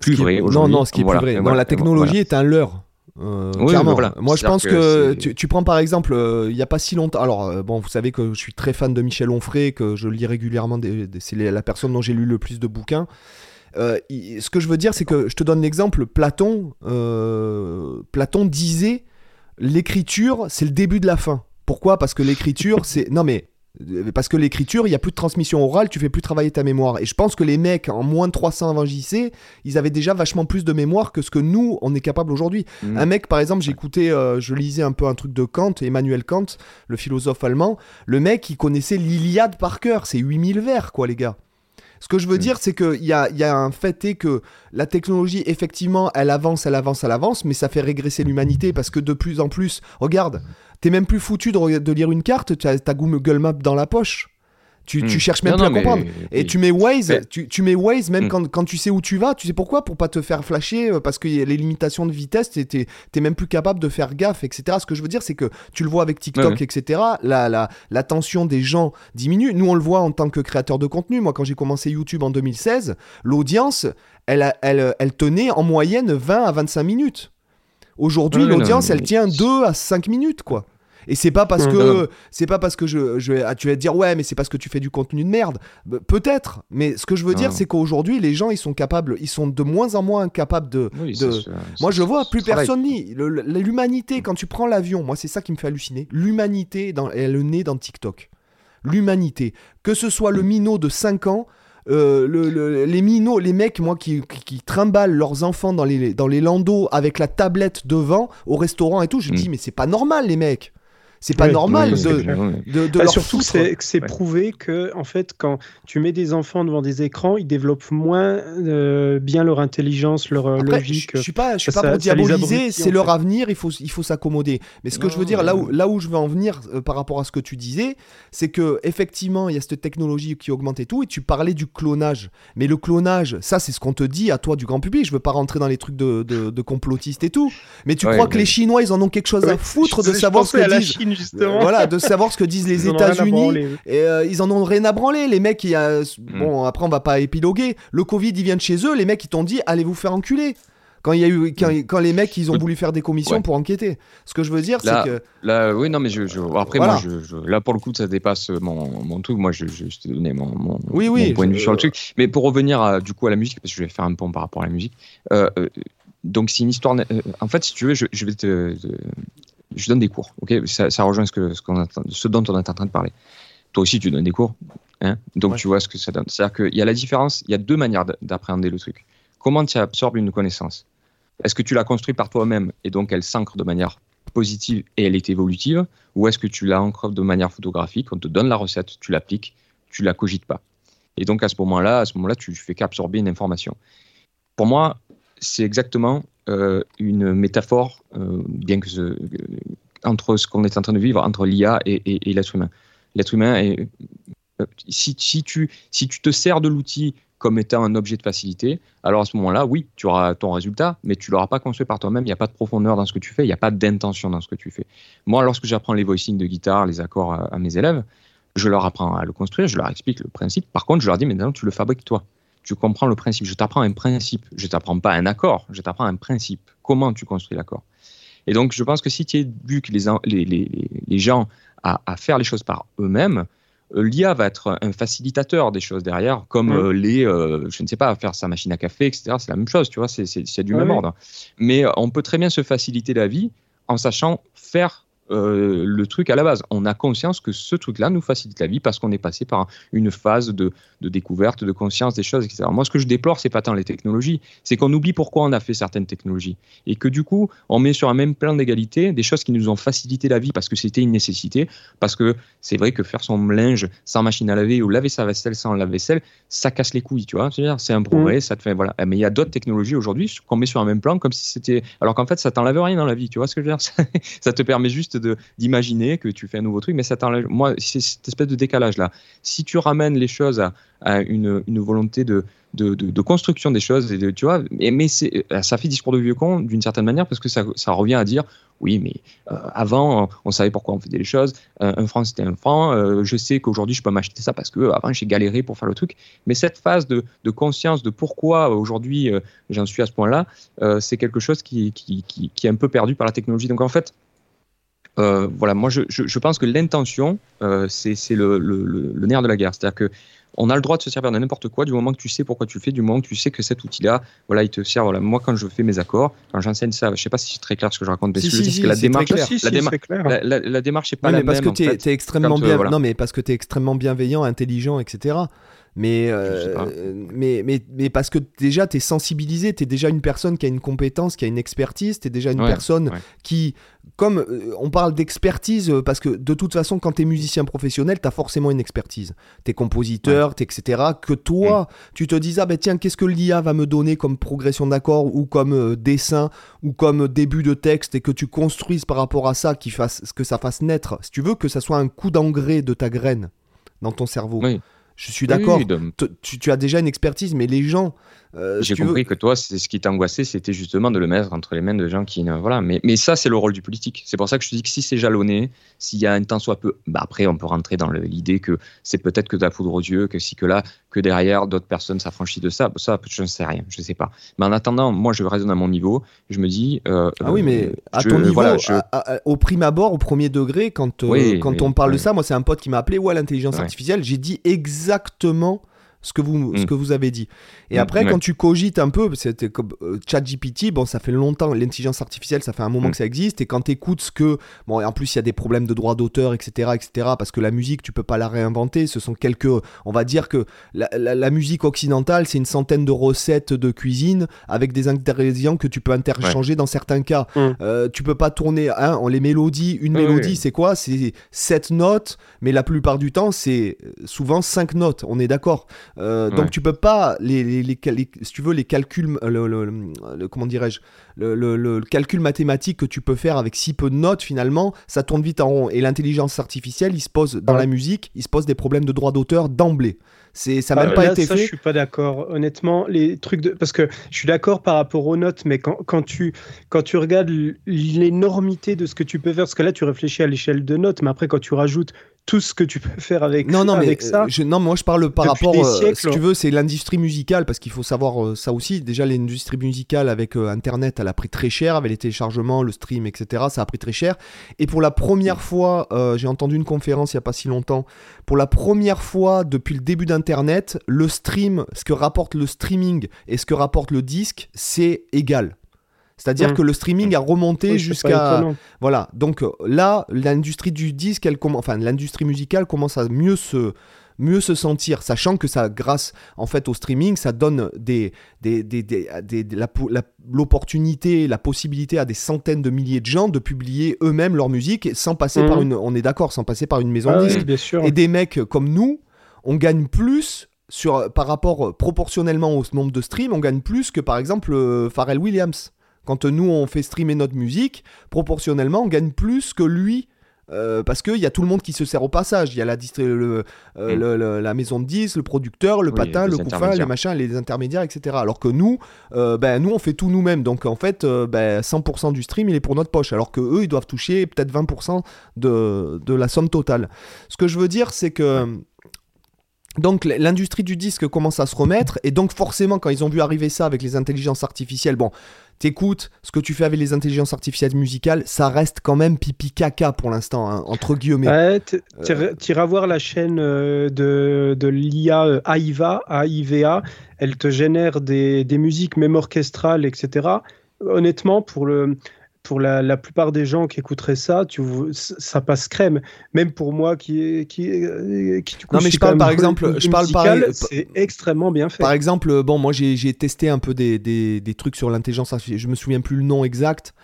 Speaker 4: plus vrai.
Speaker 1: Non, non, ce qui est plus vrai. la technologie est un leurre. Euh, clairement. Moi, je pense que, tu, prends par exemple, euh, il n'y a pas si longtemps. Alors, euh, bon, vous savez que je suis très fan de Michel Onfray, que je lis régulièrement. c'est la personne dont j'ai lu le plus de bouquins. ce que je veux dire, c'est que je te donne l'exemple. Platon, Platon disait l'écriture, c'est le début de la fin. Pourquoi? Parce que l'écriture, c'est. Non, mais euh, parce que l'écriture, il n'y a plus de transmission orale, tu fais plus travailler ta mémoire. Et je pense que les mecs, en moins de 300 avant JC, ils avaient déjà vachement plus de mémoire que ce que nous, on est capable aujourd'hui. Mmh. Un mec, par exemple, j'écoutais, euh, je lisais un peu un truc de Kant, Emmanuel Kant, le philosophe allemand. Le mec, il connaissait l'Iliade par cœur. C'est 8000 vers, quoi, les gars. Ce que je veux mm. dire, c'est qu'il y a, y a un fait est que la technologie, effectivement, elle avance, elle avance, elle avance, mais ça fait régresser l'humanité parce que de plus en plus, regarde, t'es même plus foutu de, de lire une carte, tu as ta Google Map dans la poche. Tu, tu, hmm. cherches même plus à comprendre. Et tu mets Waze, tu, tu, mets Waze même hmm. quand, quand, tu sais où tu vas, tu sais pourquoi? Pour pas te faire flasher, euh, parce que les limitations de vitesse, t'es es, même plus capable de faire gaffe, etc. Ce que je veux dire, c'est que tu le vois avec TikTok, etc. La, la, l'attention des gens diminue. Nous, on le voit en tant que créateur de contenu. Moi, quand j'ai commencé YouTube en 2016, l'audience, elle, elle, elle tenait en moyenne 20 à 25 minutes. Aujourd'hui, l'audience, elle tient 2 à 5 minutes, quoi. Et c'est pas parce que c'est pas parce que je, je ah, tu vas te dire ouais mais c'est parce que tu fais du contenu de merde. Bah, peut-être, mais ce que je veux dire c'est qu'aujourd'hui les gens ils sont capables, ils sont de moins en moins capables de. moi je vois plus personne lit l'humanité quand tu prends l'avion. Moi c'est ça qui me fait halluciner. L'humanité dans elle est née dans TikTok. L'humanité, que ce soit le minot de 5 ans. Euh, le, les minots, les mecs, moi, qui, qui, trimballent leurs enfants dans les, dans les landaux avec la tablette devant au restaurant et tout, je me dis, mm. mais c'est pas normal, les mecs. C'est pas normal de, de,
Speaker 3: bah, Surtout c'est que c'est prouvé que en fait quand tu mets des enfants devant des écrans, ils développent moins euh, bien leur intelligence, leur euh, logique.
Speaker 1: Je, suis pas, je suis pas pour diaboliser, c'est leur avenir, il faut il faut s'accommoder. Mais ce que je veux dire là où là où je veux en venir euh, par rapport à ce que tu disais, c'est que effectivement il y a cette technologie qui augmente et tout, et tu parlais du clonage. Mais le clonage, ça c'est ce qu'on te dit à toi du grand public. Je veux pas rentrer dans les trucs de, de, complotistes et tout. Mais tu crois que les Chinois ils en ont quelque chose à foutre de savoir ce que disent voilà, de savoir ce que disent les États-Unis. Et euh, ils en ont rien à branler. Les mecs, il a... Mm. bon, après, on va pas épiloguer. Le Covid, il vient de chez eux. Les mecs, ils t'ont dit, allez vous faire enculer. Quand, il y a eu, quand, les mecs, ils ont voulu faire des commissions pour enquêter. Ce que je veux dire, c'est que.
Speaker 4: Là, oui, non, mais je, après, moi, je, là, pour le coup, ça dépasse mon, mon truc. Moi, je, je, te donnais mon, mon,
Speaker 1: oui, oui,
Speaker 4: point de vue sur le truc. Mais pour revenir à, du coup à la musique, parce que je vais faire un pont par rapport à la musique. Euh, euh, donc, c'est une histoire. en fait, si tu veux, je, vais te, je donne des cours. ok? Ça, rejoint ce, que, ce, ce dont on est en train de parler. Toi aussi, tu donnes des cours. Hein? Donc, tu vois ce que ça donne. C'est-à-dire qu'il y a la différence, il y a deux manières d'appréhender le truc. Comment tu absorbes une connaissance? Est-ce que tu l'as construite par toi-même et donc elle s'ancre de manière positive et elle est évolutive? Ou est-ce que tu l'ancres de manière photographique On te donne la recette, tu l'appliques, tu la cogites pas? Et donc, à ce moment-là, à ce moment-là, tu fais qu'absorber une information. Pour moi, c'est exactement euh, une métaphore, euh, bien que ce, entre ce qu'on est en train de vivre, entre l'IA et, l'être humain. L'être humain est. Euh, si, si, tu, si tu te sers de l'outil comme étant un objet de facilité, alors à ce moment-là, oui, tu auras ton résultat, mais tu ne l'auras pas construit par toi-même. Il n'y a pas de profondeur dans ce que tu fais, il n'y a pas d'intention dans ce que tu fais. Moi, lorsque j'apprends les voicings de guitare, les accords à, mes élèves, je leur apprends à le construire, je leur explique le principe. Par contre, je leur dis maintenant, tu le fabriques toi tu comprends le principe. Je t'apprends un principe. Je t'apprends pas un accord, je t'apprends un principe. Comment tu construis l'accord. Et donc, je pense que si tu éduques les, les, les, les gens à, à, faire les choses par eux-mêmes, euh, l'IA va être un facilitateur des choses derrière, comme euh, les, euh, je ne sais pas, faire sa machine à café, etc. C'est la même chose, tu vois, c'est du même ordre. Mais on peut très bien se faciliter la vie en sachant faire euh, le truc à la base. On a conscience que ce truc-là nous facilite la vie parce qu'on est passé par une phase de, découverte, de conscience des choses, etc. Moi, ce que je déplore, c'est pas tant les technologies, c'est qu'on oublie pourquoi on a fait certaines technologies. Et que du coup, on met sur un même plan d'égalité des choses qui nous ont facilité la vie parce que c'était une nécessité, parce que c'est vrai que faire son linge sans machine à laver ou laver sa vaisselle sans lave-vaisselle, ça casse les couilles, tu vois. C'est un progrès, mmh. ça te fait, voilà. Mais il y a d'autres technologies aujourd'hui qu'on met sur un même plan comme si c'était, alors qu'en fait, ça t'enlève rien dans la vie, tu vois ce que je veux dire? Ça te permet juste d'imaginer que tu fais un nouveau truc, mais c'est cette espèce de décalage-là. Si tu ramènes les choses à, une, volonté de, construction des choses, tu vois, mais, mais ça fait discours de vieux con d'une certaine manière parce que ça, revient à dire oui, mais euh, avant, on savait pourquoi on faisait les choses. un franc, c'était un franc. Euh, je sais qu'aujourd'hui, je peux m'acheter ça parce que avant, j'ai galéré pour faire le truc. Mais cette phase de, conscience de pourquoi aujourd'hui euh, j'en suis à ce point-là, c'est quelque chose qui, qui, est un peu perdu par la technologie. Donc en fait, euh, voilà, moi je, je, pense que l'intention, euh, c'est le, le, le, nerf de la guerre. C'est-à-dire que on a le droit de se servir de n'importe quoi du moment que tu sais pourquoi tu le fais, du moment que tu sais que cet outil-là, voilà, il te sert. Voilà, moi quand je fais mes accords, quand j'enseigne ça, je sais pas si c'est très clair ce que je raconte, mais
Speaker 1: si, si, que la démarche,
Speaker 4: la, la, la, démarche est pas la
Speaker 1: parce
Speaker 4: même.
Speaker 1: Que es, es extrêmement bien, non mais parce que tu es extrêmement bienveillant, intelligent, etc. Mais, euh, mais, mais, mais, parce que déjà, tu es sensibilisé, tu es déjà une personne qui a une compétence, qui a une expertise, tu es déjà une personne qui, comme euh, on parle d'expertise, euh, parce que de toute façon, quand tu es musicien professionnel, tu as forcément une expertise. Tu es compositeur, etc. Que toi, mm. tu te dis, ah ben tiens, qu'est-ce que l'IA va me donner comme progression d'accord, ou comme dessin, ou comme début de texte, et que tu construises par rapport à ça, qui fasse, que ça fasse naître, si tu veux, que ça soit un coup d'engrais de ta graine dans ton cerveau. Je suis d'accord. tu, tu, as déjà une expertise, mais les gens,
Speaker 4: euh, J'ai compris que toi, c'est ce qui t'angoissait, c'était justement de le mettre entre les mains de gens qui. Voilà. Mais, mais ça, c'est le rôle du politique. C'est pour ça que je te dis que si c'est jalonné, s'il y a un temps soit peu. Bah après, on peut rentrer dans l'idée que c'est peut-être que de la poudre aux yeux, que si, que là, que derrière, d'autres personnes s'affranchissent de ça. Ça, je ne sais rien, je ne sais pas. Mais en attendant, moi, je raisonne à mon niveau. Je me dis.
Speaker 1: Euh, ah oui, mais à ton niveau, au prime abord, au premier degré, quand, euh, quand on parle de ça, moi, c'est un pote qui m'a appelé Ouais, l'intelligence artificielle. J'ai dit exactement ce que vous, ce mm. que vous avez dit. Et mm, après, quand tu cogites un peu, c'était comme euh, ChatGPT, bon, ça fait longtemps, l'intelligence artificielle, ça fait un moment mm. que ça existe. Et quand tu écoutes ce que. Bon, et en plus, il y a des problèmes de droits d'auteur, etc., etc., parce que la musique, tu peux pas la réinventer. Ce sont quelques. On va dire que la, musique occidentale, c'est une centaine de recettes de cuisine avec des ingrédients que tu peux interchanger dans certains cas. Euh, tu peux pas tourner. Hein, on les mélodies, une mélodie, c'est quoi? C'est sept notes, mais la plupart du temps, c'est souvent cinq notes. On est d'accord. Euh, donc tu peux pas les, les, les, si tu veux les calculs le, le, comment dirais-je le, calcul mathématique que tu peux faire avec si peu de notes finalement ça tourne vite en rond et l'intelligence artificielle il se pose dans la musique il se pose des problèmes de droit d'auteur d'emblée c'est ça n'a même pas été ça, fait.
Speaker 3: Je suis pas d'accord. Honnêtement, les trucs de parce que je suis d'accord par rapport aux notes, mais quand, quand tu quand tu regardes l'énormité de ce que tu peux faire, parce que là tu réfléchis à l'échelle de notes, mais après quand tu rajoutes tout ce que tu peux faire avec,
Speaker 1: non, non,
Speaker 3: avec
Speaker 1: mais,
Speaker 3: ça.
Speaker 1: Euh, je, non, moi je parle par rapport, euh, si tu veux, c'est l'industrie musicale, parce qu'il faut savoir euh, ça aussi. Déjà, l'industrie musicale avec Internet, elle a pris très cher, avec les téléchargements, le stream, etc. Ça a pris très cher. Et pour la première fois, j'ai entendu une conférence il n'y a pas si longtemps, pour la première fois depuis le début d'Internet, le stream, ce que rapporte le streaming et ce que rapporte le disque, c'est égal. C'est-à-dire mm. que le streaming a remonté jusqu'à voilà. Donc euh, là, l'industrie du disque, elle enfin l'industrie musicale commence à mieux se mieux se sentir, sachant que ça, grâce en fait au streaming, ça donne des, des, des, des l'opportunité, la, possibilité à des centaines de milliers de gens de publier eux-mêmes leur musique sans passer par mm. une, on est d'accord, sans passer par une maison de ah disques. Et des mecs comme nous, on gagne plus sur, par rapport proportionnellement au nombre de streams, on gagne plus que par exemple euh, Pharrell Williams. Quand nous, on fait streamer notre musique, proportionnellement, on gagne plus que lui. Euh, parce qu'il y a tout le monde qui se sert au passage. Il y a la, euh, mm. la maison de 10, le producteur, le patin, le couffin, les machins, les intermédiaires, etc. Alors que nous, euh, ben, nous, on fait tout nous-mêmes. Donc en fait, ben, 100% du stream, il est pour notre poche. Alors que eux, ils doivent toucher peut-être 20% de, de, la somme totale. Ce que je veux dire, c'est que. Donc l'industrie du disque commence à se remettre et donc forcément quand ils ont vu arriver ça avec les intelligences artificielles, bon, t'écoutes ce que tu fais avec les intelligences artificielles musicales, ça reste quand même pipi caca pour l'instant hein, entre guillemets.
Speaker 3: Ouais, t'iras voir la chaîne euh, de, de l'IA euh, AIVA, AIVA, elle te génère des, des musiques même orchestrales, etc. Honnêtement, pour le pour la, plupart des gens qui écouteraient ça, tu, ça passe crème. Même pour moi qui qui, qui
Speaker 1: Non mais je parle par exemple, je parle par
Speaker 3: c'est extrêmement bien fait.
Speaker 1: Par exemple, bon moi j'ai testé un peu des, des, des trucs sur l'intelligence artificielle. Je me souviens plus le nom exact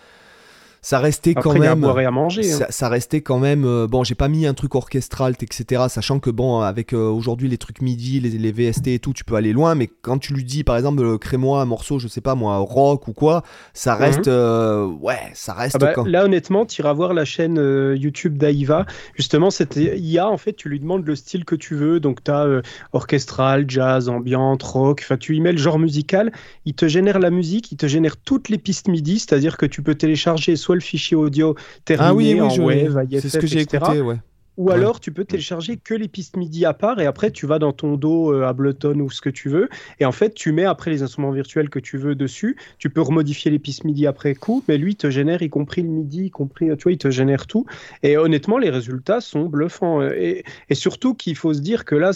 Speaker 1: ça restait quand même.
Speaker 3: Y à manger.
Speaker 1: Hein. Ça, restait quand même. Euh, bon, j'ai pas mis un truc orchestral, etc. Sachant que bon, avec euh, aujourd'hui les trucs MIDI, les, VST et tout, tu peux aller loin. Mais quand tu lui dis, par exemple, euh, crée-moi un morceau, je sais pas moi, rock ou quoi, ça mhm. reste. ouais, ça reste.
Speaker 3: Ah bah, là, honnêtement, tu iras voir la chaîne YouTube d'Aïva. Justement, c'était IA. En fait, tu lui demandes le style que tu veux. Donc, tu as orchestral, jazz, ambiante, rock. Enfin, tu y mets le genre musical. Il te génère la musique, il te génère toutes les pistes MIDI. C'est-à-dire que tu peux télécharger soit le fichier audio terminé ah oui, en wave,
Speaker 1: c'est ce que j'ai écouté, ouais.
Speaker 3: Ou alors, tu peux télécharger que les pistes MIDI à part et après, tu vas dans ton dos à euh, Ableton ou ce que tu veux. Et en fait, tu mets après les instruments virtuels que tu veux dessus. Tu peux remodifier les pistes MIDI après coup, mais lui, il te génère, y compris le MIDI, y compris, tu vois, il te génère tout. Et honnêtement, les résultats sont bluffants. Et, et surtout qu'il faut se dire que là,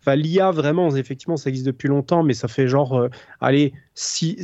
Speaker 3: enfin, l'IA, vraiment, effectivement, ça existe depuis longtemps, mais ça fait genre, euh, allez, si,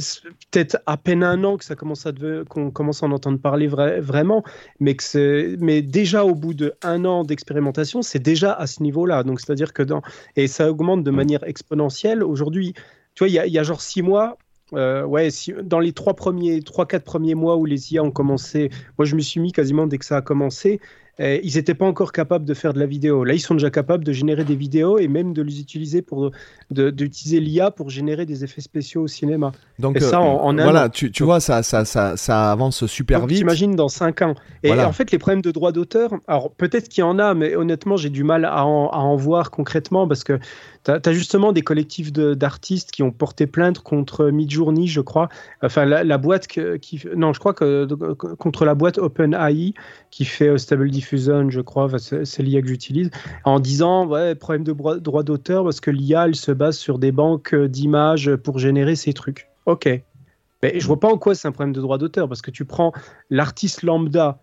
Speaker 3: peut-être à peine un an que ça commence à qu'on commence à en entendre parler vraiment, mais que mais déjà au bout de un an d'expérimentation, c'est déjà à ce niveau-là. Donc c'est-à-dire que dans et ça augmente de manière exponentielle. Aujourd'hui, tu vois, il y, y, a genre six mois. Euh, ouais, dans les trois premiers, trois quatre premiers mois où les IA ont commencé, moi je me suis mis quasiment dès que ça a commencé, ils n'étaient pas encore capables de faire de la vidéo. Là, ils sont déjà capables de générer des vidéos et même de les utiliser pour d'utiliser l'IA pour générer des effets spéciaux au cinéma.
Speaker 1: Donc ça, en, euh, voilà, tu, tu vois, ça, ça, ça, ça, avance super vite.
Speaker 3: T'imagines dans 5 ans. Et en fait, les problèmes de droit d'auteur, alors peut-être qu'il y en a, mais honnêtement, j'ai du mal à en, à en, voir concrètement parce que tu as, justement des collectifs d'artistes qui ont porté plainte contre Midjourney, je crois. Enfin, la, boîte qui. Non, je crois que contre la boîte OpenAI qui fait euh, Stable Diffusion, je crois, c'est l'IA que j'utilise, en disant ouais, problème de droit d'auteur parce que l'IA, elle se base sur des banques d'images pour générer ces trucs. Ok. Mais je vois pas en quoi c'est un problème de droit d'auteur parce que tu prends l'artiste lambda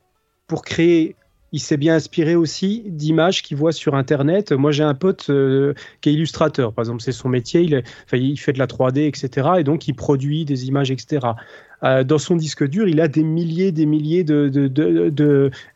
Speaker 3: pour créer il s'est bien inspiré aussi d'images qu'il voit sur Internet. Moi, j'ai un pote euh, qui est illustrateur, par exemple, c'est son métier, il, fait de la 3D, etc. Et donc, il produit des images, etc. Euh, dans son disque dur, il a des milliers, des milliers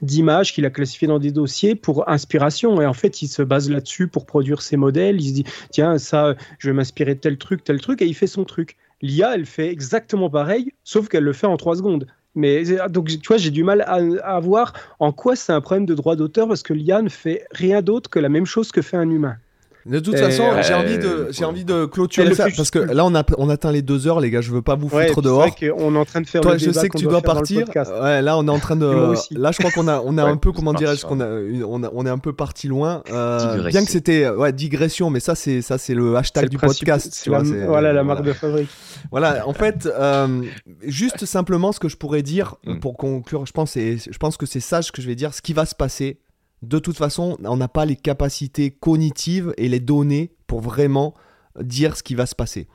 Speaker 3: d'images qu'il a classifiées dans des dossiers pour inspiration. Et en fait, il se base là-dessus pour produire ses modèles. Il se dit, tiens, ça, je vais m'inspirer de tel truc, tel truc, et il fait son truc. L'IA, elle fait exactement pareil, sauf qu'elle le fait en trois secondes. Mais donc, tu vois, j'ai du mal à, à, voir en quoi c'est un problème de droit d'auteur parce que l'IA ne fait rien d'autre que la même chose que fait un humain.
Speaker 1: De toute façon, j'ai envie de, j'ai envie de clôturer ça parce que là, on a, on atteint les deux heures, les gars. Je veux pas vous foutre dehors.
Speaker 3: on est en train de faire.
Speaker 1: Toi, je sais que tu dois, partir. Ouais, là, on est en train de. là, je crois qu'on a, on a un peu, comment dirais-je, qu'on a, on a, on est un peu parti loin. Euh, bien que c'était, ouais, digression, mais ça, c'est, ça, c'est le hashtag du podcast. Tu vois,
Speaker 3: voilà, la marque de fabrique.
Speaker 1: Voilà, en fait, euh, juste simplement ce que je pourrais dire mm. pour conclure, je pense, et je pense que c'est ça que je vais dire. Ce qui va se passer de toute façon, on n'a pas les capacités cognitives et les données pour vraiment dire ce qui va se passer.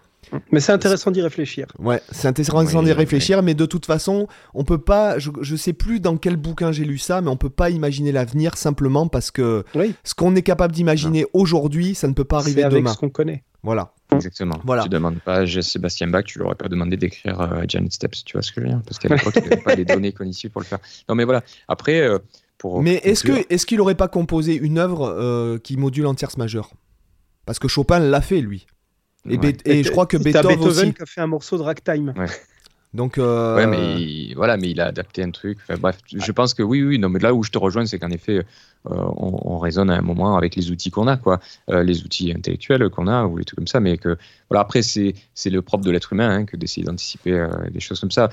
Speaker 3: Mais c'est intéressant d'y réfléchir.
Speaker 1: Ouais, c'est intéressant d'y réfléchir, mais de toute façon, on peut pas. Je, ne sais plus dans quel bouquin j'ai lu ça, mais on peut pas imaginer l'avenir simplement parce que ce qu'on est capable d'imaginer aujourd'hui, ça ne peut pas arriver
Speaker 3: avec
Speaker 1: demain.
Speaker 3: ce qu'on connaît.
Speaker 1: Voilà.
Speaker 4: Exactement. Voilà. Tu demandes pas à Sébastien Bach, tu lui aurais pas demandé d'écrire euh, Janet Steps, tu vois ce que je veux dire? Parce qu'à l'époque, il n'avait pas les données cognitives pour le faire. Non, mais voilà. Après. Euh,
Speaker 1: mais est-ce que est-ce qu'il aurait pas composé une œuvre euh, qui module en tierce majeure? Parce que Chopin l'a fait lui. Et, et, je crois que Beethoven, Beethoven aussi.
Speaker 3: qui a fait un morceau de ragtime.
Speaker 4: Ouais.
Speaker 1: Donc euh...
Speaker 4: ouais, mais il, voilà, mais il a adapté un truc. Enfin, bref, je pense que oui, oui. Non, mais là où je te rejoins, c'est qu'en effet, euh, on, on, raisonne à un moment avec les outils qu'on a, quoi, euh, les outils intellectuels qu'on a ou les trucs comme ça. Mais que voilà, après c'est c'est le propre de l'être humain hein, que d'essayer d'anticiper euh, des choses comme ça.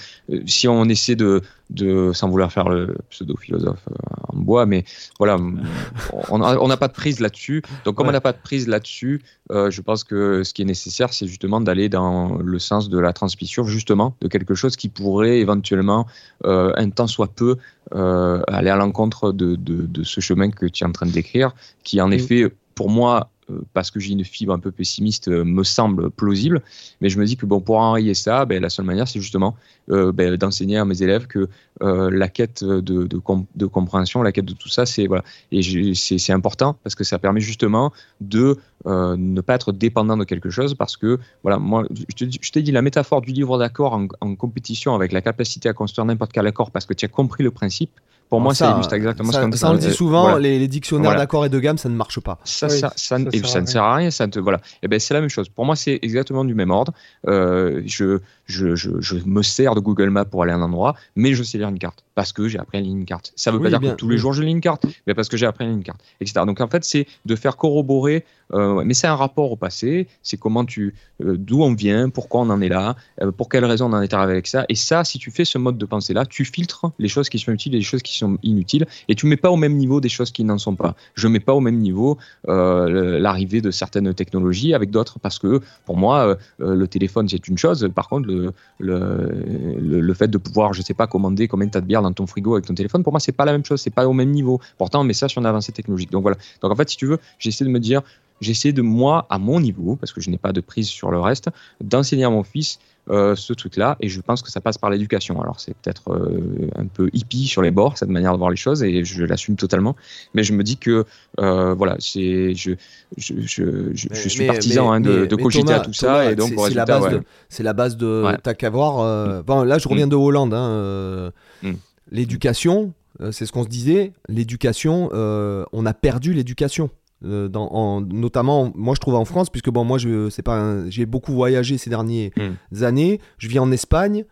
Speaker 4: si on essaie de de sans vouloir faire le pseudo philosophe en bois, mais voilà, on n'a pas de prise là-dessus. Donc comme on n'a pas de prise là-dessus, je pense que ce qui est nécessaire, c'est justement d'aller dans le sens de la transmission, justement, de quelque chose qui pourrait éventuellement un temps soit peu aller à l'encontre de, de, de ce chemin que tu es en train de décrire, qui en effet, pour moi, parce que j'ai une fibre un peu pessimiste, me semble plausible. Mais je me dis que bon, pour enrayer ça, ben, la seule manière, c'est justement ben, d'enseigner à mes élèves que la quête de, de, compréhension, la quête de tout ça, c'est voilà, et c'est important parce que ça permet justement de ne pas être dépendant de quelque chose parce que voilà, moi, je t'ai dit la métaphore du livre d'accord en compétition avec la capacité à construire n'importe quel accord parce que tu as compris le principe pour moi, ça illustre exactement
Speaker 1: ça,
Speaker 4: ce qu'on
Speaker 1: Ça, on le dit souvent, les, dictionnaires d'accord et de gamme, ça ne marche pas.
Speaker 4: Ça, ça, ça ne sert à rien. Ça te, voilà. Et eh ben, c'est la même chose. Pour moi, c'est exactement du même ordre. Euh, je, je, je, je, me sers de Google Maps pour aller à un endroit, mais je sais lire une carte parce que j'ai appris à lire une carte. Ça ne veut pas dire que tous les jours je lis une carte, mais parce que j'ai appris à lire une carte, etc. Donc en fait, c'est de faire corroborer. Euh, mais c'est un rapport au passé. C'est comment tu, euh, d'où on vient, pourquoi on en est là, euh, pour quelle raison on en est arrivé avec ça. Et ça, si tu fais ce mode de pensée là, tu filtres les choses qui sont utiles et les choses qui sont inutiles et tu mets pas au même niveau des choses qui n'en sont pas. Je mets pas au même niveau l'arrivée de certaines technologies avec d'autres parce que pour moi, le téléphone c'est une chose. Par contre, le, le, fait de pouvoir, je sais pas, commander combien tu as de bière dans ton frigo avec ton téléphone, pour moi c'est pas la même chose, c'est pas au même niveau. Pourtant, met ça sur une avancée technologique. Donc voilà. Donc en fait, si tu veux, j'essaie de me dire, j'essaie de moi, à mon niveau, parce que je n'ai pas de prise sur le reste, d'enseigner à mon fils euh, ce truc-là. Et je pense que ça passe par l'éducation. Alors c'est peut-être euh, un peu hippie sur les bords, cette manière de voir les choses, et je l'assume totalement. Mais je me dis que euh, voilà, c'est je, je, je, je, suis partisan hein, de, de cogiter à tout ça. et donc
Speaker 1: c'est la base de, c'est la base de t'as qu'à voir. Bon, là je reviens mm. de Hollande. Hein, mm. L'éducation, c'est ce qu'on se disait. L'éducation, on a perdu l'éducation. Euh, dans, notamment, moi je trouve en France, puisque bon, moi je c'est pas, j'ai beaucoup voyagé ces dernières hmm. années. Je vis en Espagne.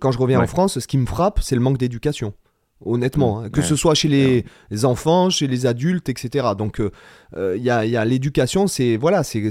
Speaker 1: quand je reviens en France, ce qui me frappe, c'est le manque d'éducation honnêtement, hein. que ce soit chez les, enfants, chez les adultes, etc. Donc il euh, euh, y a, l'éducation, c'est voilà, c'est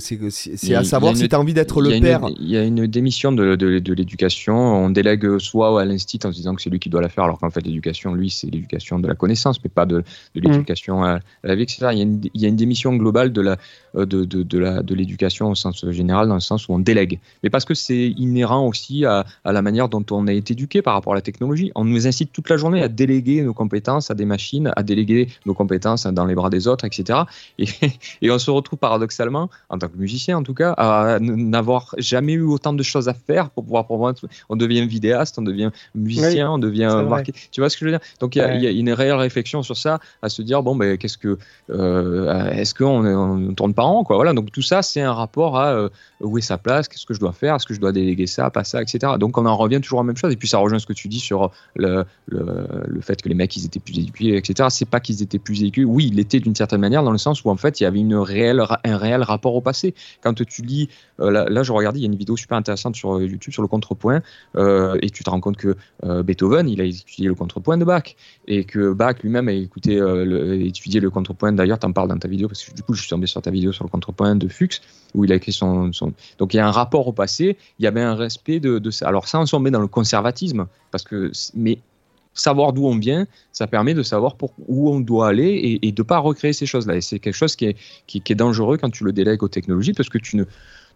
Speaker 1: à savoir si tu as envie d'être le père.
Speaker 4: Il y a une démission de, de, l'éducation, on délègue soit à l'institut en se disant que c'est lui qui doit la faire, alors qu'en fait l'éducation, lui, c'est l'éducation de la connaissance, mais pas de, mmh. l'éducation à, la vie, etc. Il y, a une, il y a une démission globale de la euh, de, de, la, de l'éducation au sens général, dans le sens où on délègue. Mais parce que c'est inhérent aussi à, à la manière dont on a été éduqué par rapport à la technologie. On nous incite toute la journée à déléguer nos compétences à des machines, à déléguer nos compétences dans les bras des autres, etc. Et, et on se retrouve paradoxalement, en tant que musicien en tout cas, à n'avoir jamais eu autant de choses à faire pour pouvoir promouvoir. On devient vidéaste, on devient musicien, on devient marqué. Tu vois ce que je veux dire? Donc il y, a une réelle réflexion sur ça, à se dire bon ben qu'est-ce que, euh, est-ce qu'on on tourne par an quoi Voilà. Donc tout ça c'est un rapport à euh, où est sa place, qu'est-ce que je dois faire, est-ce que je dois déléguer ça, pas ça, etc. Donc on en revient toujours à la même chose. Et puis ça rejoint ce que tu dis sur le, le, le fait que les mecs ils étaient plus éduqués, etc. C'est pas qu'ils étaient plus éduqués. Oui, il était d'une certaine manière dans le sens où en fait il y avait une réelle, un réel rapport au passé. Quand tu lis, euh, là, je regardais, il y a une vidéo super intéressante sur euh, YouTube sur le contrepoint euh, et tu te rends compte que Beethoven il a étudié le contrepoint de Bach et que Bach lui-même a écouté, étudié le contrepoint. D'ailleurs, tu en parles dans ta vidéo parce que du coup je suis tombé sur ta vidéo sur le contrepoint de Fuchs où il a écrit son... donc il y a un rapport au passé. Il y avait un respect de, de ça. Alors s'en met dans le conservatisme parce que mais savoir d'où on vient, ça permet de savoir pour, où on doit aller et, de ne pas recréer ces choses-là. Et c'est quelque chose qui est, qui, est, dangereux quand tu le délègues aux technologies parce que tu, ne,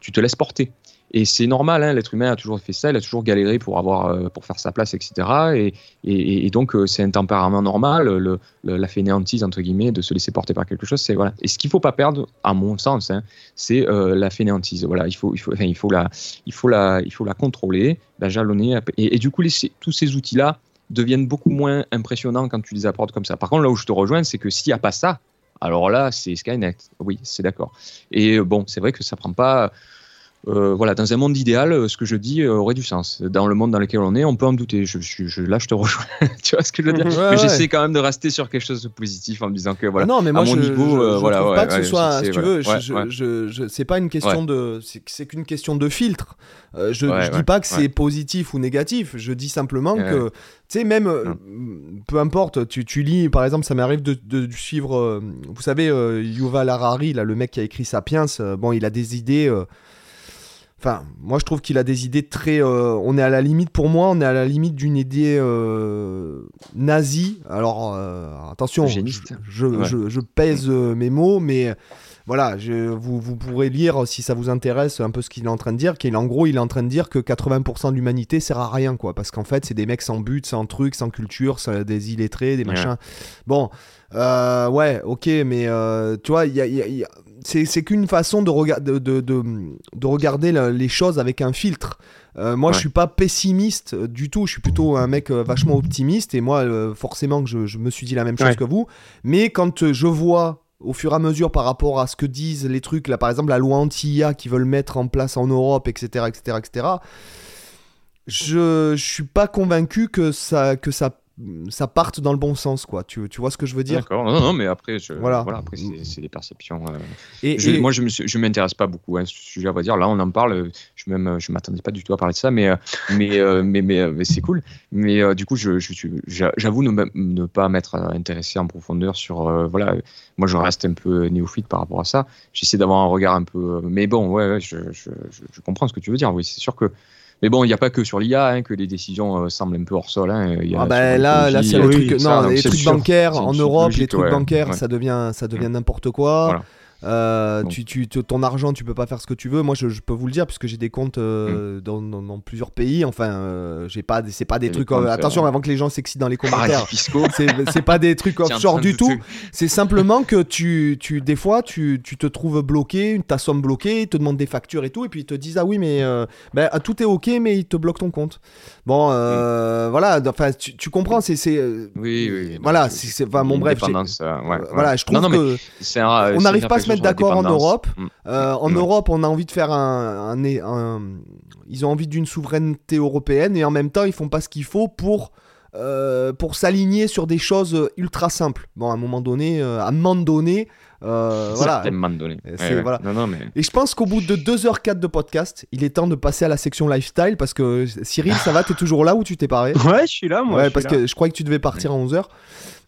Speaker 4: tu te laisses porter. Et c'est normal, hein, l'être humain a toujours fait ça, il a toujours galéré pour, avoir, euh, pour faire sa place, etc. Et, et, donc, euh, c'est un tempérament normal, le, la fainéantise, entre guillemets, de se laisser porter par quelque chose. Voilà. Et ce qu'il ne faut pas perdre, à mon sens, hein, c'est euh, la fainéantise. Voilà, il, faut, il, faut, enfin, il, faut la, il, faut la, il faut la contrôler, la jalonner. Et, du coup, tous ces outils-là, deviennent beaucoup moins impressionnants quand tu les apportes comme ça. Par contre, là où je te rejoins, c'est que s'il n'y a pas ça, alors là, c'est Skynet. Oui, c'est d'accord. Et bon, c'est vrai que ça prend pas euh, voilà, dans un monde idéal, euh, ce que je dis euh, aurait du sens. Dans le monde dans lequel on est, on peut en douter. Je, je, là, je te rejoins. tu vois ce que je veux dire? Mais j'essaie quand même de rester sur quelque chose de positif en me disant que voilà.
Speaker 1: non, mais moi, à mon je, niveau, je, voilà, trouve pas que ce soit, si tu veux, je, c'est pas une question de, c'est qu'une question de filtre. je, je dis pas que c'est positif ou négatif. Je dis simplement que, tu sais, même, peu importe, tu, tu, lis, par exemple, ça m'arrive de, de, suivre, vous savez, Yuval Harari, là, le mec qui a écrit Sapiens. bon, il a des idées. Enfin, moi je trouve qu'il a des idées très. Euh, on est à la limite, pour moi, on est à la limite d'une idée euh, nazie. Alors, euh, attention, je, je, pèse mes mots, mais voilà, vous, vous, pourrez lire si ça vous intéresse un peu ce qu'il est en train de dire. Qu'il en gros, il est en train de dire que 80% de l'humanité sert à rien, quoi. Parce qu'en fait, c'est des mecs sans but, sans truc, sans culture, des illettrés, des machins. Bon, ouais, ok, mais tu vois, il y a c'est qu'une façon de, de, de, de, regarder les choses avec un filtre. Euh, moi, je suis pas pessimiste du tout. Je suis plutôt un mec vachement optimiste. Et moi, forcément, que je, je, me suis dit la même chose que vous. Mais quand je vois au fur et à mesure par rapport à ce que disent les trucs, là, par exemple, la loi anti-IA qu'ils veulent mettre en place en Europe, etc., etc., etc., je, je suis pas convaincu que ça, que ça ça parte dans le bon sens, quoi. Tu, tu vois ce que je veux dire
Speaker 4: D'accord. Non, non, mais après, je, voilà. voilà. après c'est des perceptions. Euh. Et, je, Moi, je ne je m'intéresse pas beaucoup à ce sujet, à vrai dire. Là, on en parle. Je même, je m'attendais pas du tout à parler de ça, mais, euh, mais, euh, mais, mais, c'est cool. Mais du coup, je, j'avoue ne, ne, pas m'être intéressé en profondeur sur. voilà, moi, je reste un peu néophyte par rapport à ça. J'essaie d'avoir un regard un peu. Mais bon, ouais je, je, comprends ce que tu veux dire. Oui, c'est sûr que mais bon, il n'y a pas que sur l'IA hein, que les décisions euh, semblent un peu hors sol. Hein.
Speaker 1: ah bah là, là c'est le truc. Non, les trucs bancaires en Europe, les trucs bancaires, ça devient, ça devient n'importe quoi. Voilà. Euh, tu, tu, ton argent, tu peux pas faire ce que tu veux. Moi, je, peux vous le dire puisque j'ai des comptes euh, mm. dans, dans, plusieurs pays. Enfin, euh, j'ai pas, c'est pas des trucs. attention, avant que les gens s'excitent dans les commentaires. C'est pas des trucs offshore du tout. C'est simplement que tu, tu, des fois, tu, tu te trouves bloqué, ta somme bloquée, ils te demandent des factures et tout, et puis ils te disent ah oui, mais ben, ah, tout est ok, mais ils te bloquent ton compte. Bon, mm. voilà. Enfin, tu, tu comprends, c'est,
Speaker 4: oui, oui.
Speaker 1: Voilà, c'est, enfin, mon bref. Voilà, je trouve
Speaker 4: non,
Speaker 1: que on n'arrive pas à se mettre d'accord en Europe. Mm. Euh, en Europe, on a envie de faire un, ils ont envie d'une souveraineté européenne et en même temps, ils font pas ce qu'il faut pour euh, pour s'aligner sur des choses ultra simples. Bon, à un moment donné, euh, à un moment donné, voilà.
Speaker 4: Donné.
Speaker 1: voilà. Et je pense qu'au bout de 2h04 de podcast, il est temps de passer à la section lifestyle parce que Cyril, ça va, t'es toujours là ou tu t'es paré?
Speaker 3: Ouais, je suis là, moi.
Speaker 1: Ouais, parce que je croyais que tu devais partir à 11h.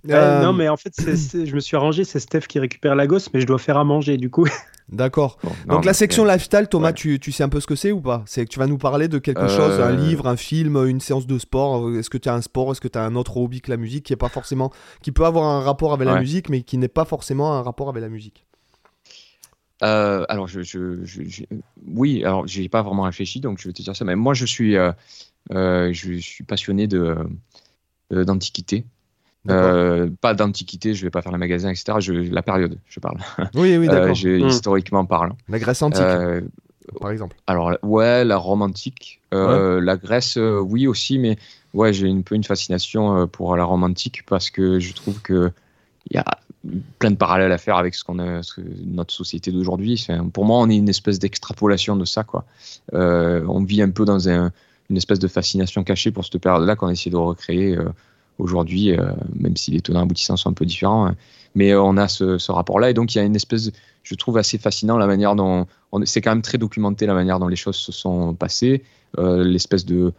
Speaker 3: Euh, non, mais en fait, je me suis arrangé, c'est Steph qui récupère la gosse, mais je dois faire à manger du coup.
Speaker 1: D'accord. Donc la section lifestyle, Thomas, tu, tu, sais un peu ce que c'est ou pas? C'est que tu vas nous parler de quelque chose, un euh. livre, un film, une séance de sport. Est-ce que tu as un sport Est-ce que tu as un autre hobby que la musique qui est pas forcément, qui peut avoir un rapport avec la musique, mais qui n'est pas forcément un rapport avec la musique?
Speaker 4: Euh, alors, je, je, je, oui, alors j'ai pas vraiment réfléchi, donc je vais te dire ça. Mais moi, je suis, je suis passionné de d'antiquité. Euh, pas d'antiquité, je vais pas faire le magasin, etc. Je, la période, je parle.
Speaker 1: Oui, oui, d'accord.
Speaker 4: Hmm. Historiquement parlant.
Speaker 1: La Grèce antique, euh, par exemple.
Speaker 4: Alors, ouais, la Rome antique. Euh, la Grèce, oui aussi, mais ouais, j'ai un peu une fascination pour la Rome antique parce que je trouve que il y a plein de parallèles à faire avec ce qu'on a, notre société d'aujourd'hui. Pour moi, on est une espèce d'extrapolation de ça, quoi. on vit un peu dans un, une espèce de fascination cachée pour cette période-là qu'on essaie de recréer aujourd'hui, euh, même si les tenants aboutissants sont un peu différents. Hein. mais euh, on a ce, rapport-là. Et donc, il y a une espèce, je trouve assez fascinant la manière dont. C'est quand même très documenté la manière dont les choses se sont passées, euh, l'espèce de.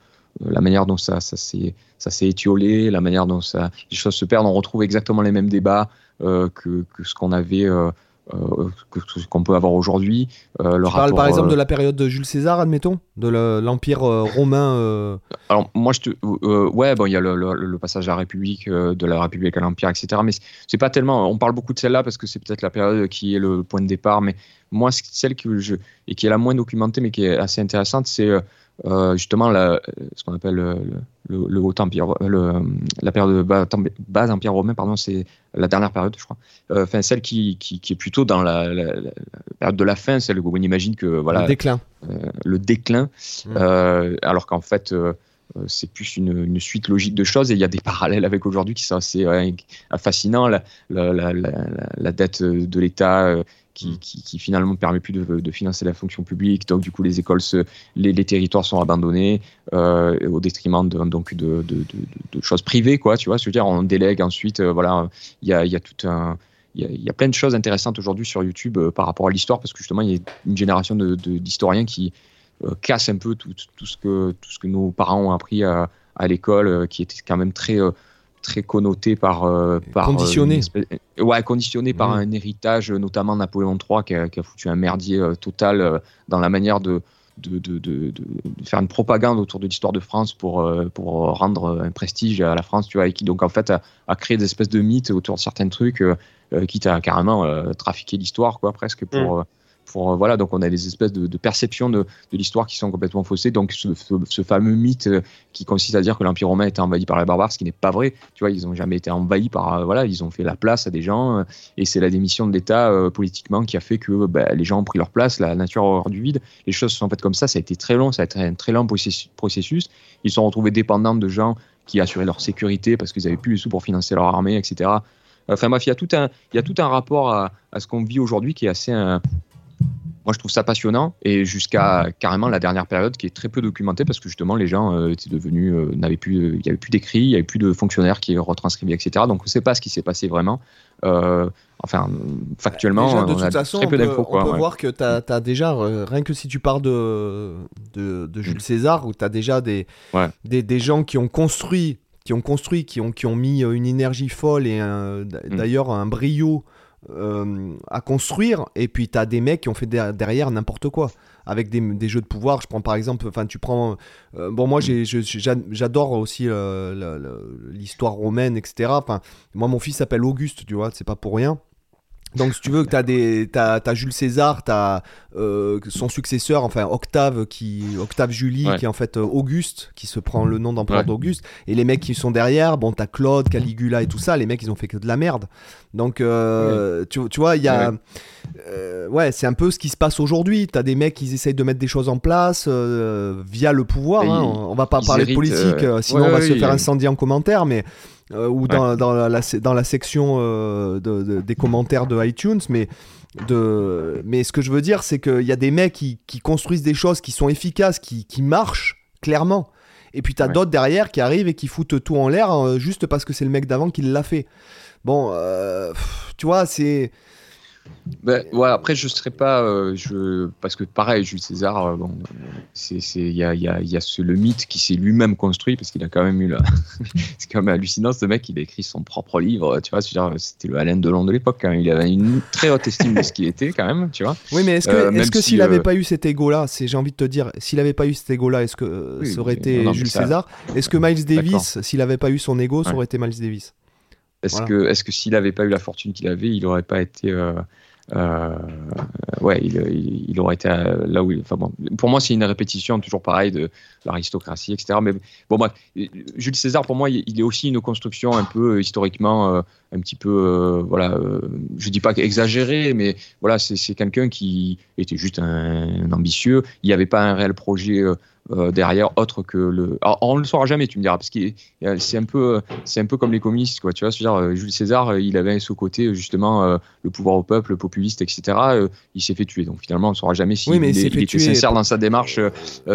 Speaker 4: La manière dont ça, ça s'est étiolé, la manière dont ça, les choses se perdent. On retrouve exactement les mêmes débats que, ce qu'on avait qu'on peut avoir aujourd'hui.
Speaker 1: Euh, tu parles par exemple euh, de la période de Jules César, admettons, de l'empire romain.
Speaker 4: Alors moi, je te, ouais, bon, il y a le, passage à la République, de la République à l'empire, etc. Mais c'est pas tellement. On parle beaucoup de celle-là parce que c'est peut-être la période qui est le point de départ. Mais moi, celle que je et qui est la moins documentée, mais qui est assez intéressante, c'est justement la, ce qu'on appelle le, le, haut empire, le, la période de bas, bas, empire romain, pardon, c'est la dernière période, je crois. Euh, enfin, celle qui, qui, qui, est plutôt dans la, la, période de la fin, celle où on imagine que voilà.
Speaker 1: Le déclin.
Speaker 4: Euh, le déclin, mmh. euh, alors qu'en fait. c'est plus une, une, suite logique de choses et il y a des parallèles avec aujourd'hui qui sont assez fascinants. La, la, la, dette de l'État Mm. qui, qui, finalement ne permet plus de, financer la fonction publique. Donc, du coup, les écoles, se, les, les, territoires sont abandonnés euh, au détriment de, donc de, de, choses privées, quoi. Tu vois, je veux dire, on délègue ensuite. Euh, voilà, il y a, y a tout un. Il y, a, plein de choses intéressantes aujourd'hui sur YouTube euh, par rapport à l'histoire, parce que justement, il y a une génération d'historiens qui casse un peu tout, tout, ce que, tout ce que nos parents ont appris à, à l'école, qui était quand même très très connoté par, euh, par
Speaker 1: conditionné,
Speaker 4: euh, ouais, conditionné par mmh. un héritage, notamment Napoléon III, qui a, foutu un merdier euh, total dans la manière de de, de, de, faire une propagande autour de l'histoire de France pour, pour rendre un prestige à la France, tu vois, et qui donc en fait a, créé des espèces de mythes autour de certains trucs, quitte à carrément trafiquer l'histoire, quoi, presque pour. Mmh voilà, donc on a des espèces de, perceptions de, l'histoire qui sont complètement faussées. Donc ce, fameux mythe qui consiste à dire que l'Empire romain était envahi par les barbares, ce qui n'est pas vrai. Tu vois, ils n'ont jamais été envahis par voilà, ils ont fait la place à des gens et c'est la démission de l'État politiquement qui a fait que bah, les gens ont pris leur place, la nature hors du vide. Les choses se sont faites comme ça. Ça a été très long, ça a été un très long processus. Ils se sont retrouvés dépendants de gens qui assuraient leur sécurité parce qu'ils n'avaient plus les sous pour financer leur armée, etc. Enfin bref, il y a tout un, il y a tout un rapport à, ce qu'on vit aujourd'hui qui est assez. Euh, moi, je trouve ça passionnant et jusqu'à carrément la dernière période qui est très peu documentée parce que justement les gens euh, étaient devenus, euh, n'avaient plus, il n'y avait plus d'écrits, il n'y avait plus de fonctionnaires qui retranscrivaient, etc. Donc on ne sait pas ce qui s'est passé vraiment. enfin, factuellement,
Speaker 1: de toute façon, on peut, voir que tu as, déjà, rien que si tu parles de, de, Jules mm. César, où tu as déjà des, des, des, gens qui ont construit qui ont construit, qui ont, qui ont mis euh, une énergie folle et mm. d'ailleurs un brio euh, à construire. Et puis tu as des mecs qui ont fait derrière n'importe quoi avec des, jeux de pouvoir. Je prends par exemple, enfin tu prends, euh, bon moi j'adore aussi l'histoire romaine, etc. Enfin moi mon fils s'appelle Auguste, tu vois, c'est pas pour rien. Donc, si tu veux, tu as, des, as, Jules César, tu as euh, son successeur, enfin Octave, qui, Octave Julie, qui est en fait euh, Auguste, qui se prend le nom d'empereur d'Auguste. Et les mecs qui sont derrière, bon, tu as Claude, Caligula et tout ça, les mecs, ils ont fait que de la merde. Donc, euh, tu, tu, vois, il y a. ouais, c'est un peu ce qui se passe aujourd'hui. Tu as des mecs qui essayent de mettre des choses en place via le pouvoir. Hein. On va pas parler de politique, sinon on va se faire incendier en commentaire, mais. Euh, ou dans, dans, la, dans la section euh, de, des commentaires de iTunes, mais, de, mais ce que je veux dire, c'est qu'il y a des mecs qui, qui, construisent des choses qui sont efficaces, qui, qui marchent, clairement. Et puis tu as d'autres derrière qui arrivent et qui foutent tout en l'air euh, juste parce que c'est le mec d'avant qui l'a fait. Bon, tu vois, c'est
Speaker 4: ben, ouais, après, je ne serais pas. Euh, je, parce que pareil, Jules César, euh, bon, il y a, y a, y a ce, le mythe qui s'est lui-même construit, parce qu'il a quand même eu la. c'est quand même hallucinant, ce mec, il a écrit son propre livre, tu vois. C'était le Alain Delon de l'époque, hein. il avait une très haute estime de ce qu'il était, quand même, tu vois.
Speaker 1: Oui, mais est-ce que, euh, est-ce que s'il n'avait pas eu cet ego-là, j'ai envie de te dire, s'il n'avait pas eu cet ego-là, est-ce que ça aurait été Jules César? Est-ce que Miles Davis, s'il n'avait pas eu son ego, ça aurait été Miles Davis?
Speaker 4: Est-ce que, est que s'il n'avait pas eu la fortune qu'il avait, il n'aurait pas été. Euh, ouais, il, il, aurait été là où il. Enfin bon, pour moi, c'est une répétition toujours pareil de l'aristocratie, etc. Mais bon, moi, Jules César, pour moi, il est aussi une construction un peu euh, historiquement, euh, un petit peu, voilà, je dis pas exagéré, mais voilà, c'est quelqu'un qui était juste un, ambitieux. Il n'y avait pas un réel projet euh, derrière autre que le. Alors, on ne le saura jamais, tu me diras, parce que c'est un peu, c'est un peu comme les communistes, quoi. Tu vois, dire euh, Jules César, euh, il avait ce côté justement le pouvoir au peuple, le populiste, etc. il s'est fait tuer, donc finalement, on ne saura jamais s'il si il, était sincère dans sa démarche,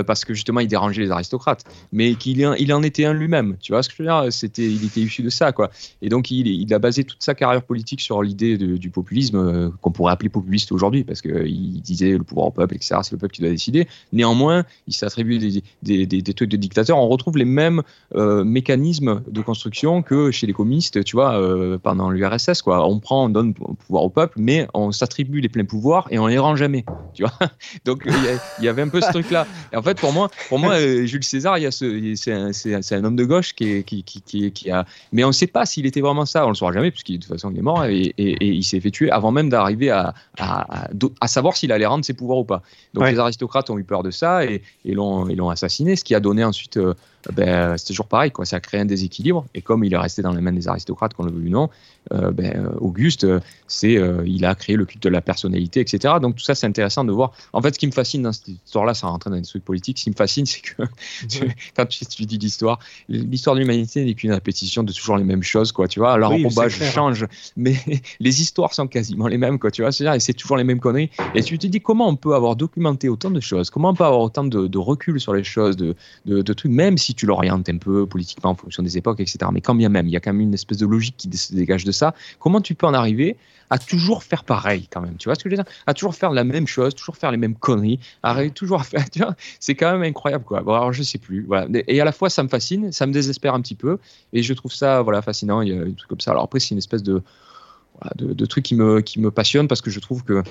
Speaker 4: parce que justement, il dérangeait les aristocrates, mais qu'il il en était un lui-même. Tu vois ce que je veux dire C'était, il était issu de ça, quoi. Et donc, il, il a basé toute sa carrière politique sur l'idée du populisme qu'on pourrait appeler populiste aujourd'hui, parce qu'il disait le pouvoir au peuple, etc. C'est le peuple qui doit décider. Néanmoins, il s'attribue des, des, trucs de dictateurs, on retrouve les mêmes euh, mécanismes de construction que chez les communistes, tu vois, euh, pendant l'URSS, quoi. On prend, on donne pouvoir au peuple, mais on s'attribue les pleins pouvoirs et on les rend jamais, tu vois. Donc il y, avait un peu ce truc-là. Et en fait, pour moi, pour moi, euh, Jules César, il ce, c'est un, homme de gauche qui, qui, qui, qui, a, mais on ne sait pas s'il était vraiment ça. On le saura jamais puisqu'il de toute façon il est mort et, il s'est fait tuer avant même d'arriver à, à, à, savoir s'il allait rendre ses pouvoirs ou pas. Donc les aristocrates ont eu peur de ça et, et l'ont assassiné, ce qui a donné ensuite euh, ben, c'était toujours pareil, quoi. ça a créé un déséquilibre. Et comme il est resté dans les mains des aristocrates, qu'on le veut ou non, ben, Auguste, c'est, euh, il a créé le culte de la personnalité, etc. Donc tout ça, c'est intéressant de voir. En fait, ce qui me fascine dans cette histoire-là, ça rentre dans des trucs politiques, ce qui me fascine, c'est que quand tu étudies l'histoire, l'histoire de l'humanité n'est qu'une répétition de toujours les mêmes choses, quoi. Tu vois, leur oui, change, mais les histoires sont quasiment les mêmes, quoi. Tu vois, c'est-à-dire, c'est toujours les mêmes conneries. Et tu te dis comment on peut avoir documenté autant de choses, comment on peut avoir autant de, recul sur les choses, de, de, de trucs, même si tu l'orientes un peu politiquement en fonction des époques, etc. Mais quand bien même, il y a quand même une espèce de logique qui se dégage de ça. Comment tu peux en arriver à toujours faire pareil quand même Tu vois ce que je veux dire? À toujours faire la même chose, toujours faire les mêmes conneries, à toujours faire. C'est quand même incroyable, quoi. Bon, alors je sais plus. Et à la fois, ça me fascine, ça me désespère un petit peu, et je trouve ça, voilà, fascinant. Il y a un truc comme ça. Alors après, c'est une espèce de, de, de truc qui me, qui me passionne parce que je trouve que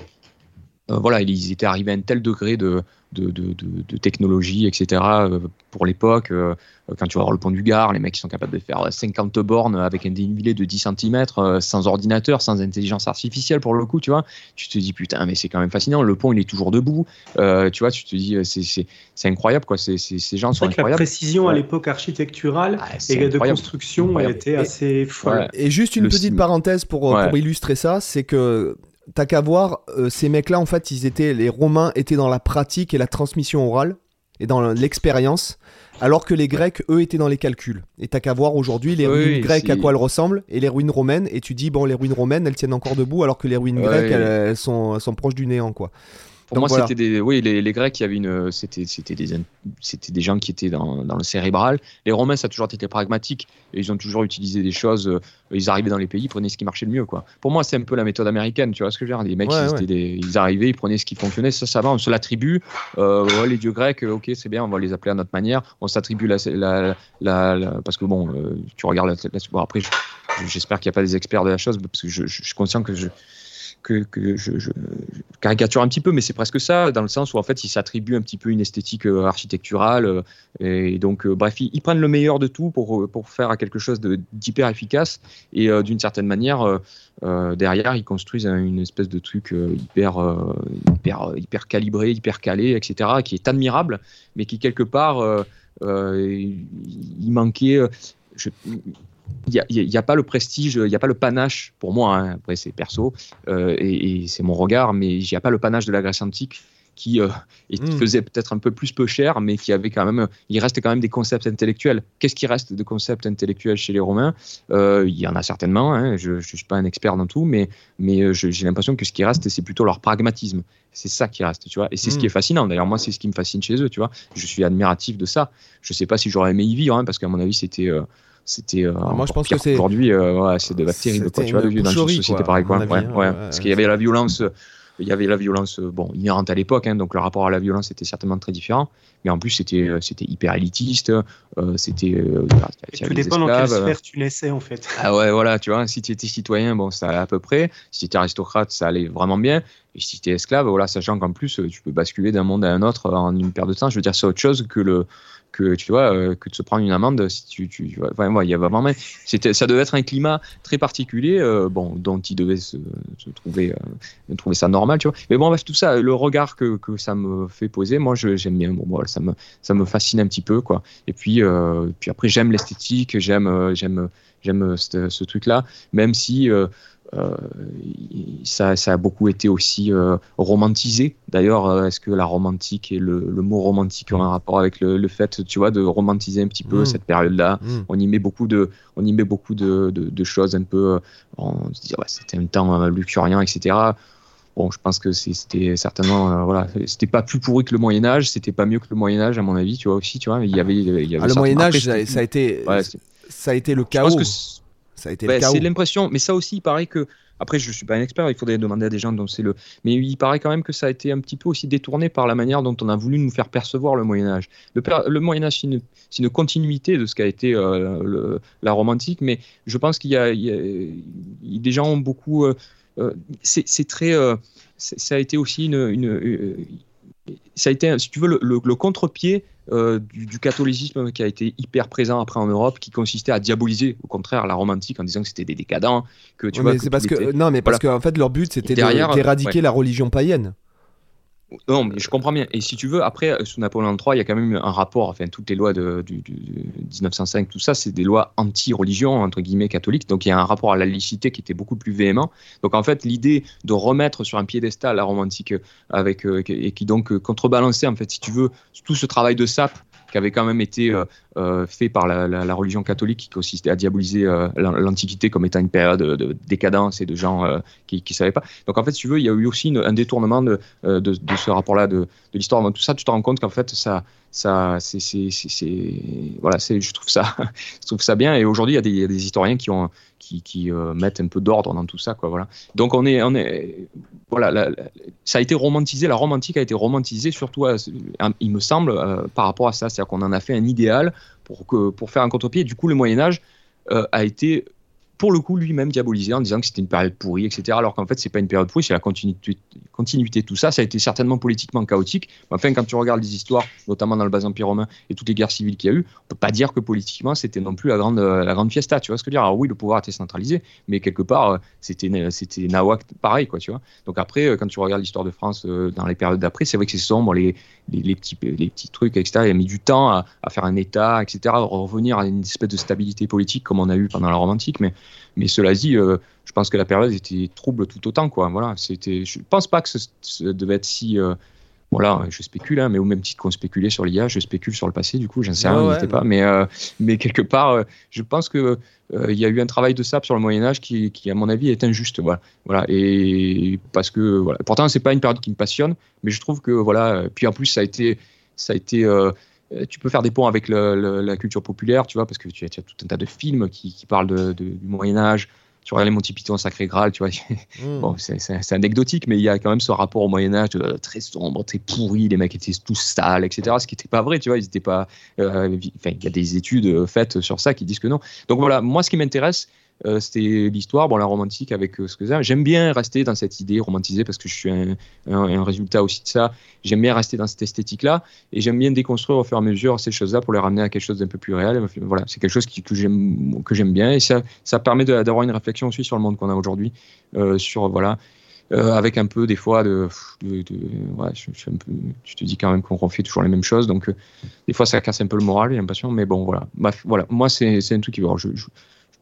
Speaker 4: voilà, ils étaient arrivés à un tel degré de, de, de, de, technologie, etc. Euh, pour l'époque, euh, quand tu vas voir le pont du Gard, les mecs qui sont capables de faire 50 bornes avec un dénivelé de 10 cm, euh, sans ordinateur, sans intelligence artificielle pour le coup, tu vois, tu te dis putain, mais c'est quand même fascinant. Le pont, il est toujours debout. tu vois, tu te dis, c'est incroyable, quoi. ces gens sont incroyables.
Speaker 3: la précision à l'époque architecturale ah, et de construction a été assez folle.
Speaker 1: Et juste une petite parenthèse pour, pour illustrer ça, c'est que t'as qu'à voir, euh, ces mecs-là, en fait, ils étaient, les Romains étaient dans la pratique et la transmission orale et dans l'expérience, alors que les Grecs, eux, étaient dans les calculs. Et t'as qu'à voir aujourd'hui les ruines grecques à quoi elles ressemblent et les ruines romaines, et tu dis, bon, les ruines romaines, elles tiennent encore debout, alors que les ruines grecques, elles, sont, elles sont proches du néant, quoi.
Speaker 4: Pour moi, c'était des, oui, les, les, Grecs, il y avait une, c'était, c'était des, c'était des gens qui étaient dans, dans, le cérébral. Les Romains, ça a toujours été pragmatique. Et ils ont toujours utilisé des choses. Euh, ils arrivaient dans les pays, ils prenaient ce qui marchait le mieux, quoi. Pour moi, c'est un peu la méthode américaine, tu vois ce que je veux dire? Les mecs, ils, Des, ils, arrivaient, ils prenaient ce qui fonctionnait, ça, ça va, on se l'attribue. Euh, les dieux grecs, ok, c'est bien, on va les appeler à notre manière. On s'attribue la, la, la, parce que bon, euh, tu regardes la, bon, après, j'espère qu'il n'y a pas des experts de la chose, parce que je, je suis conscient que je que, je, caricature un petit peu, mais c'est presque ça, dans le sens où en fait ils s'attribuent un petit peu une esthétique euh, architecturale. Euh, et donc, euh, bref, ils, prennent le meilleur de tout pour, pour faire quelque chose d'hyper efficace. Et d'une certaine manière, derrière, ils construisent une espèce de truc hyper, hyper, hyper calibré, hyper calé, etc., qui est admirable, mais qui quelque part, il manquait. Il n'y a, pas le prestige, il n'y a pas le panache, pour moi, hein, après c'est perso, euh, et, c'est mon regard, mais il n'y a pas le panache de la Grèce antique qui euh, hmm. faisait peut-être un peu plus peu cher, mais qui avait quand même, il reste quand même des concepts intellectuels. Qu'est-ce qui reste de concepts intellectuels chez les Romains? Euh, Il y en a certainement, hein, je ne suis pas un expert dans tout, mais, mais j'ai l'impression que ce qui reste, c'est plutôt leur pragmatisme. C'est ça qui reste, tu vois. Et c'est ce qui est hmm. fascinant. D'ailleurs, moi, c'est ce qui me fascine chez eux, tu vois. Je suis admiratif de ça. Je ne sais pas si j'aurais aimé y vivre, hein, parce qu'à mon avis, c'était c'était euh,
Speaker 1: moi je pense que c'est
Speaker 4: aujourd'hui euh, ouais, c'est de terrible quoi tu vois dans une société pareille quoi ouais, ouais, parce qu'il y avait la violence il y avait la violence bon inhérente à l'époque hein, donc le rapport à la violence était certainement très différent mais en plus c'était euh, c'était hyper élitiste c'était
Speaker 3: tout dépend dans quelle sphère tu laissais en fait.
Speaker 4: Ah ouais voilà tu vois si tu étais citoyen bon ça allait à peu près si tu étais aristocrate ça allait vraiment bien et si tu étais esclave voilà sachant qu'en plus tu peux basculer d'un monde à un autre en une paire de temps je veux dire c'est autre chose que le que tu vois euh, que de se prendre une amende si tu, tu enfin, il y a vraiment c'était ça devait être un climat très particulier euh, bon dont il devait se, trouver euh, trouver ça normal tu vois. Mais bon bref tout ça le regard que, que ça me fait poser moi j'aime bien bon moi ça me ça me fascine un petit peu quoi. Et puis puis après j'aime l'esthétique j'aime j'aime j'aime ce, ce, truc là même si euh, ça, ça, a beaucoup été aussi euh, romantisé. D'ailleurs, euh, est-ce que la romantique et le, mot romantique ont un rapport avec le, fait, tu vois, de romantiser un petit peu mmh. cette période-là? Mmh. On y met beaucoup de, on y met beaucoup de, de, choses un peu, on se dit, ouais, c'était un temps luxuriant, etc. Bon, je pense que c'était certainement, voilà, c'était pas plus pourri que le Moyen Âge, c'était pas mieux que le Moyen Âge à mon avis, tu vois aussi, tu vois. Il y avait, il y avait
Speaker 1: ah, le Moyen Âge, ça, a été, ça a été le chaos. Ça a été
Speaker 4: bah, C'est l'impression, mais ça aussi, il paraît que. Après, je ne suis pas un expert, il faudrait demander à des gens dont c'est le. Mais il paraît quand même que ça a été un petit peu aussi détourné par la manière dont on a voulu nous faire percevoir le Moyen-Âge. Le, le Moyen-Âge, c'est une... une, continuité de ce qu'a été euh, la romantique, mais je pense qu'il y, a des gens ont beaucoup. Euh, euh, c'est très. ça a été aussi une, une ça a été, si tu veux, le, le, contre-pied euh, du, catholicisme qui a été hyper présent après en Europe, qui consistait à diaboliser, au contraire, la romantique en disant que c'était des décadents, que tu vois.
Speaker 1: c'est parce que non, mais parce qu'en fait leur but c'était d'éradiquer la religion païenne.
Speaker 4: Non, mais je comprends bien. Et si tu veux, après, euh, sous Napoléon III, il y a quand même un rapport, enfin, toutes les lois de, du, 1905, tout ça, c'est des lois anti-religion, entre guillemets, catholiques. Donc, il y a un rapport à la laïcité qui était beaucoup plus véhément. Donc, en fait, l'idée de remettre sur un piédestal la romantique avec, euh, et qui donc contrebalançait, en fait, si tu veux, tout ce travail de sape qui avait quand même été euh, euh, fait par la, religion catholique qui consistait à diaboliser euh, l'Antiquité comme étant une période de décadence et de gens qui ne savaient pas. Donc en fait, si tu veux, il y a eu aussi un détournement de, de, ce rapport-là de, l'histoire. Tout ça, tu te rends compte qu'en fait, ça, ça, c'est, voilà, c'est, je trouve ça, je trouve ça bien. Et aujourd'hui, il y, a des historiens qui ont, qui, qui mettent un peu d'ordre dans tout ça, quoi. Voilà. Donc on est, on est, voilà, ça a été romantisé. La romantique a été romantisée surtout, il me semble, par rapport à ça, c'est-à-dire qu'on en a fait un idéal pour, que, pour faire un contre-pied. Du coup, le Moyen Âge euh, a été pour le coup lui-même diabolisé en disant que c'était une période pourrie, etc. Alors qu'en fait, c'est pas une période pourrie, c'est la continuité, continuité de tout ça. Ça a été certainement politiquement chaotique. Enfin, quand tu regardes les histoires, notamment dans le bas empire romain et toutes les guerres civiles qu'il y a eu, on peut pas dire que politiquement c'était non plus la grande, la grande fiesta. Tu vois ce que je veux dire Alors oui, le pouvoir était centralisé, mais quelque part, c'était, c'était nawak pareil, quoi, tu vois. Donc après, quand tu regardes l'histoire de France dans les périodes d'après, c'est vrai que c'est sombre, les, les, petits, les petits trucs, etc. Il a mis du temps à, faire un État, etc. Revenir à une espèce de stabilité politique comme on a eu pendant la romantique, mais, mais cela dit, euh, je pense que la période était trouble tout autant, quoi. Voilà, c'était, je pense pas que ce, devait être si, euh, voilà, je spécule, hein, mais au même titre qu'on spéculait sur l'IA, je spécule sur le passé, du coup, j'en sais rien, ouais, pas, mais, euh, mais quelque part, je pense que il y a eu un travail de sable sur le Moyen Âge qui, qui, à mon avis, est injuste, voilà, voilà, et parce que, voilà, pourtant, c'est pas une période qui me passionne, mais je trouve que, voilà, puis en plus, ça a été, ça a été euh, tu peux faire des ponts avec la culture populaire, tu vois, parce que tu as, tout un tas de films qui, parlent du Moyen Âge. Tu regardes les Monty Python, Sacré Graal, tu vois. Hmm. bon, c'est anecdotique, mais il y a quand même ce rapport au Moyen Âge très sombre, très pourri. Les mecs étaient tous sales, etc. Ce qui n'était pas vrai, tu vois. Ils étaient pas. Euh, il y a des études faites sur ça qui disent que non. Donc voilà, moi, ce qui m'intéresse, euh, c'était l'histoire, bon, la romantique avec euh, ce que ça. J'aime bien rester dans cette idée romantisée parce que je suis un, résultat aussi de ça. J'aime bien rester dans cette esthétique-là et j'aime bien déconstruire au fur et à mesure ces choses-là pour les ramener à quelque chose d'un peu plus réel. Voilà, c'est quelque chose qui, que j'aime bien et ça, ça permet d'avoir une réflexion aussi sur le monde qu'on a aujourd'hui, euh, sur voilà. Avec un peu des fois de, de, ouais, je, te dis quand même qu'on refait toujours les mêmes choses donc des fois ça casse un peu le moral j'ai l'impression mais bon voilà voilà moi c'est un truc qui je,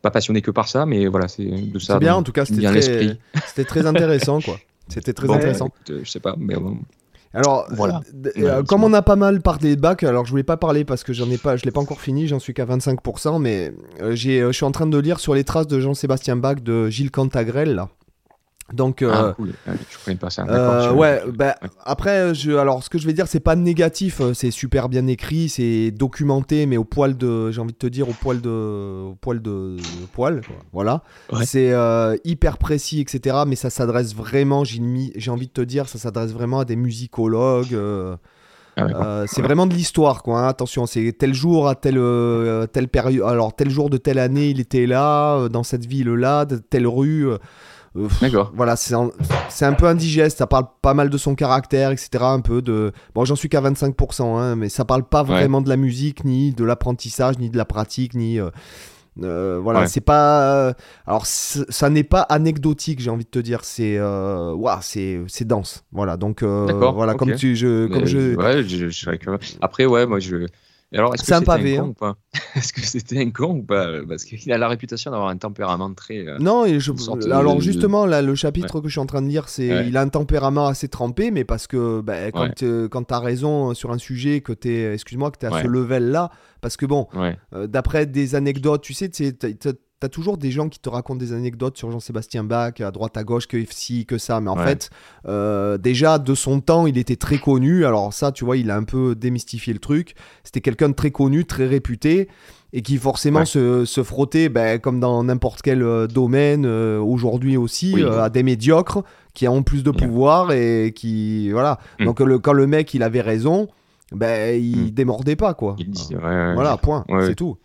Speaker 4: pas passionné que par ça, mais voilà, c'est de ça.
Speaker 1: C'est bien, en tout cas, c'était très, très intéressant, quoi. C'était très intéressant.
Speaker 4: Euh, je sais pas, mais bon.
Speaker 1: Alors, voilà. Euh, euh, comme on a pas mal parlé de bac, alors je voulais pas parler parce que j'en ai pas, je l'ai pas encore fini, j'en suis qu'à 25%, mais j'ai, je suis en train de lire sur les traces de Jean-Sébastien Bach de Gilles Cantagrel là. Donc, euh,
Speaker 4: ah, cool. je pas ça.
Speaker 1: Euh, ouais, bah, après, je, alors ce que je vais dire, c'est pas négatif, euh, c'est super bien écrit, c'est documenté, mais au poil de, j'ai envie de te dire, au poil de, au poil de, poil, voilà. C'est hyper précis, etc. Mais ça s'adresse vraiment, j'ai envie de te dire, ça s'adresse vraiment à des musicologues. Ah, c'est vraiment de l'histoire, quoi. Hein. Attention, c'est tel jour à telle, telle période. Alors, tel jour de telle année, il était là, dans cette ville-là, de telle rue.
Speaker 4: Euh, D'accord.
Speaker 1: Voilà, c'est un, un, peu indigeste, ça parle pas mal de son caractère, etc. Un peu de. Bon, j'en suis qu'à 25%, hein, mais ça parle pas vraiment de la musique, ni de l'apprentissage, ni de la pratique, ni. Euh, euh, voilà, c'est pas. alors, ça n'est pas anecdotique, j'ai envie de te dire. C'est. Euh, c'est dense. Voilà, donc. voilà, comme tu. Je, comme je...
Speaker 4: Ouais, je, je, Après, ouais, moi, je alors, est-ce que c'était un, con hein. ou pas Est-ce que c'était un con ou pas? Parce qu'il a la réputation d'avoir un tempérament très.
Speaker 1: Euh, non, et je... alors justement, là, le chapitre que je suis en train de lire, c'est il a un tempérament assez trempé, mais parce que bah, quand, euh, quand tu as raison sur un sujet, que tu es, excuse-moi, que à ce level-là, parce que bon, euh, d'après des anecdotes, tu sais, tu T'as toujours des gens qui te racontent des anecdotes sur Jean-Sébastien Bach, à droite à gauche, que si, que ça. Mais en fait, euh, déjà, de son temps, il était très connu. Alors ça, tu vois, il a un peu démystifié le truc. C'était quelqu'un de très connu, très réputé, et qui forcément se, se, frottait, ben, comme dans n'importe quel euh, domaine, euh, aujourd'hui aussi, à des médiocres, qui ont plus de pouvoir, et qui... Voilà. Mm. Donc le, quand le mec, il avait raison, ben, il mm. démordait pas, quoi. voilà, point. C'est tout.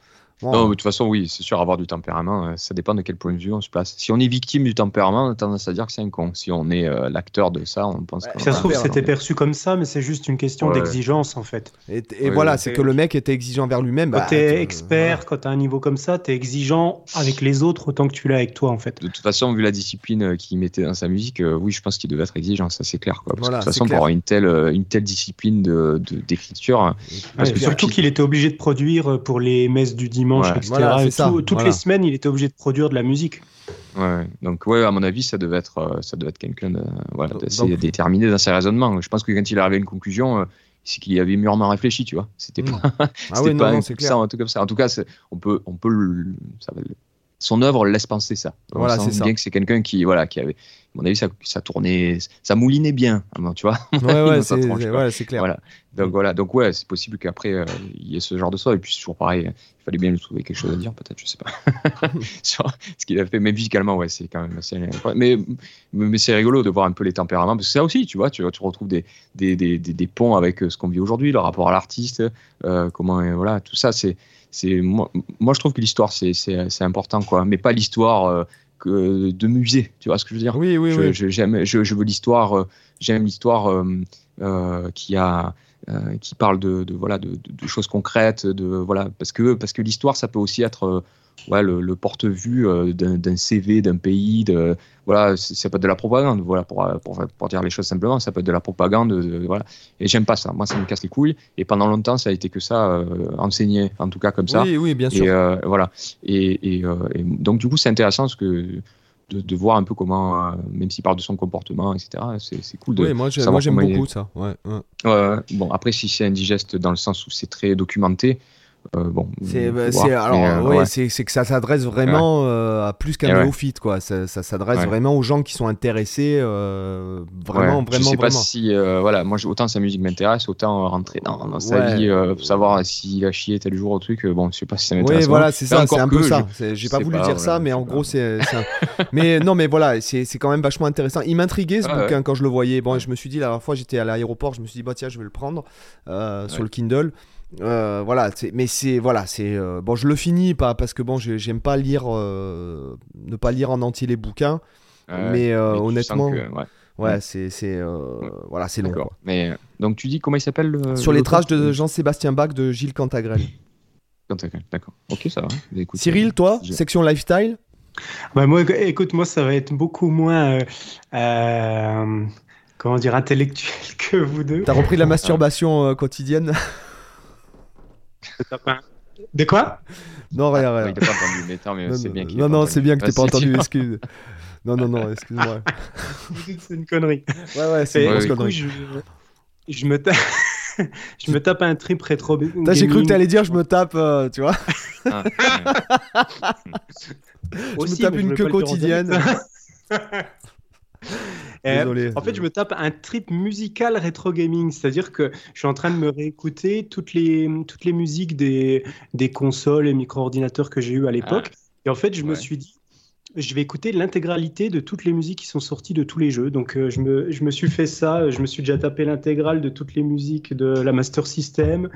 Speaker 4: Non, de toute façon, oui, c'est sûr, avoir du tempérament, euh, ça dépend de quel point de vue on se place. Si on est victime du tempérament, on a tendance à dire que c'est un con. Si on est euh, l'acteur de ça, on pense que.
Speaker 3: Ça se trouve, c'était perçu comme ça, mais c'est juste une question d'exigence, en fait.
Speaker 1: Et, voilà, c'est que le mec était exigeant vers lui-même.
Speaker 3: Quand bah, t'es expert, quand t'as un niveau comme ça, t'es exigeant avec les autres autant que tu l'as avec toi, en fait.
Speaker 4: De toute façon, vu la discipline euh, qu'il mettait dans sa musique, oui, je pense qu'il devait être exigeant, ça c'est clair. Quoi. Parce que de toute façon, pour avoir une telle, une telle discipline d'écriture.
Speaker 3: De, surtout qu'il était obligé de produire pour les messes du dimanche, etc toutes les semaines, il était obligé de produire de la musique.
Speaker 4: Ouais, donc ouais, à mon avis, ça devait être, euh, ça devait être quelqu'un de, voilà, d'assez déterminé dans ses raisonnements. Je pense que quand il est arrivé à une conclusion, euh, c'est qu'il avait mûrement réfléchi, tu vois. C'était hmm. pas, ah oui, pas non, un, clair. un truc comme ça. En tout cas, on peut, on peut, ça son œuvre laisse penser ça. On voilà, sent bien que c'est quelqu'un qui, voilà, qui avait, mon avis, ça, ça tournait, ça moulinait bien, tu vois.
Speaker 1: Ouais, ouais, c'est ouais, clair.
Speaker 4: Voilà. Donc voilà, donc ouais, c'est possible qu'après euh, il y ait ce genre de sort. Et puis toujours pareil, il fallait bien lui trouver quelque chose à dire, peut-être, je sais pas. Sur ce qu'il a fait, mais musicalement, ouais, c'est quand même assez. Mais, mais c'est rigolo de voir un peu les tempéraments, parce que ça aussi, tu vois, tu, tu retrouves des, des, des, des, ponts avec euh, ce qu'on vit aujourd'hui, le rapport à l'artiste, euh, comment, voilà, tout ça, c'est. Moi, moi, je trouve que l'histoire, c'est important, quoi, mais pas l'histoire de musée. Tu vois ce que je veux dire?
Speaker 1: Oui, oui,
Speaker 4: je,
Speaker 1: oui.
Speaker 4: Je, je, je veux l'histoire. Euh, j'aime l'histoire euh, euh, qui a qui parle de, de voilà de, de, choses concrètes, de voilà parce que parce que l'histoire ça peut aussi être ouais, le, le porte-vue euh, d'un CV d'un pays, de voilà ça peut être de la propagande, voilà pour, pour, pour dire les choses simplement, ça peut être de la propagande, de, voilà et j'aime pas ça, moi ça me casse les couilles et pendant longtemps ça a été que ça enseigné en tout cas comme ça.
Speaker 1: Oui oui bien sûr.
Speaker 4: Et voilà et, et, et donc du coup c'est intéressant parce que de, de, voir un peu comment, euh, même s'il parle de son comportement, etc. C'est cool de.
Speaker 1: Oui, moi j'aime beaucoup ça. Ouais,
Speaker 4: ouais. Euh, bon, après, si c'est indigeste dans le sens où c'est très documenté, euh, bon,
Speaker 1: c'est bah, euh, ouais, ouais. que ça s'adresse vraiment ouais. euh, à plus qu'un néophyte quoi. Ça, ça s'adresse vraiment aux gens qui sont intéressés euh, vraiment vraiment. Je
Speaker 4: sais
Speaker 1: vraiment.
Speaker 4: pas si euh, voilà, moi autant sa musique m'intéresse, autant rentrer dans, dans sa vie, savoir s'il a chié tel jour au truc. bon, je sais pas si ça m'intéresse.
Speaker 1: Oui, voilà, c'est ça, c'est un peu ça. J'ai pas voulu pas, dire ça, mais en gros c'est. mais non, mais voilà, c'est quand même vachement intéressant. Il m'intriguait ce bouquin quand je le voyais. Bon, je me suis dit la dernière fois j'étais à l'aéroport, je me suis dit bah tiens je vais le prendre sur le Kindle. Euh, voilà, mais c'est voilà, c'est euh, bon, je le finis pas parce que bon, j'aime pas lire, euh, ne pas lire en entier les bouquins, mais, mais honnêtement, que, ouais, ouais c'est c'est voilà, c'est long. Quoi.
Speaker 4: Mais donc tu dis comment il s'appelle
Speaker 1: Sur les traces de Jean-Sébastien Bach de Gilles Cantagrel.
Speaker 4: Cantagrel, d'accord. Ok, ça va.
Speaker 1: Écoute, Cyril, toi, section lifestyle?
Speaker 3: Bah moi, écoute, moi, ça va être beaucoup moins comment dire intellectuel que vous deux.
Speaker 1: T'as repris la masturbation quotidienne?
Speaker 3: De quoi?
Speaker 1: Non, rien, rien.
Speaker 4: Il pas entendu, mais tant mieux, c'est bien qu'il
Speaker 1: Non, non, c'est bien que t'aies pas entendu, excuse. Non, non, non, excuse-moi.
Speaker 3: c'est une connerie.
Speaker 1: Ouais, ouais, c'est une
Speaker 3: grosse connerie. Je, je, me tape... je me tape un trip rétro.
Speaker 1: J'ai cru que t'allais dire je me tape, euh, tu vois. Ah, je Aussi, me tape une queue quotidienne.
Speaker 3: Désolé. En fait, je me tape un trip musical rétro gaming, c'est-à-dire que je suis en train de me réécouter toutes les, toutes les musiques des, des consoles et micro-ordinateurs que j'ai eu à l'époque. Ah. Et en fait, je ouais. me suis dit, je vais écouter l'intégralité de toutes les musiques qui sont sorties de tous les jeux. Donc, euh, je, me, je me suis fait ça. Je me suis déjà tapé l'intégrale de toutes les musiques de la Master System,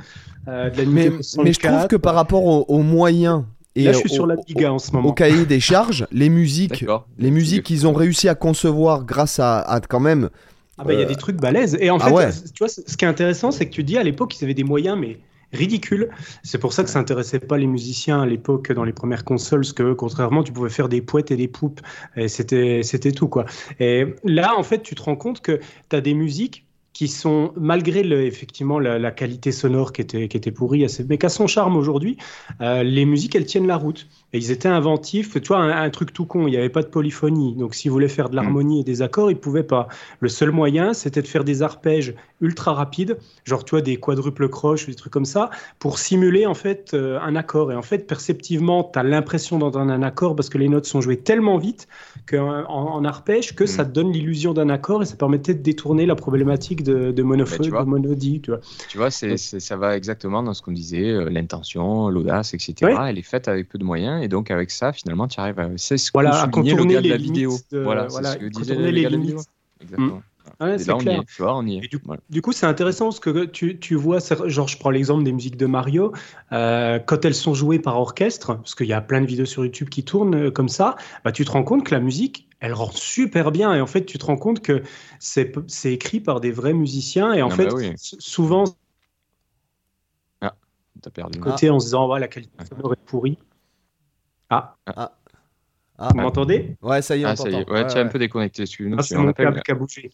Speaker 3: euh, de la
Speaker 1: mais, mais, je trouve que par rapport aux au moyens et
Speaker 3: Là, je suis au, sur la Biga en ce moment.
Speaker 1: Au cahier des charges, les musiques, les musiques qu'ils ont réussi à concevoir grâce à, à quand même.
Speaker 3: Ah bah il euh... y a des trucs balèzes. Et en ah fait, ouais. tu vois, ce qui est intéressant, c'est que tu dis à l'époque ils avaient des moyens, mais ridicules. C'est pour ça que ça intéressait pas les musiciens à l'époque dans les premières consoles, parce que contrairement, tu pouvais faire des poètes et des poupes, et c'était c'était tout quoi. Et là, en fait, tu te rends compte que tu as des musiques qui sont, malgré le, effectivement la, qualité sonore qui était, qui était pourrie, mais qui a son charme aujourd'hui, euh, les musiques, elles tiennent la route. Et ils étaient inventifs. Tu vois, un, un truc tout con, il n'y avait pas de polyphonie. Donc, s'ils voulaient faire de l'harmonie et des accords, ils ne pouvaient pas. Le seul moyen, c'était de faire des arpèges ultra rapides, genre, tu vois, des quadruples croches, des trucs comme ça, pour simuler, en fait, euh, un accord. Et en fait, perceptivement, tu as l'impression d'entendre un accord parce que les notes sont jouées tellement vite qu'en en, arpège que mmh. ça te donne l'illusion d'un accord et ça permettait de détourner la problématique de, de, monopho- tu vois, de monodie. Tu vois,
Speaker 4: tu vois c'est, c'est, ça va exactement dans ce qu'on disait, euh, l'intention, l'audace, etc. Elle est faite avec peu de moyens et donc avec ça, finalement, tu arrives à. C'est ce
Speaker 3: voilà, à
Speaker 4: contourner
Speaker 3: le
Speaker 4: les de la vidéo.
Speaker 3: De...
Speaker 4: Voilà,
Speaker 3: voilà,
Speaker 4: c'est ce que disait
Speaker 3: contourner les
Speaker 4: le
Speaker 3: limites.
Speaker 4: vidéo. Exactement.
Speaker 3: Ouais, c'est
Speaker 4: on
Speaker 3: clair.
Speaker 4: y est, vois,
Speaker 3: du,
Speaker 4: voilà.
Speaker 3: du coup, c'est intéressant parce que tu, tu vois, genre, je prends l'exemple des musiques de Mario, euh, quand elles sont jouées par orchestre, parce qu'il y a plein de vidéos sur YouTube qui tournent euh, comme ça, bah, tu te rends compte que la musique, elle rend super bien. Et en fait, tu te rends compte que c'est, écrit par des vrais musiciens. Et en
Speaker 4: Non,
Speaker 3: fait,
Speaker 4: bah oui.
Speaker 3: souvent,
Speaker 4: Ah, t'as perdu.
Speaker 3: côté en se disant, ouais, la qualité sonore est pourrie. Ah,
Speaker 1: Ah.
Speaker 3: vous m'entendez?
Speaker 1: Ouais, ça y est, on
Speaker 4: Ah, ça y est.
Speaker 1: t'entend.
Speaker 4: Ouais,
Speaker 1: Ouais,
Speaker 4: tu es un peu déconnecté, excuse-nous.
Speaker 3: Ah,
Speaker 4: tu-
Speaker 3: c'est
Speaker 4: on
Speaker 3: mon câble qui a bougé.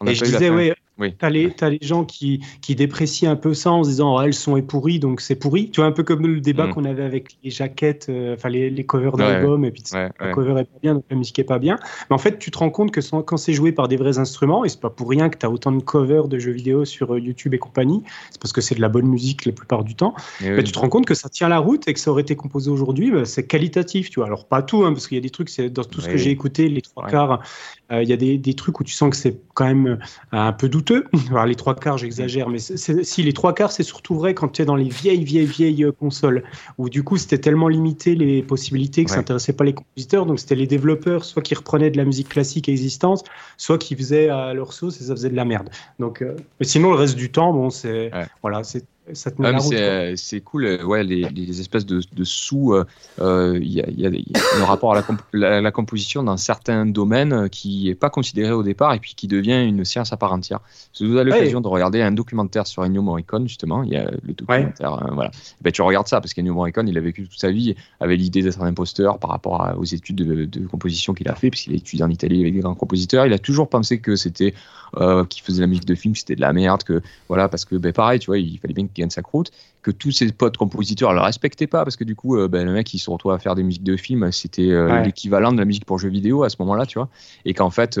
Speaker 4: On
Speaker 3: Et je
Speaker 4: la
Speaker 3: disais, ouais, Oui. T'as les, as les gens qui, qui déprécient un peu ça en se disant oh, elles sont pourries donc c'est pourri. Tu vois, un peu comme le débat mm. qu'on avait avec les jaquettes, euh, enfin les, les, covers d'albums, et puis le cover est pas bien, donc la musique est pas bien. Mais en fait, tu te rends compte que quand c'est joué par des vrais instruments, et c'est pas pour rien que tu as autant de covers de jeux vidéo sur euh, YouTube et compagnie, c'est parce que c'est de la bonne musique la plupart du temps. Bah, tu te rends compte que ça tient la route et que ça aurait été composé aujourd'hui, bah, c'est qualitatif. Tu vois, alors pas tout, hein, parce qu'il y a des trucs, dans tout ce que j'ai écouté, les trois quarts, euh, il y a des, des, trucs où tu sens que c'est quand même un peu douteux. Alors, les trois quarts, j'exagère, mais si les trois quarts, c'est surtout vrai quand tu es dans les vieilles, vieilles, vieilles euh, consoles, où du coup, c'était tellement limité les possibilités que ça n'intéressait pas les compositeurs. Donc, c'était les développeurs, soit qui reprenaient de la musique classique existante, soit qui faisaient à leur sauce et ça faisait de la merde. Donc, euh, mais sinon, le reste du temps, bon, c'est voilà, c'est
Speaker 4: ah, c'est cool, euh, ouais, les, espèces de, sous. Euh, euh, il y, a, y, a, le rapport à la, la, composition dans certains domaines qui n'est pas considéré au départ et puis qui devient une science à part entière. Si vous avez l'occasion de regarder un documentaire sur Ennio Morricone, justement, il y a le documentaire, voilà. Ben, tu regardes ça parce qu'Ennio Morricone, il a vécu toute sa vie avec l'idée d'être un imposteur par rapport aux études de, composition qu'il a fait, puisqu'il a étudié en Italie avec des grands compositeurs. Il a toujours pensé que c'était euh, qui faisait la musique de film, c'était de la merde, que voilà, parce que ben, pareil, tu vois, il fallait bien qu'il gagne sa croûte, que tous ses potes compositeurs le respectaient pas, parce que du coup, euh, ben, le mec, il se retrouve à faire des musiques de film, c'était euh, l'équivalent de la musique pour jeux vidéo à ce moment-là, tu vois, et qu'en fait,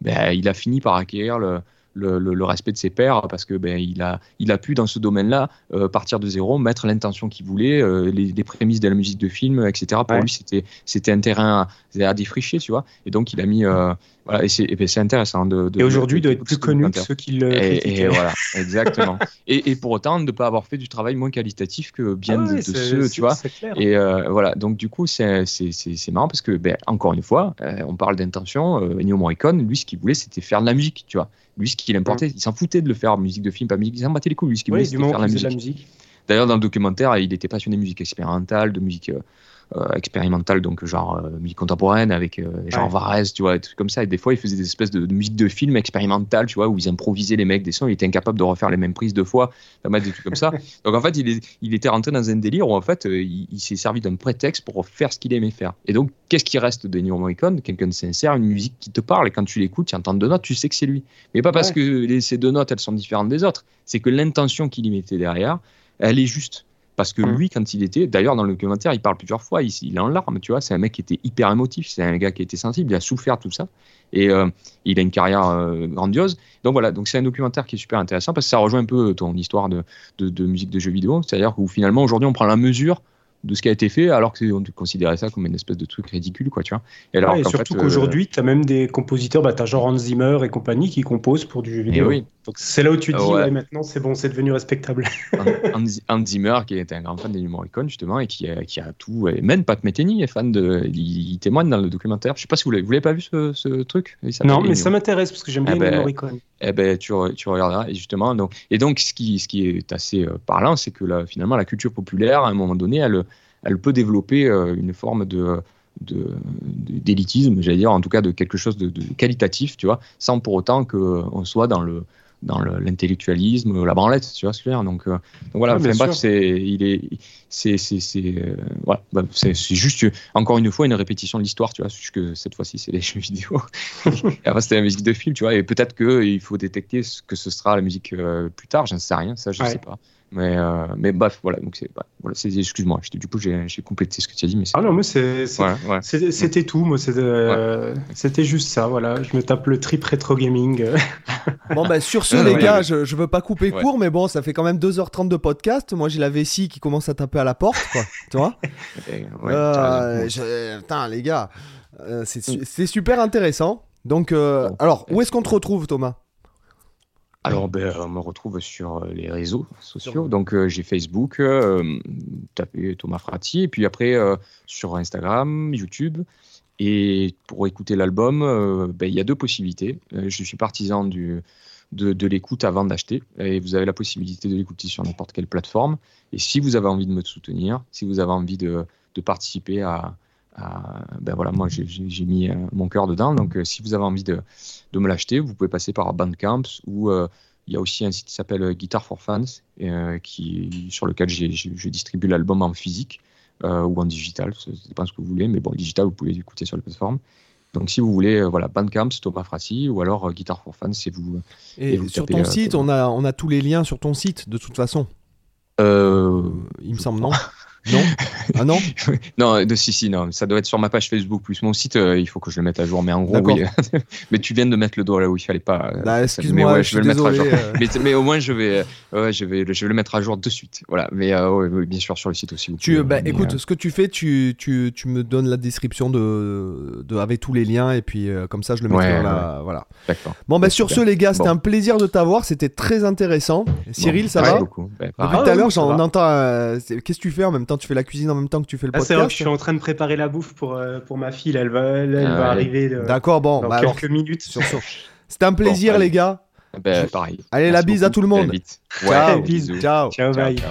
Speaker 4: ben, il a fini par acquérir le, le, respect de ses pairs parce que ben, il, a, il a pu dans ce domaine-là euh, partir de zéro, mettre l'intention qu'il voulait, euh, les, prémices de la musique de film, etc. Pour lui, c'était c'était un terrain à, défricher, tu vois. Et donc il a mis euh, voilà, et c'est ben, intéressant de,
Speaker 3: et aujourd'hui doit être plus connu que ceux qui le
Speaker 4: et, et voilà, exactement. et, et, pour autant ne pas avoir fait du travail moins qualitatif que bien ah de, ceux, tu vois. Et voilà, donc du coup c'est marrant parce que ben, encore une fois, on parle d'intention. Ennio Morricone, lui, ce qu'il voulait, c'était faire de la musique, tu vois. Lui, ce qu'il importait, il s'en foutait de le faire, musique de film, pas musique, il s'en battait les couilles. Lui, ce qu'il voulait, c'était faire la musique. D'ailleurs, dans le documentaire, il était passionné de musique expérimentale, de musique euh, euh, expérimentale, donc genre euh, musique contemporaine avec genre Varese, tu vois, des trucs comme ça. Et des fois, il faisait des espèces de, musique de film expérimentale, tu vois, où ils improvisaient les mecs des sons. Il était incapable de refaire les mêmes prises deux fois, des trucs comme ça. Donc en fait, il, est, il était rentré dans un délire où en fait, il, s'est servi d'un prétexte pour faire ce qu'il aimait faire. Et donc, qu'est-ce qui reste de Neil Morricone? Quelqu'un de sincère, une musique qui te parle. Et quand tu l'écoutes, tu entends deux notes, tu sais que c'est lui. Mais pas parce que ces deux notes, elles sont différentes des autres. C'est que l'intention qu'il y mettait derrière, elle est juste. Parce que mmh. lui, quand il était, d'ailleurs dans le documentaire, il parle plusieurs fois, il, il est en larmes, tu vois, c'est un mec qui était hyper émotif, c'est un gars qui était sensible, il a souffert tout ça, et euh, il a une carrière euh, grandiose. Donc voilà, donc c'est un documentaire qui est super intéressant parce que ça rejoint un peu ton histoire de, de, de musique de jeux vidéo, c'est-à-dire où finalement aujourd'hui on prend la mesure de ce qui a été fait, alors qu'on considérait ça comme une espèce de truc ridicule, quoi, tu vois.
Speaker 3: Et, alors, surtout euh, qu'aujourd'hui, tu as même des compositeurs, bah, tu as genre Hans Zimmer et compagnie qui composent pour du jeu vidéo. Oui. Donc c'est là où tu te dis, maintenant c'est bon, c'est devenu respectable.
Speaker 4: Hans, Zimmer, qui est un grand fan des Morricone, justement, et qui a, qui a tout, et même Pat Metheny est fan de. Il, témoigne dans le documentaire. Je sais pas si vous l'avez, vous l'avez pas vu ce, ce truc
Speaker 3: Non, mais ça m'intéresse parce que j'aime bien
Speaker 4: eh ben,
Speaker 3: Morricone.
Speaker 4: Eh ben, tu, regarderas, et justement. Donc, et donc, ce qui, ce qui est assez euh, parlant, c'est que là, finalement, la culture populaire, à un moment donné, elle elle peut développer euh, une forme de d'élitisme, j'allais dire, en tout cas de quelque chose de, qualitatif, tu vois, sans pour autant qu'on soit dans le dans l'intellectualisme, la branlette, tu vois ce que je veux dire. Donc, euh, donc voilà, bref, c'est il est c'est c'est euh, voilà, bah, c'est juste encore une fois une répétition de l'histoire, tu vois, que cette fois-ci c'est les jeux vidéo. après c'était la musique de film, tu vois, et peut-être que il faut détecter ce que ce sera la musique plus tard, j'en sais rien, ça je sais pas. Mais, euh, mais bref, voilà. Donc c'est, voilà, excuse-moi. Du coup, j'ai, complété ce que tu as dit, mais
Speaker 3: ah non, mais c'est, c'était tout. Moi, c'était, euh, c'était juste ça. Voilà, je me tape le trip rétro gaming.
Speaker 1: bon, bah sur ce, les gars, je, je veux pas couper court, mais bon, ça fait quand même 2h30 de podcast. Moi, j'ai la vessie qui commence à taper à la porte, quoi. tu vois euh, Putain, les gars, c'est, super intéressant. Donc, alors, où est-ce qu'on te retrouve, Thomas?
Speaker 4: Alors, ben, on me retrouve sur euh, les réseaux sociaux. Donc, euh, j'ai Facebook, euh, tapez Thomas Frati, et puis après sur Instagram, YouTube. Et pour écouter l'album, ben, il y a deux possibilités. je suis partisan du, de, l'écoute avant d'acheter, et vous avez la possibilité de l'écouter sur n'importe quelle plateforme. Et si vous avez envie de me soutenir, si vous avez envie de, de participer à, ben voilà, moi j'ai mis euh, mon cœur dedans. Donc euh, si vous avez envie de, de me l'acheter, vous pouvez passer par Bandcamp ou euh, il y a aussi un site qui s'appelle Guitar for Fans, qui, sur lequel je distribue l'album en physique ou en digital, ça dépend ce que vous voulez, mais bon, digital, vous pouvez l'écouter sur la plateforme. Donc si vous voulez, voilà, Bandcamp, Thomas Frati, ou alors Guitar for Fun, c'est vous.
Speaker 1: Et, sur ton site, on a, on a tous les liens sur ton site, de toute façon.
Speaker 4: Euh,
Speaker 1: il me semble, non? non Ah non
Speaker 4: Non, de, si, si, non. Ça doit être sur ma page Facebook plus mon site. Euh, il faut que je le mette à jour. Mais en gros, oui. mais tu viens de mettre le doigt là où il fallait pas.
Speaker 1: Euh, bah, excuse-moi, je, vais le mettre à jour. Euh.
Speaker 4: Mais, au moins, je vais, je vais, je vais le mettre à jour de suite. Voilà. Mais bien sûr sur le site aussi.
Speaker 1: Tu, bah, écoute, ce que tu fais, tu, tu, tu, me donnes la description de, de, avec tous les liens et puis comme ça, je le mettrai dans la. Voilà.
Speaker 4: D'accord.
Speaker 1: Bon, bah, sur ce, les gars, c'était un plaisir de t'avoir. C'était très intéressant. Cyril, ça va
Speaker 4: beaucoup.
Speaker 1: Bah, Depuis tout à l'heure, j'en entends. Qu'est-ce que tu fais en même temps Tu fais la cuisine en même temps que tu fais le podcast.
Speaker 3: Ah, c'est je suis en train de préparer la bouffe pour, euh, pour ma fille. Elle va, elle, va ah arriver.
Speaker 1: Euh, D'accord, bon.
Speaker 3: Dans bah quelques minutes. Sur,
Speaker 1: C'était un plaisir, les gars.
Speaker 4: Ben, pareil.
Speaker 1: Allez, la bise à tout le monde.
Speaker 4: Ciao.
Speaker 3: Bisous.
Speaker 1: Ciao.
Speaker 3: Ciao, bye. ciao.